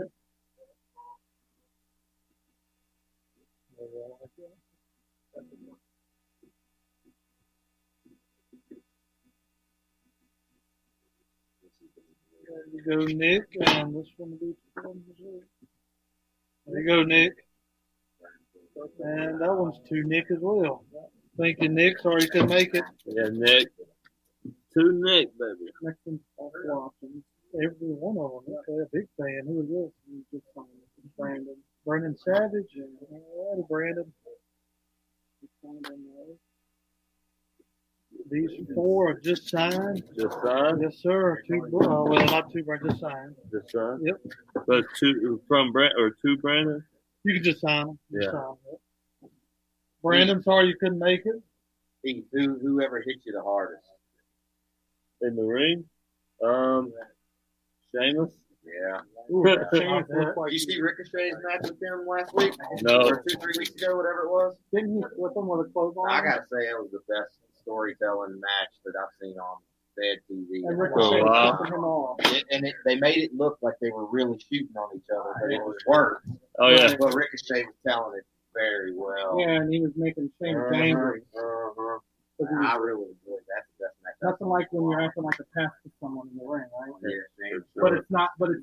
You go, Nick. And this one will be from Missouri. There you go, Nick. And that one's to Nick as well. Thank you, Nick. Sorry you couldn't make it. Yeah, Nick. To Nick, baby. Next one's all. Every one of them. Okay, a big fan. Who is this? You just. Brandon. Brandon Savage. All right, uh, Brandon. You signed on those. These four are just signed. Just sign. Yes, sir. Two, uh, well, not two, but just signed. Just sign. Yep. But two from Brand or two Brandon. You can just sign them. Just Yeah. sign 'em, yep. Brandon, sorry you couldn't make it. He, who, whoever hit you the hardest. in the ring. Um, Sheamus. Yeah. Ooh, [laughs] Sheamus Did you see Ricochet's match with him last week? No. Or two, three weeks ago, whatever it was? Didn't he with them with a clothes on? I gotta say, it was the best storytelling match that I've seen on bed TV. And Ricochet wow. flipping him off. It, and it, they made it look like they were really shooting on each other, but it was words. Oh yeah. But Ricochet was telling it very well. Yeah, and he was making Shane Uh-huh, angry. uh-huh. But he I really enjoyed that. That's the best match Nothing like when you're acting like a pest to someone in the ring, right? Yeah, But it's not. But it's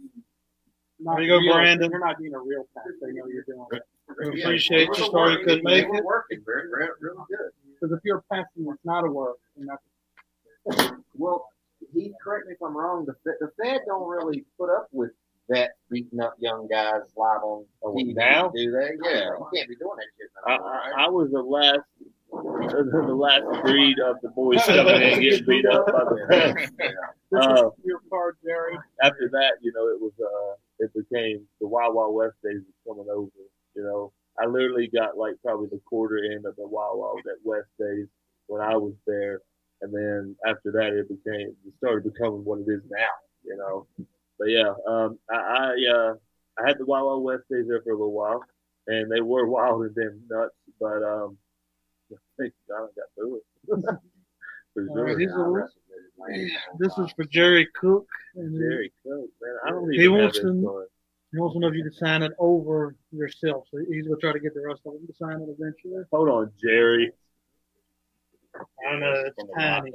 not There you go, real. Brandon. You're not being a real pest. They know you're doing it. We appreciate you. Sorry you couldn't make it. working very, very, really good. Because if you're a pest and it's not a work, then that's [laughs] Well, he correct me if I'm wrong. The Fed, the Fed don't really put up with vets beating up young guys live on TV now? do they? Yeah, you can't be doing that shit. I, No more, right? I, I was the last, the last breed of the boys [laughs] coming in getting beat up by the fans. [laughs] Uh, your card, Jerry. after that, you know, it was uh, it became the Wild Wild West days was coming over. You know, I literally got like probably the quarter end of the Wild Wild West days when I was there, and then after that, it became it started becoming what it is now. You know, but yeah, um, I I, uh, I had the Wild Wild West days there for a little while, and they were wild and damn nuts, but um, I think I got through it. [laughs] sure. he's a- this is for Jerry Cook. Jerry Cook, man, I don't even have wants to- card. He wants to know if you can sign it over yourself. So he's going to try to get the rest of them to sign it eventually. Hold on, Jerry. I know, it's tiny.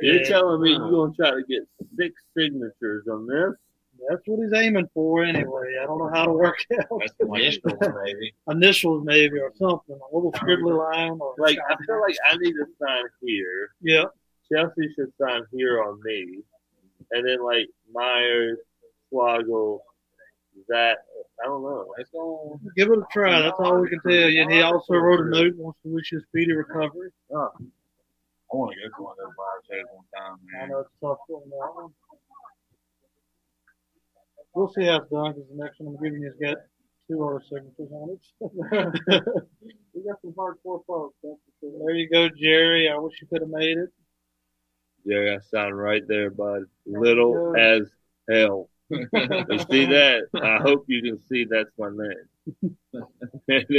You're telling me you're gonna try to get six signatures on this? That's what he's aiming for anyway. I don't know how to work it out. Initials, [laughs] maybe. Initials maybe or something. A little scribbly line or Like I feel like I need to sign here. Yeah. Chelsea should sign here on me, and then like Myers, Swaggle, that I don't know. Let's go. Give it a try. That's all we can tell you. And he also wrote a note wants to wish you speedy recovery. Oh. I want to go to one of those live shows one time, man. I know it's tough on that one. We'll see how it's done because the next one I'm giving you has got two other signatures on it. [laughs] we got some hardcore folks. That's there you go, Jerry. I wish you could have made it. Yeah, I sign right there, bud. Little as hell. You see that? I hope you can see that's my name. [laughs]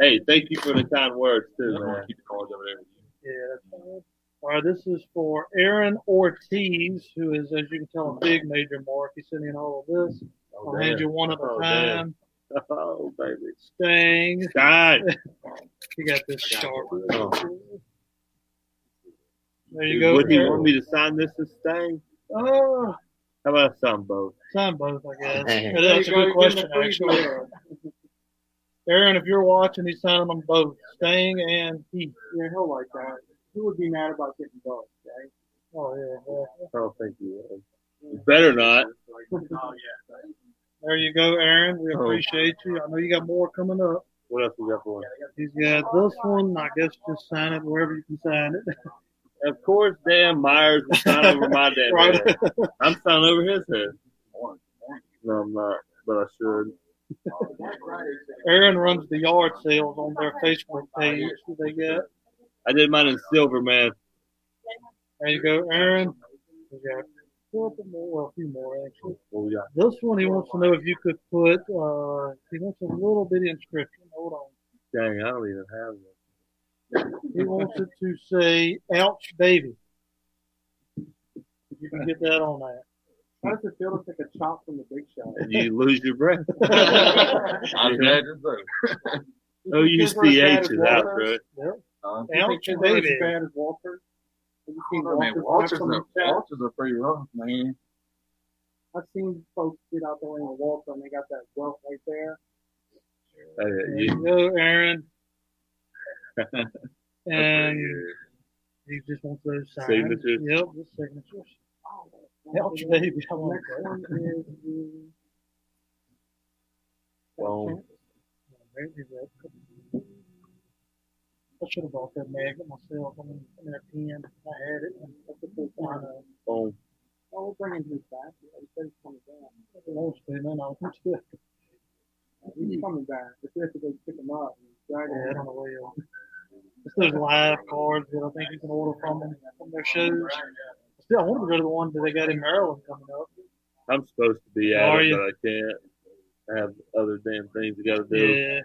hey, thank you for the kind words too, man. Keep the cards over there. Yeah. All right, this is for Aaron Ortiz, who is, as you can tell, a big major mark. He's sending in all of this. Oh, I'll hand you one at a Oh, time. damn. [laughs] Oh, baby. Stang. Stein. you [laughs] got this sharp. Oh. There you go. Would you want me to sign this as Stang? Oh, ah, How about some both? Some both, I guess. [laughs] Hey. That's a good question, you're getting a free actually. Aaron, if you're watching, he's signing them both, Stang and Heath. Yeah, he'll like that. He would be mad about getting both, right? Oh yeah, yeah. I don't think you would. You better not. Oh, there you go, Aaron. We Oh. appreciate you. I know you got more coming up. What else we got for him? He's got this one. I guess just sign it wherever you can sign it. [laughs] Of course, Dan Myers is sign over my [laughs] damn Right. head. I'm signing over his head. No, I'm not, but I should. Aaron runs the yard sales on their Facebook page. that They got. I did mine in silver, man. There you go, Aaron. We got a couple more, well, a few more actually. What we got? This one, he wants to know if you could put. Uh, he wants a little bitty inscription. Hold on. Dang, I don't even have one. He wants it to say "Ouch, baby." If you can get that on that. How does it feel to take a chop from the big shot? And you lose your breath. [laughs] I'm glad to say. Oh, you Kids were as bad CH as is out, Walters? right? Yep. Huh? Ouch, kids were as baby. bad as Walter? Have you seen I oh, mean, Walter's Walters back from the are, chat? Walters are pretty rough, man. I've seen folks get out there in a Walter and they got that belt right there. Oh, yeah, you- you go, Aaron. That's And good. he just wants those signed. Signatures? Yep, the signatures. Ouch, baby. I want Next one is the Boom. Maybe that- I should have bought that magnet myself. I mean, in that pen, I had it. and I put the pen on. Boom. Oh, we're bringing his back. He said he's coming back. I won't spend it. I won't it. He's coming back. If we have to go pick him up, and drag him. don't know where you'll. It's those live cards that I think you can order from them from their shows. Still, I want to go to the one that they got in Maryland coming up. I'm supposed to be it, but I can't. I have other damn things I got to do. Yeah,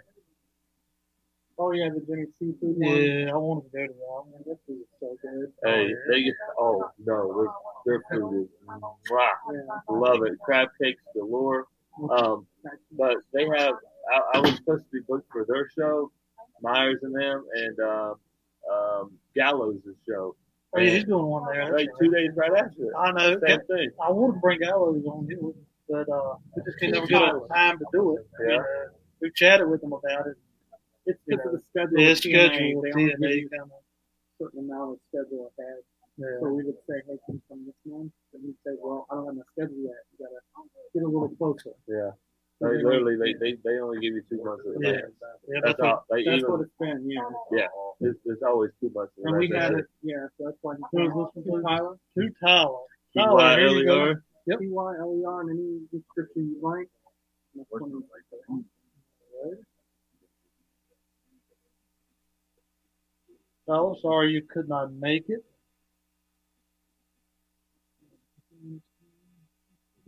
Oh yeah, the Jimmy Seafood one. yeah, I wanted to go to that one. That food is so good. Hey, they get. Oh no, their, their food is mwah. Yeah. love it. Crab cakes galore. Um, but they have. I, I was supposed to be booked for their show, Myers and them, and um, um, Gallows' show. Oh, yeah, he's doing one there. Like two days right after it. I know. Same thing. I wanted to bring Gallows on but uh, we just can't never get time to do it. Yeah. And, uh, we chatted with him about it. It's because of the schedule. Yeah, schedule. They only give you a certain amount of schedule ahead. Yeah. So we would say, hey, can you come this month? And he'd say, well, I don't have my schedule yet. You gotta get a little closer. Yeah. They literally, they, they, they only give you two months of Yeah. advance. Yeah, that's that's all. what- They that's even, what it's been, yeah. Yeah, it's, it's always two months. of And we advance. had it, yeah, so that's why he Who's came. listening To Tyler. To Tyler. Tyler, here L you E go. R. Yep. T-Y-L-E-R and any description you like. That's Tyler, sorry you could not make it.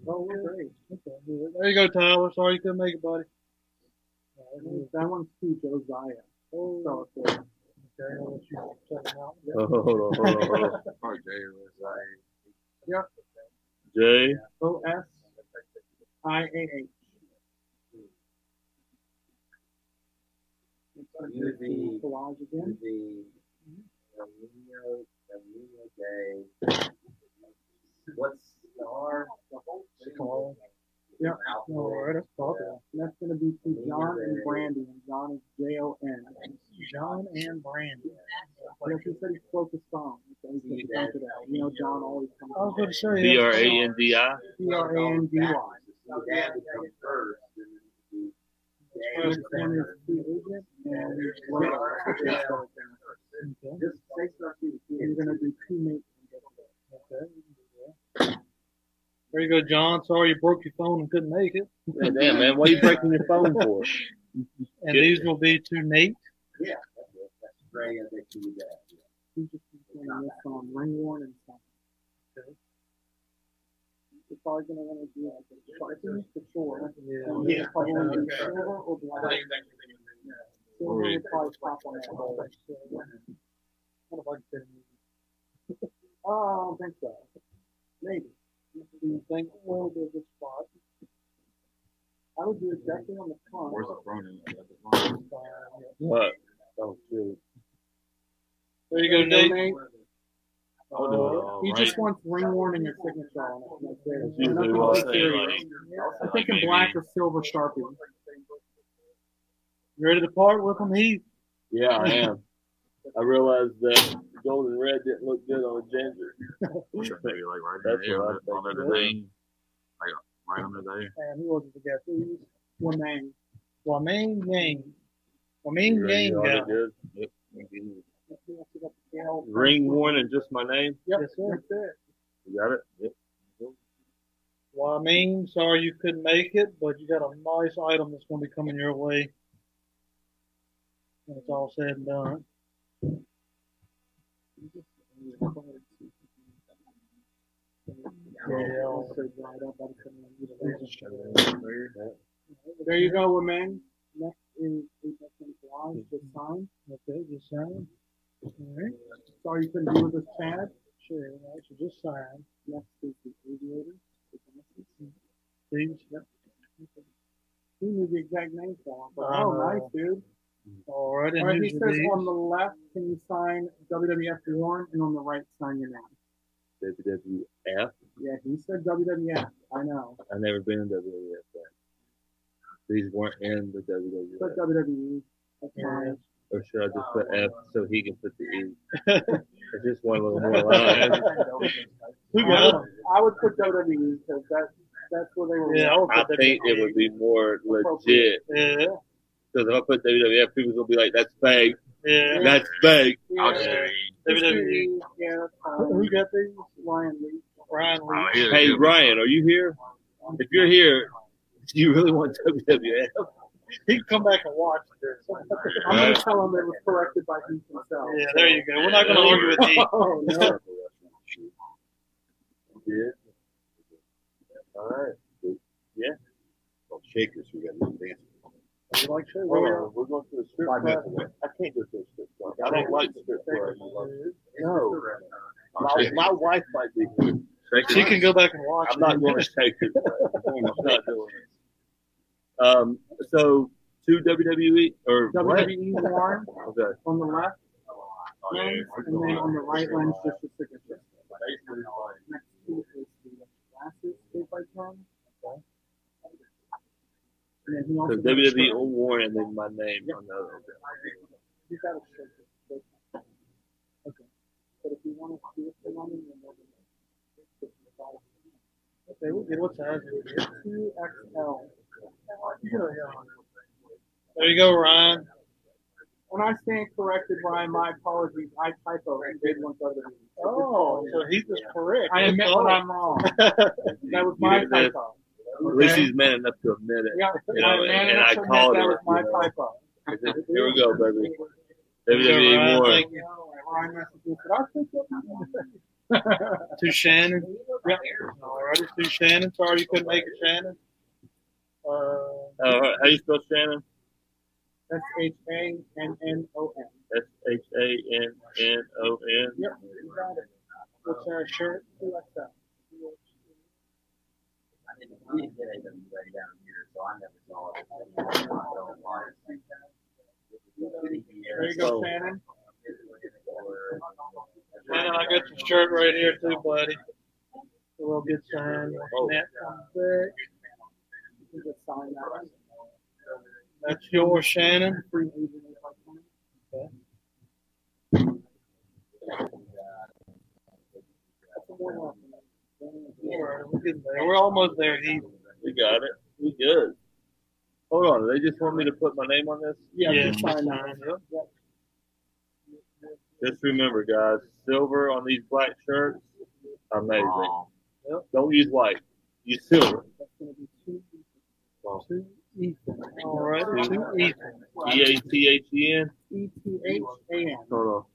Oh, we're great. Okay, there you go, Tyler. Sorry you couldn't make it, buddy. That one's to Josiah. Oh, so Okay, I'll let you check him out. Oh, hold on, hold on, hold on. Or Jay or was Yep. J. O S I A H. Use the- collage again. the El Nino, El Nino Day. What's the R? Yep. All right, that's popular. That's gonna be to John and Brandy, and John is J O N. John and Brandy. Yes, he said he's focused on. So he said he counted out. You know, John always comes. I was going to say. B R A N D I. B R A N D Y. First. First the the the gonna mates. There you go, John. Sorry you broke your phone and couldn't make it. Yeah, damn, man. What are you breaking your phone for? [laughs] And these will be to Nate. Yeah, that's it. That's Ray and Vic to your dad. He's just doing this on ring worn and stuff. You're probably gonna wanna do like a sharpie for sure. And Yeah. Probably wanna silver or black. Silver would probably pop on that. What if I could? Oh, I don't think so. Maybe. Do you think we'll do this spot? I would do exactly on the front. Where's the front end? What? Oh, shoot. There you go, Nate. I'll do He right. just wants ring worn and your signature on it. That's it. Nothing what I too say, serious. like- I'm thinking black or silver sharpie. You ready to part with him, Heath? Yeah, I am. I realized that golden red didn't look good on ginger. [laughs] Maybe like right That's there, what I on think. under the Like right under there. And who was it the guy? Who's Wamang. Waming Yang. Waming You Yang already guy. did? Yep. Ring one and just my name. Yep, Yes, sir. that's it. You got it. Yep. Waming, sorry you couldn't make it, but you got a nice item that's going to be coming your way. When it's all said and done. There you go, Wamang. Next is Apex Collage, just sign. Okay, just sign. All right. Sorry you couldn't be with us, Chad. Sure, I should just sign. Next is the aviator. Please. Yep. He knew the exact name for him. But, oh, uh-huh. nice, dude. All right, and All right, he says the on the left, can you sign WWF Warren, and on the right, sign your name. WWF. Yeah, he said WWF. I know. I've never been in WWF. Then. These weren't in the But WWF. WWE. That's fine. Or should I just put F so he can put the E? [laughs] I just want a little more line. [laughs] I would, I would put WWE because that, that's where they were. Yeah, I I think it would be more legit. Yeah, Because if I put WWF, people will be like, "That's fake. yeah. That's fake." I'll just Yeah. WWE. yeah, that's Who got these? Ryan Lee. Ryan Lee. Hey. Ryan, are you here? If you're here, do you really want WWF? He can come back and watch this. I'm going to tell him it was corrected by Heath himself. Yeah, there you go. We're not going to argue with Heath. [laughs] Oh, no. Yeah. All right. Yeah. Oh, shakers. We got to dance. You like show? We're, we're going to the strip club. I can't go to the strip club. I don't like strip clubs. No. My, my wife might be. She can go back and watch. I'm not going to take it. [laughs] I'm not doing it. Um. So two WWE or? WWE Warren [laughs] Okay. on the left. lens, and then on the right lens, just your signature. Next to is the glasses, eight by ten. And then he also So got a WWE shirt. Warren and then my name on the other. He's got a shirt. Okay. But if you want to do it for money, then we'll do it. Okay, we'll get what size is it? Two XL. There you go, Ryan. When I stand corrected, Ryan, my apologies. I typo and did one other. Oh, so he was correct. I admit when I'm wrong. [laughs] That was my You typo. At least he's man enough to admit it. Yeah, You know, and, and I called that it. my you know. Here we go, baby. There you go, WWE Ryan. Warren. Thank you. Ryan messages, Did I think that? To Shannon. Yep. All righty, to Shannon. Sorry you couldn't make it, Shannon. Uh, right. How you spell Shannon? S H A N N O N. S H A N N O N. Yep, you got it. What's our shirt? Two XL. We didn't get AWA down here, so I never saw it. There you go, Shannon. Shannon, I got your shirt right here too, buddy. A we'll get signed. That comes back. You can just sign oh. that. That's yours, Shannon. Free agent eight by ten. That's a one left. We're, we're getting there. We're almost there, Heath. We got it. We good. Hold on. They just want me to put my name on this? Yeah, Yeah. just sign that. Yep. Just remember, guys, silver on these black shirts, amazing. Don't use white. Use silver. That's gonna be two. Two Ethan. All right, two Ethan. E A T H E N. E T H A N. Hold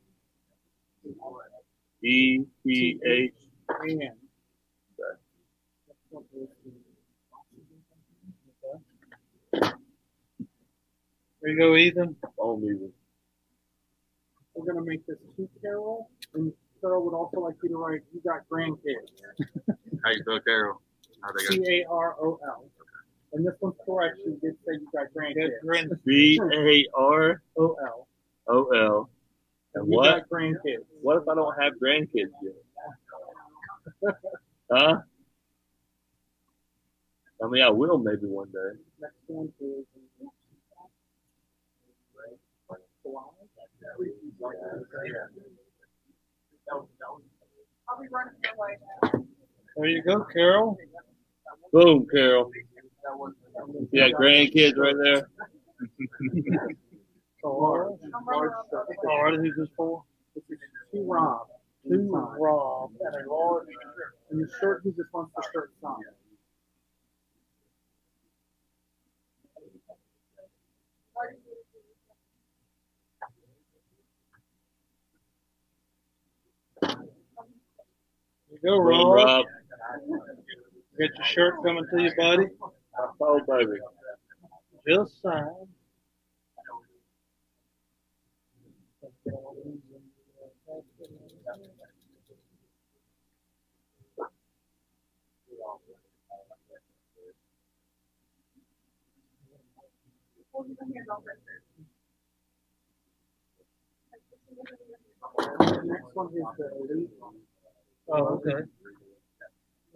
on. E T H. A N. There you go, Ethan. Oh, Ethan. We're gonna make this two Carol, and Carol would also like you to write, you got grandkids. [laughs] How you spell Carol? How they C go? A R O L. And this one's correct, she did say you got grandkids. B A R O L. O L. And You what? got grandkids. What if I don't have grandkids yet? Huh? I mean, I will maybe one day. Next one is. I'll be running away now. There you go, Carol. Boom, Carol. You got grandkids right there. Laura. Laura, who's this for? This is two Rob. Two Rob and a large. And the shirt, he just wants the shirt signed. You go, Rob. Rob. Get your shirt coming to you, buddy. Oh, baby. Just sign. The next one is the elite. Oh, okay.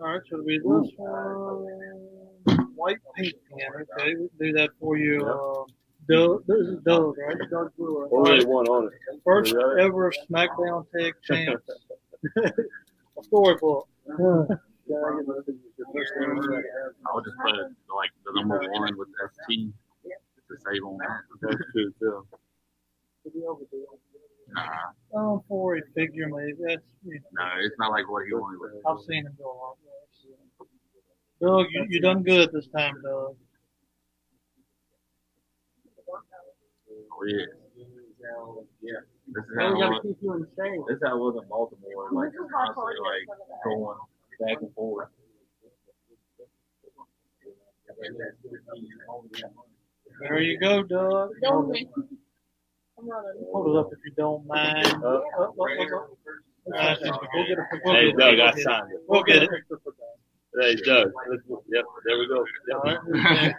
All right, so it'll be this one. White paint can. Okay, we can do that for you. Uh, Doug, this is Doug, right? Doug Brewer. What really one on it? First You got it? ever SmackDown Tag Champs. [laughs] A storybook. I'll just put like the number one with ST to save on that. That's true, too. Nah, Oh, for a figure, maybe. That's, no, it's not like what he wanted. with it. I've seen him go a lot worse. Doug, you, you done good this time, Doug. Oh, yeah. Yeah. This is how it gotta was. keep you in shape. This is how it was in Baltimore, like constantly like going back and forth. There you go, Doug. Don't me. I'm running. Hold it up if you don't mind. Uh, uh, uh, uh, uh, we'll get it. We'll Hey. Doug, I We'll get it. signed it. We'll get it. Hey, Doug. Yep, there we go. Yep.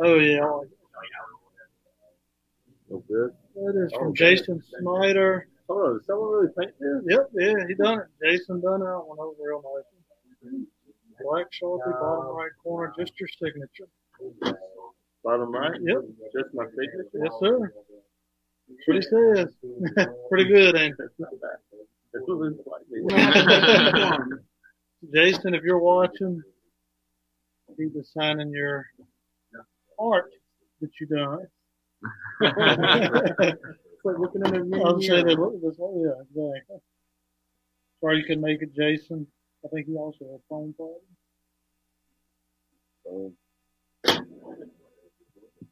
Oh, yeah. So good. That is from Jason Snyder. Hold on, someone really paint this? Yep, yeah, he done it. Jason done that one over real nice. Black Sharpie, bottom right corner, just your signature. Bottom right? Yep. Just my signature? Yes, sir. What. [laughs] Pretty good, ain't it? It looks like. Jason, if you're watching, be the signing your art that you done. It's like looking in a I was saying mirror. that, look, this one, yeah, exactly. Sorry you couldn't make it, Jason. I think he also had a phone problem.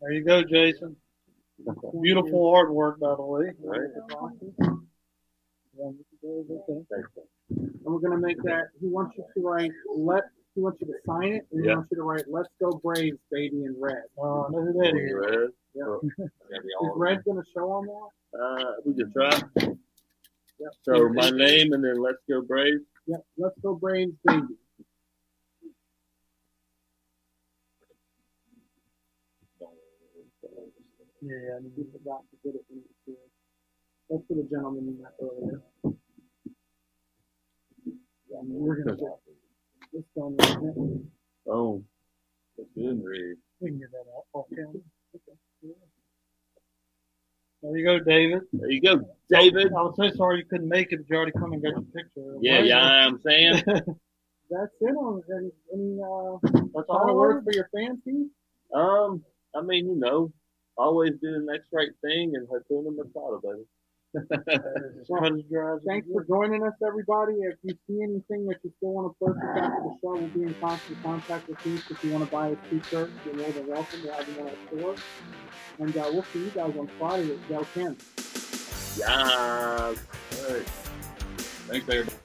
There you go, Jason. Beautiful artwork, by the way. And we're gonna make that. He wants you to write let. He wants you to sign it, and he Yeah. wants you to write "Let's go Braves, baby" in red. Oh, I know who. [laughs] Red. Yeah. Is red gonna show on that? Uh, we can try. So my name and then let's go Braves. Yep. Let's go Braves, baby. Yeah, I We forgot to get it in the That's for the gentleman you met earlier. Yeah, I mean, we're gonna get this done. in a minute. Oh, that's good, Red. We can get that out off camera. There you go, David. There you go, David. I was so sorry you couldn't make it, but you already come and got your picture. Yeah, yeah, I'm saying. [laughs] That's it on any, any uh That's final all word for your fan team? Um, I mean, you know, always do the next right thing and Hakuna Matata, baby. [laughs] Well, thanks for joining us, everybody. If you see anything that you still want to purchase after the show, we'll be in constant contact with you. If you want to buy a t-shirt, you're more than welcome to have them on our store. And uh, we'll see you guys on Friday at Del Camp. Yeah. All right. Thanks, everybody.